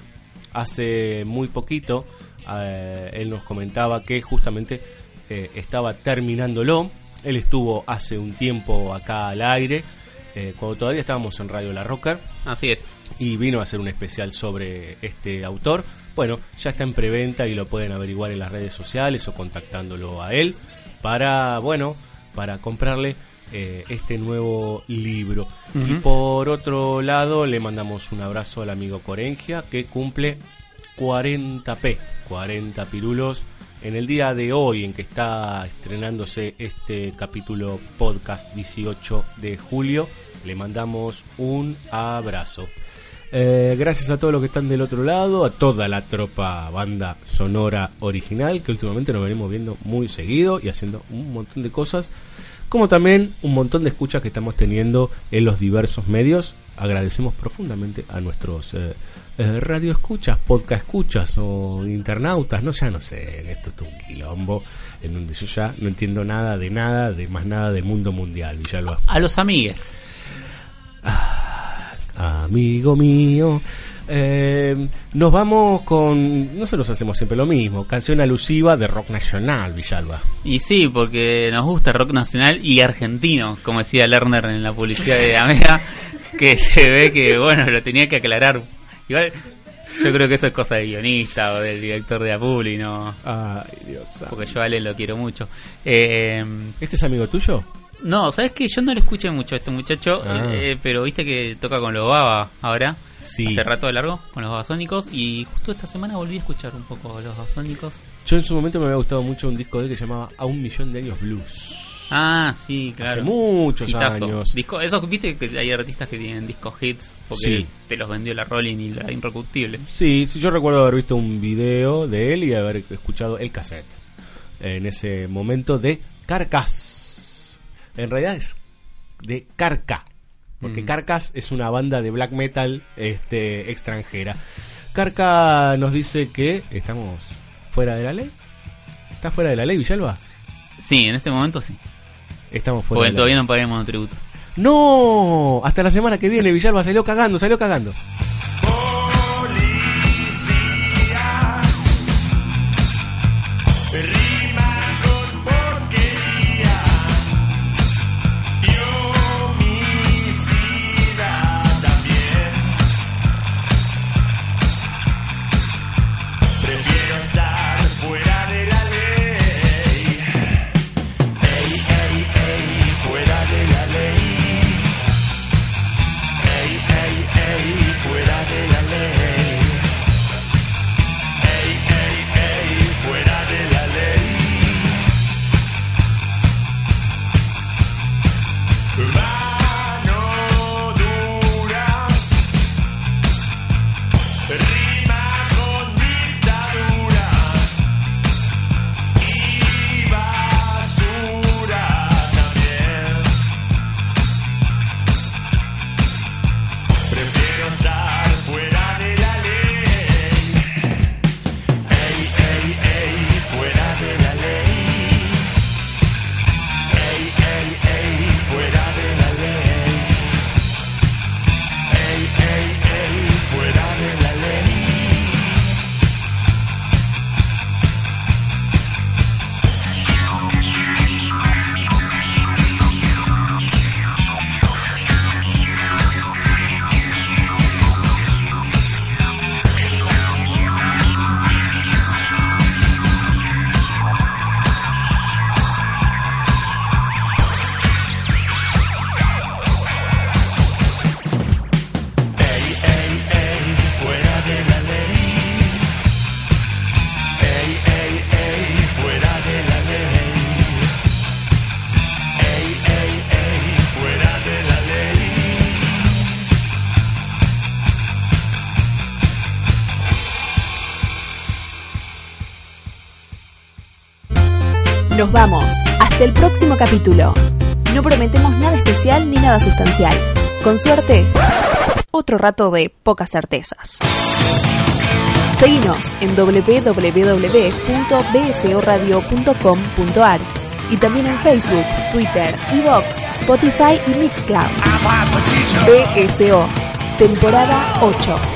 Speaker 7: Hace muy poquito eh, él nos comentaba que justamente eh, estaba terminándolo. Él estuvo hace un tiempo acá al aire, eh, cuando todavía estábamos en Radio La Rocker
Speaker 8: Así es.
Speaker 7: y vino a hacer un especial sobre este autor. Bueno, ya está en preventa y lo pueden averiguar en las redes sociales o contactándolo a él para, bueno, para comprarle eh, este nuevo libro. Y por otro lado, le mandamos un abrazo al amigo Corengia que cumple 40p, 40 pirulos. En el día de hoy en que está estrenándose este capítulo podcast 18 de julio, le mandamos un abrazo. Eh, gracias a todos los que están del otro lado, a toda la tropa banda sonora original, que últimamente nos venimos viendo muy seguido y haciendo un montón de cosas, como también un montón de escuchas que estamos teniendo en los diversos medios. Agradecemos profundamente a nuestros eh, eh, radio escuchas, podcast escuchas o internautas, no ya no sé, esto es un quilombo en donde yo ya no entiendo nada de nada, de más nada del mundo mundial, Villalba.
Speaker 8: A los amigues.
Speaker 7: Amigo mío. Eh, nos vamos con. Nosotros hacemos siempre lo mismo. Canción alusiva de rock nacional, Villalba.
Speaker 8: Y sí, porque nos gusta rock nacional y argentino, como decía Lerner en la publicidad de Amega, que se ve que, bueno, lo tenía que aclarar. Igual, yo creo que eso es cosa del guionista o del director de Apuli, ¿no?
Speaker 7: Ay, Dios.
Speaker 8: Porque yo a Ale lo quiero mucho. Eh,
Speaker 7: ¿Este es amigo tuyo?
Speaker 8: No, ¿sabes qué? Yo no lo escuché mucho a este muchacho,
Speaker 13: Ah.
Speaker 8: eh, pero viste que toca con los Baba ahora.
Speaker 13: Sí.
Speaker 8: Hace rato de largo, con los Babasónicos. Y justo esta semana volví a escuchar un poco los Babasónicos.
Speaker 13: Yo en su momento me había gustado mucho un disco de él que se llamaba A un millón de años blues.
Speaker 8: Ah, sí, claro.
Speaker 13: Hace muchos
Speaker 8: Hitazo.
Speaker 13: años.
Speaker 8: Disco, esos, viste que hay artistas que tienen discos hits porque
Speaker 13: Sí.
Speaker 8: te los vendió la Rolling y la Irrecuptible.
Speaker 13: Sí, sí, yo recuerdo haber visto un video de él y haber escuchado el cassette. En ese momento de Carcass. En realidad es de Carca. Porque
Speaker 8: Mm.
Speaker 13: Carcass es una banda de black metal este, extranjera. Carca nos dice que estamos fuera de la ley. ¿Estás fuera de la ley, Villalba?
Speaker 8: Sí, en este momento sí.
Speaker 13: Estamos fuera
Speaker 8: Porque todavía no pagué monotributo.
Speaker 13: ¡No! Hasta la semana que viene, Villalba salió cagando, salió cagando.
Speaker 1: Vamos. Hasta el próximo capítulo. No prometemos nada especial ni nada sustancial. Con suerte, otro rato de pocas certezas. Seguinos en www.bsoradio.com.ar y también en Facebook, Twitter, Evox, Spotify y Mixcloud. BSO, temporada 8.